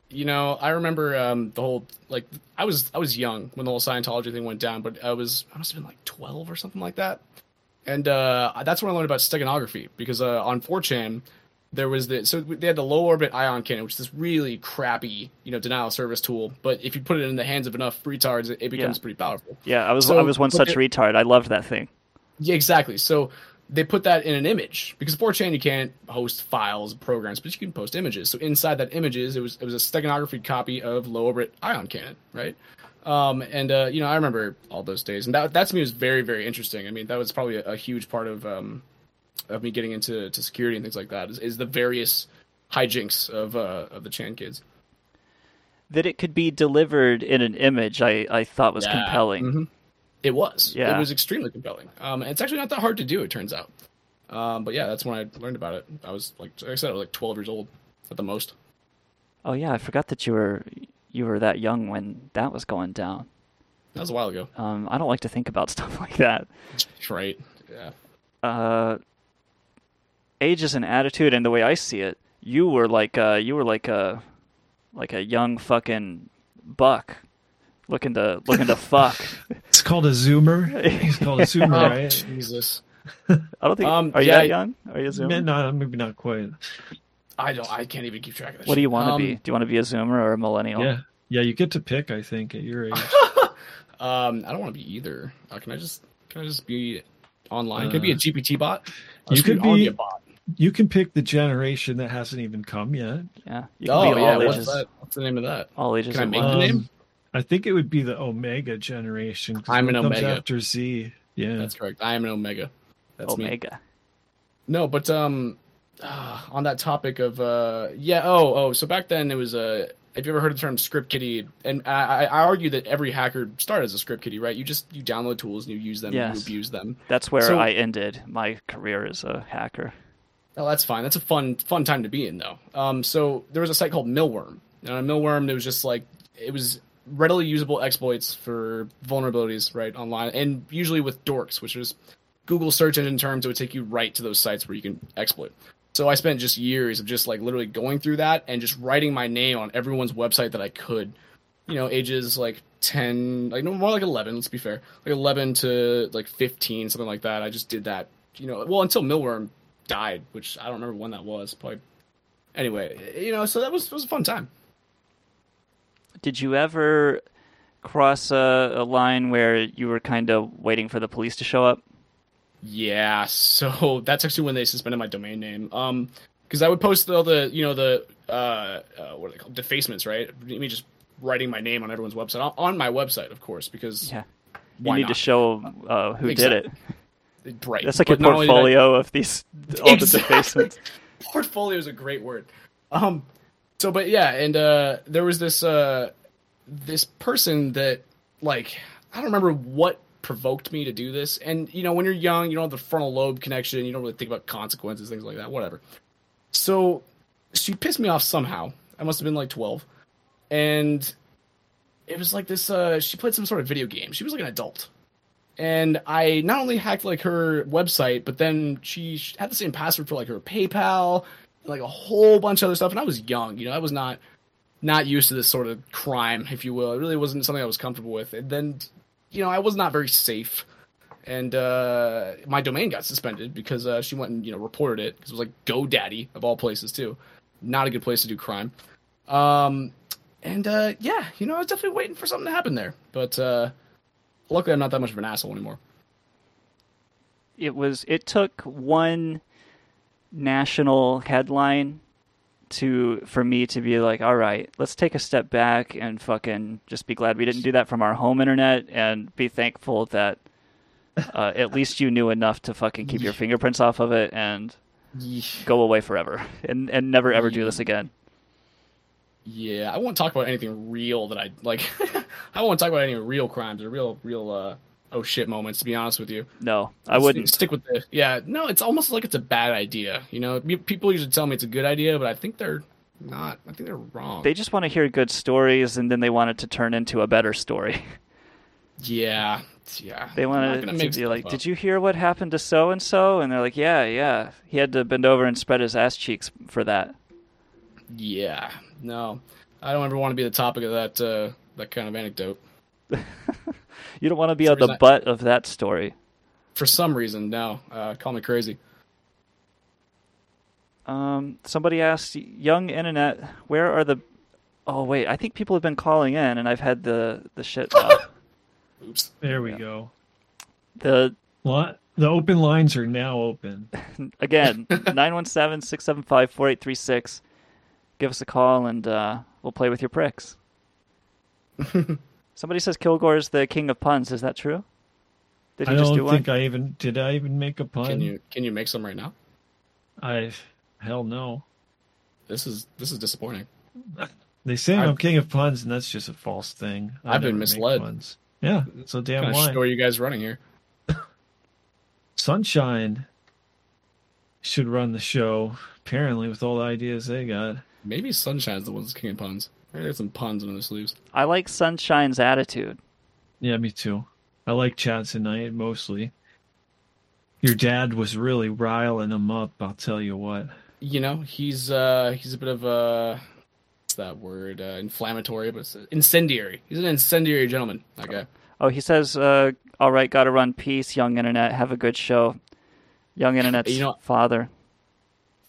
you know i remember um the whole like i was i was young when the whole scientology thing went down but i was i must have been like 12 or something like that and uh that's when i learned about steganography because uh on 4chan there was the so they had the low orbit ion cannon which is this really crappy you know denial of service tool but if you put it in the hands of enough retards it, it becomes Yeah. pretty powerful Yeah, I was So- I was one such it- retard. I loved that thing. yeah, exactly. So they put that in an image because 4chan you can't host files, programs, but you can post images. So inside that images, it was it was a steganography copy of low orbit ion cannon, right? Um, and uh, you know, I remember all those days, and that that to me was very very interesting. I mean, that was probably a, a huge part of um, of me getting into to security and things like that. Is, is the various hijinks of uh, of the Chan kids. That it could be delivered in an image, I, I thought was Yeah. compelling. Mhm. It was. Yeah. It was extremely compelling. Um, it's actually not that hard to do. It turns out. Um, but yeah, that's when I learned about it. I was like, like I said, I was like 12 years old at the most. Oh yeah, I forgot that you were you were that young when that was going down. That was a while ago. Um, I don't like to think about stuff like that. Right. Yeah. Uh, age is an attitude, and the way I see it, you were like uh, you were like a like a young fucking buck looking to looking to fuck. It's called a zoomer. He's called a zoomer, Oh, right? Jesus. I don't think. Um, are you yeah, that young? Are you a zoomer? No, maybe not quite. I don't. I can't even keep track of that. What do you want to Um, be? Do you want to be a zoomer or a millennial? Yeah, yeah. You get to pick. I think at your age. Um, I don't want to be either. Uh, can I just can I just be online? Can I be a Uh, GPT bot? I'll you could be. a bot. You can pick the generation that hasn't even come yet. Yeah. Oh yeah, what's that? What's the name of that? All ages. Can I make once. the name? I think it would be the Omega generation. I'm an Omega. after Z. Yeah, That's correct. I am an Omega. That's me. Omega. No, but um, uh, on that topic of uh, yeah, oh, oh, so back then it was Uh, have you ever heard the term script kiddie? And I, I I argue that every hacker started as a script kiddie, right? You just you download tools and you use them, Yes. you abuse them. That's where So- I ended my career as a hacker. Oh, that's fine. That's a fun fun time to be in though. Um, so there was a site called Millworm, and on Millworm it was just like it was readily usable exploits for vulnerabilities right online, and usually with dorks, which is Google search engine terms. It would take you right to those sites where you can exploit. So I spent just years of just like literally going through that and just writing my name on everyone's website that I could. You know, ages like ten, like no more like eleven. Let's be fair, like eleven to like fifteen, something like that. I just did that. You know, well until Millworm died, which I don't remember when that was. Probably. Anyway, you know, so that was was a fun time. Did you ever cross a, a line where you were kind of waiting for the police to show up? Yeah, so that's actually when they suspended my domain name. Um, because I would post all the, you know, the uh, uh, what are they called, defacements, right? Me just writing my name on everyone's website on, on my website, of course, because Yeah. You need not? to show uh, who Exactly. did it. right. That's like But a did I- portfolio of these all Exactly. the defacements. portfolio is a great word. Um, so but yeah, and uh, there was this uh, this person that like I don't remember what provoked me to do this. And you know, when you're young, you don't have the frontal lobe connection. You don't really think about consequences, things like that. Whatever. So she pissed me off somehow. I must have been like twelve, and it was like this. Uh, she played some sort of video game. She was like an adult. And I not only hacked like her website, but then she had the same password for like her PayPal, like a whole bunch of other stuff. And I was young, you know, I was not not used to this sort of crime, if you will. It really wasn't something I was comfortable with. And then, you know, I was not very safe. And uh, my domain got suspended because uh, she went and you know reported it because it was like GoDaddy of all places too, not a good place to do crime. Um, and uh, yeah, you know, I was definitely waiting for something to happen there, but uh, luckily I'm not that much of an asshole anymore. It was. It took one national headline to for me to be like, all right, let's take a step back and fucking just be glad we didn't do that from our home internet and be thankful that uh, at least you knew enough to fucking keep your fingerprints off of it and go away forever and and never ever do this again. Yeah, I won't talk about anything real that I like. I won't talk about any real crimes or real, real uh, oh shit moments. To be honest with you, No, I Let's wouldn't. stick with the. Yeah, no, it's almost like it's a bad idea. You know, people usually tell me it's a good idea, but I think they're not. I think they're wrong. They just want to hear good stories and then they want it to turn into a better story. yeah, yeah. They want to, make be like, up. "Did you hear what happened to so and so?" And they're like, "Yeah, yeah. He had to bend over and spread his ass cheeks for that." Yeah, no, I don't ever want to be the topic of that. Uh, that kind of anecdote. You don't want to be For on the some- butt of that story. For some reason, no. Uh, call me crazy. Um, somebody asked, "Young internet, where are the?" Oh wait, I think people have been calling in, and I've had the the shit. Oops. There we go. the Lot, the open lines are now open. again 917-675-4836 give us a call and uh, we'll play with your pricks somebody says kilgore's the king of puns is that true did he I just don't do one think I even did. I even make a pun. Can you can you make some right now? I hell no. This is this is disappointing. They say I've- I'm king of puns, and that's just a false thing. I I've been misled. puns. Yeah, so damn What kind of why. show are you guys running here? Sunshine should run the show. Apparently, with all the ideas they got. Maybe Sunshine's the one that's king of puns. Maybe there's some puns under the sleeves. i like sunshine's attitude Yeah, me too. I like Chad tonight mostly. Your dad was really riling him up. I'll tell you what. You know, he's uh he's a bit of a what's that word? Uh, inflammatory, but it's incendiary. He's an incendiary gentleman. That guy. Oh, he says, uh, "All right, gotta run. Peace, young internet. Have a good show." Young internet's You know- father.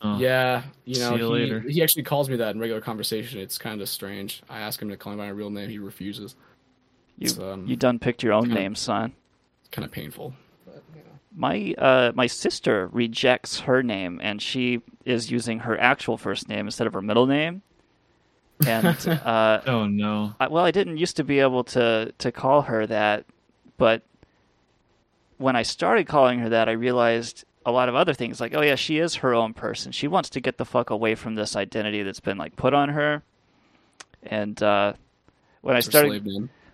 Yeah, you know, See you he, later. he actually calls me that in regular conversation. It's kind of strange. I ask him to call me by my real name. He refuses. You um, you done picked your own kinda- name, son. It's kind of painful. My uh my sister rejects her name and she is using her actual first name instead of her middle name. And uh Oh no. I, well, I didn't used to be able to to call her that, but when I started calling her that, I realized a lot of other things like, oh yeah, she is her own person. She wants to get the fuck away from this identity that's been like put on her. And uh when I started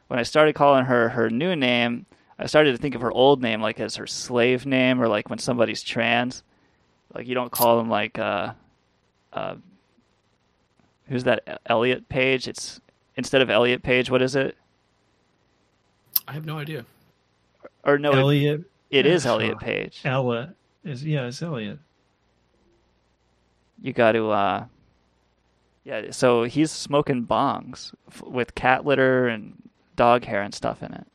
when I started calling her her new name, I started to think of her old name like as her slave name or like when somebody's trans. Like you don't call them like uh uh who's that Elliot Page? It's instead of Elliot Page, what is it? I have no idea. Or no, it- it is Elliot. Page. Ella is yeah, it's Elliot. You got to uh yeah, so he's smoking bongs f- with cat litter and dog hair and stuff in it.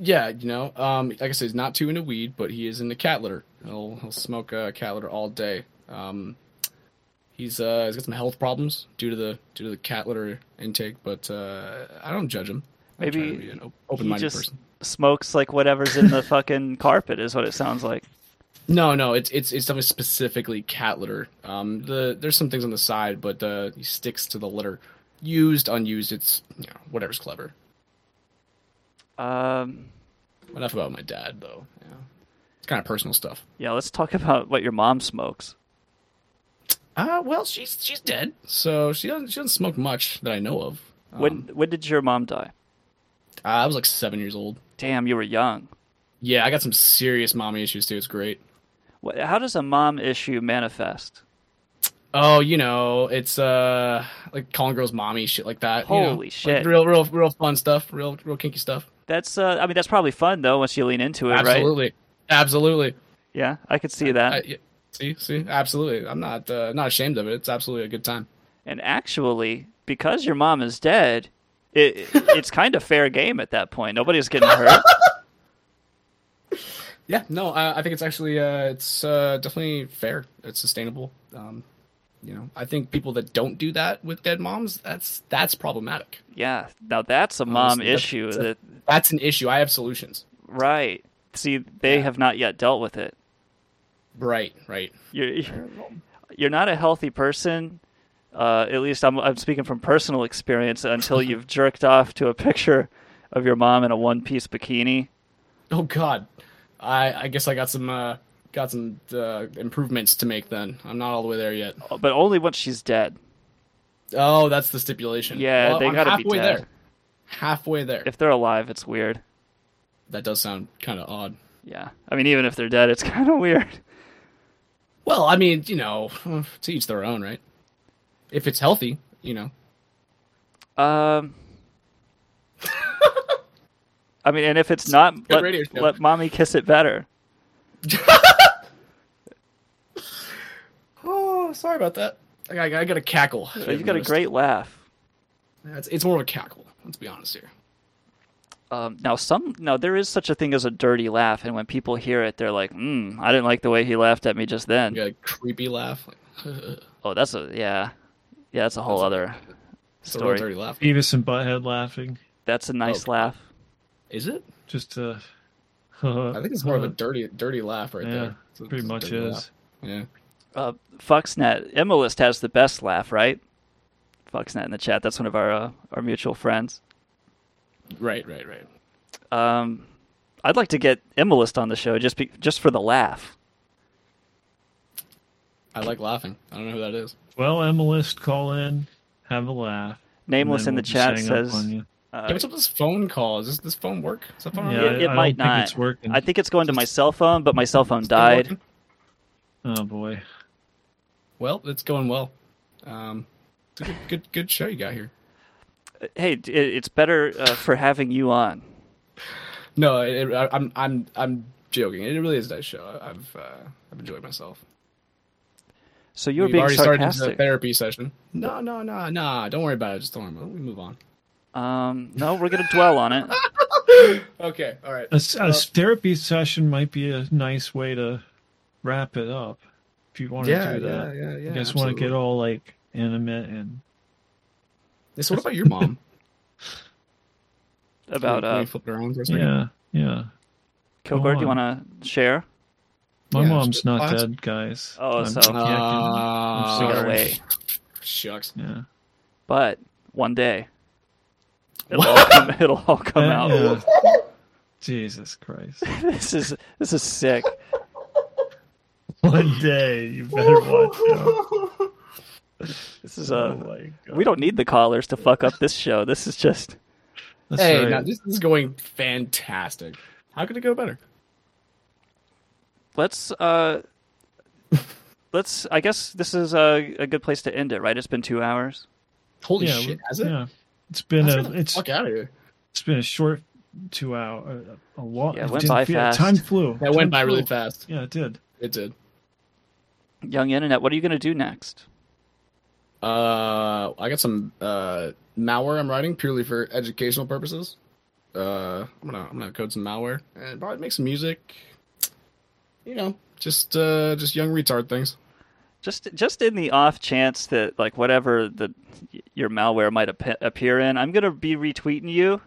Yeah, you know, um, like I said, he's not too into weed, but he is into cat litter. He'll he'll smoke uh, cat litter all day. Um, he's uh, he's got some health problems due to the due to the cat litter intake, but uh, I don't judge him. I try to Maybe be an he open-minded just person. smokes like whatever's in the fucking carpet is what it sounds like. No, no, it's it's it's definitely specifically cat litter. Um, the there's some things on the side, but uh, he sticks to the litter. Used, unused, it's you know whatever's clever. Um Enough about my dad, though. Yeah, it's kind of personal stuff. yeah, let's talk about what your mom smokes. Uh, well, she's she's dead, so she doesn't she doesn't smoke much that I know of. when when did your mom die? Uh, I was like seven years old. Damn, you were young. Yeah, I got some serious mommy issues too. It's great. How does a mom issue manifest? Oh, you know, it's uh like calling girls mommy, shit like that. you know? Holy Like, shit. real, real, real fun stuff. Real, real kinky stuff. That's uh, I mean that's probably fun though once you lean into it, right? Absolutely, absolutely. Yeah, I could see that. I- see, see, absolutely. I'm not uh, not ashamed of it. It's absolutely a good time. And actually, because your mom is dead, it, it's kind of fair game at that point. Nobody's getting hurt. Yeah, no, I, I think it's actually uh, it's uh, definitely fair. It's sustainable. Um, you know, I think people that don't do that with dead moms, that's that's problematic. yeah, now that's a mom Honestly, issue. that's that That's an issue. I have solutions. right. See, they have not yet dealt with it. Right, right. You're you're not a healthy person. Uh, at least I'm I'm speaking from personal experience. Until you've jerked off to a picture of your mom in a one piece bikini. Oh God, I I guess I got some uh, got some uh, improvements to make. Then I'm not all the way there yet. But only once she's dead. Oh, that's the stipulation. Yeah, Well, they I'm gotta be halfway dead. there. Halfway there. If they're alive, it's weird. That does sound kind of odd. Yeah, I mean, even if they're dead, it's kind of weird. Well, I mean, you know, to each their own, right? If it's healthy, you know. Um, I mean, and if it's not, Good let, let mommy kiss it better. Oh, sorry about that. I got, I got a cackle. You got a great laugh. Yeah, It's, it's more of a cackle. Let's be honest here. Um, now, some now there is such a thing as a dirty laugh, and when people hear it, they're like, "Hmm, I didn't like the way he laughed at me just then." You got a creepy laugh. Like, Oh, that's a yeah, yeah, that's a whole other It's a real story. dirty laugh. Beavis and Butthead laughing. That's a nice Oh. laugh. Is it? Just uh I think it's more of a dirty, dirty laugh right Yeah, there. It's a- pretty it's much is. laugh. Yeah. Uh, Fuxnet, Immolist has the best laugh, right? Fuxnet in the chat. That's one of our uh, our mutual friends. Right, right, right. Um, I'd like to get Immolist on the show just be, just for the laugh. I like laughing. I don't know who that is. Well, Emilist, call in, have a laugh. Nameless in the we'll chat just hang up says. On you. Uh, yeah, what's up with this phone call? Is this, this phone work? Is that phone Yeah, work? it, it might don't think it's working. I think it's going to my cell phone, but my cell phone died. Oh boy. Well, it's going well. Um, it's a good, good, good show you got here. Hey, it, it's better uh, for having you on. No, it, I, I'm, I'm, I'm joking. It really is a nice show. I- I've uh, I've enjoyed myself. So you're We've being already started into sarcastic. the therapy session. No, no, no, no. Don't worry about it. Just don't worry about it. We move on. Um, no, we're gonna dwell on it. Okay, all right. A, s- a s- therapy session might be a nice way to wrap it up. If you want to Yeah, do that, yeah, yeah, yeah, You guys want to get all like intimate and So what about your mom? About Can we uh, flip it around for a second? yeah, yeah. Kilgore, do you want to share? My Yeah, mom's not class- dead, guys. Oh, I'm, so- yeah, I can- Ah, I'm gotta sorry. wait. Shucks. Yeah. But one day, it'll all come, it'll all come out. yeah. Jesus Christ! this is this is sick. One day you better watch out. This is uh, Oh we don't need the callers to fuck up this show. This is just That's hey, right. now this is going fantastic. How could it go better? let's uh, let's. I guess this is a, a good place to end it, right? It's been two hours. Holy yeah, shit! Has it? Yeah, it's been Let's a it's fuck out of here. it's been a short two hour a, a long. Yeah, it went by yeah, fast. Time flew. That went Time by really fast. Yeah, it did. It did. Young internet, what are you gonna do next? Uh, I got some uh malware I'm writing purely for educational purposes. Uh, I'm gonna I'm gonna code some malware and probably make some music. You know, just uh, just young retard things. Just just in the off chance that like whatever the your malware might ap- appear in, I'm gonna be retweeting you.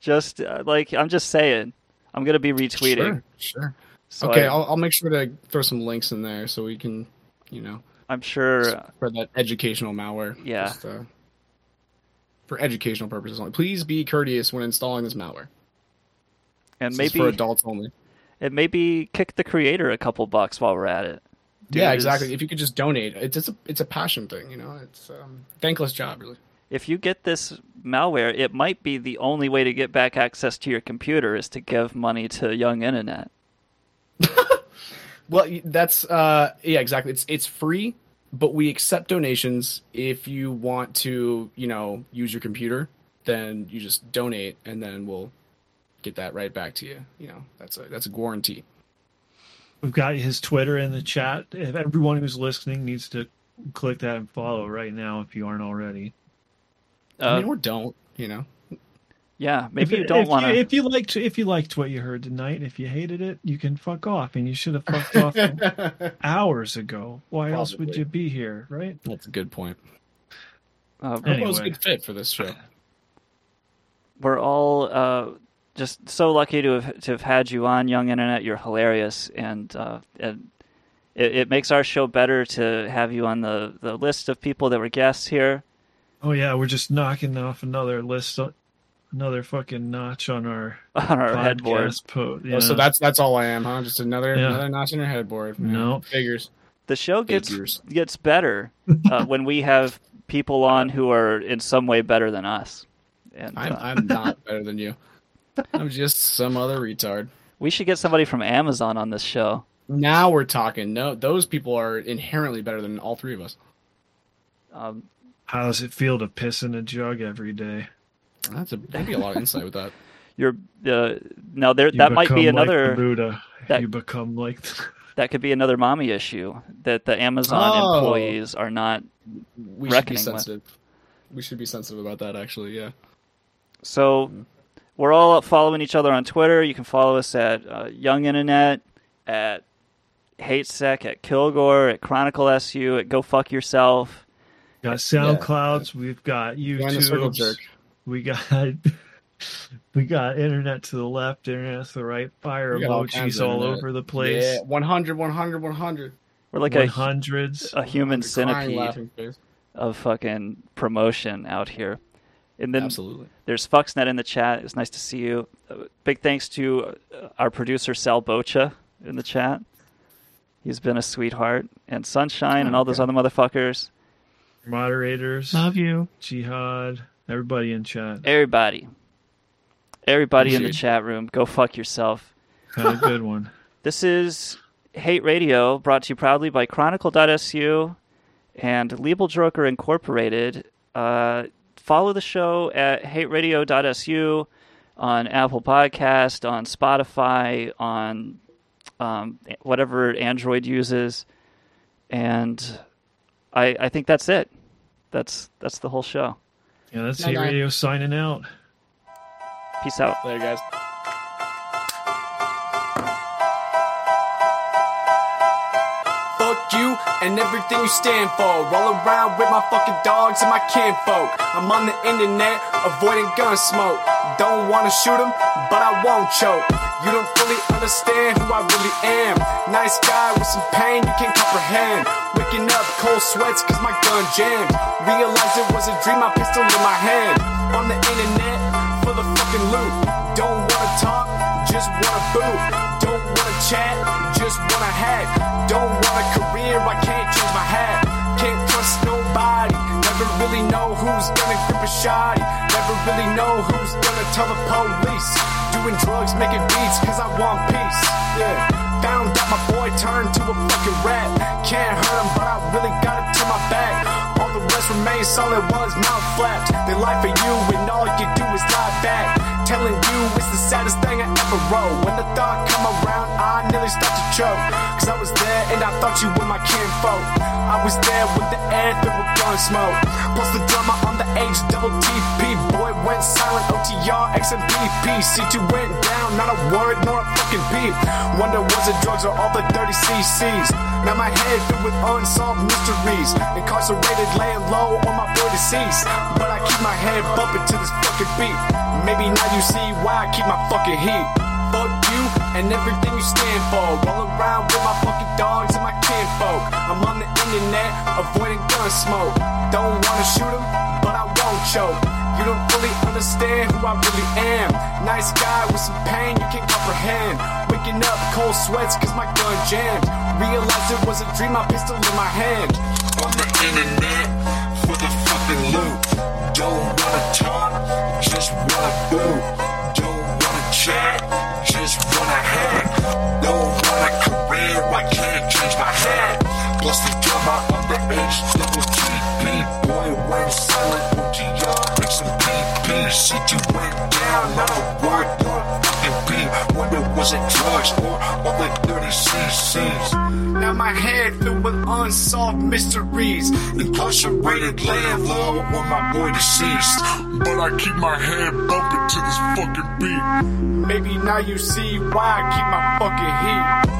Just uh, like I'm just saying, I'm gonna be retweeting. Sure, sure. So okay, I- I'll I'll make sure to throw some links in there so we can, you know, I'm sure. for that educational malware. Yeah. Just, uh, for educational purposes only. Please be courteous when installing this malware. And This is maybe for adults only. and maybe kick the creator a couple bucks while we're at it. Dude yeah, exactly. If you could just donate, it's it's a it's a passion thing, you know. It's um, thankless job, really. If you get this malware, it might be the only way to get back access to your computer is to give money to Young Internet. Well, that's uh, yeah, exactly. It's it's free, but we accept donations. If you want to, you know, use your computer, then you just donate, and then we'll get that right back to you. You know, that's a that's a guarantee. We've got his Twitter in the chat. If everyone who's listening needs to click that and follow right now, if you aren't already. I Uh, mean, or don't, you know. yeah, maybe if, you don't want to. If you liked, if you liked what you heard tonight, if you hated it, you can fuck off, and you should have fucked off hours ago. Why else would you be here, right? That's a good point. Uh, I was a good fit for this show. we're all uh, just so lucky to have to have had you on Young Internet. You're hilarious, and uh, and it, it makes our show better to have you on the, the list of people that were guests here. Oh yeah, we're just knocking off another list, another fucking notch on our On our headboard. podcast Po- Oh, so that's that's all I am, huh? Just another Yeah. another notch in your headboard. Yeah, No. figures. The show gets Figures. gets better uh, when we have people on who are in some way better than us. And I'm uh, I'm not better than you. I'm just some other retard. we should get somebody from Amazon on this show. Now we're talking. No, those people are inherently better than all three of us. Um, How does it feel to piss in a jug every day? That's a maybe a lot of insight with that. you're uh, now there You that might be become like another the Buddha. that- you become like that could be another mommy issue that the Amazon Oh. employees are not We should be reckoning with. sensitive. We should be sensitive about that. Actually, yeah. So we're all following each other on Twitter. You can follow us at uh, Young Internet, at HateSec, at Kilgore, at Chronicle SU, at Go Fuck Yourself. got SoundClouds, we've got Join the circle YouTube, we got we got internet to the left, internet to the right, fire We got all emojis all over the place. Yeah, 100, 100, 100. We're like a, hundreds. a human centipede of fucking promotion out here. And then Absolutely. there's Fuxnet in the chat. It's nice to see you. Uh, big thanks to uh, our producer Sal Bocha in the chat. He's been a sweetheart. And Sunshine and all those other motherfuckers. Moderators, Love you. Jihad, everybody in chat. Everybody. Everybody in the chat room, go fuck yourself. Had a good one. This is Hate Radio, brought to you proudly by Chronicle.su and Label Joker Incorporated. Uh, follow the show at hateradio.su on Apple Podcast, on Spotify, on um, whatever Android uses, and I I think that's it. That's that's the whole show. Yeah, that's Hate. Radio signing out. Peace out. Later, guys. You and everything you stand for. Roll around with my fucking dogs and my kinfolk. I'm on the internet, avoiding gun smoke. Don't wanna shoot shoot 'em, but I won't choke. You don't fully understand who I really am. Nice guy with some pain you can't comprehend. Waking up cold sweats cause my gun jammed. Realized it was a dream, my pistol in my hand. On the internet for the fucking loot. Don't wanna talk, just wanna boot. Don't wanna chat, just wanna hack. Don't want who's gonna grip a shoddy. Never really know who's gonna tell the police. Doing drugs, making beats, cause I want peace. Yeah. Found out my boy turned to a fucking rat. Can't hurt him, but I really gotta turn my back. All the rest remain solid ones, mouth flapped. They lie for you, and all you do is lie back. Telling you it's the saddest thing I ever wrote. When the thought come around, I nearly start to choke. Cause I was there and I thought you were my kinfolk. I was there with the air filled with gun smoke. Plus the drama on the H double TP. Boy went silent, OTR, XMPP. C2 went down, not a word nor a fucking peep. Wonder was it drugs or all the dirty CCs? Now my head filled with unsolved mysteries. Incarcerated, laying low on my boy deceased. But I keep my head bumping to this fucking beat. Maybe now you see why I keep my fucking heat. Fuck you and everything you stand for. Roll around with my fucking dogs and my kinfolk. I'm on the internet, avoiding gun smoke. Don't wanna shoot shoot 'em, but I won't choke. You don't fully understand who I really am. Nice guy with some pain you can't comprehend. Waking up cold sweats cause my gun jammed. Realized it was a dream, my pistol in my hand. On the internet for the fucking loot. Don't wanna talk, just wanna boot. Don't wanna chat, just wanna hack. Don't want a career, I can't change my hat. Plus the drama on the H double TP. Boy went silent, OTR, XMPP. C2 went down, was it drugs or all the dirty CCs? Now my head filled with unsolved mysteries. Incarcerated, low on my boy deceased. But I keep my head bumping to this fucking beat. Maybe now you see why I keep my fucking heat.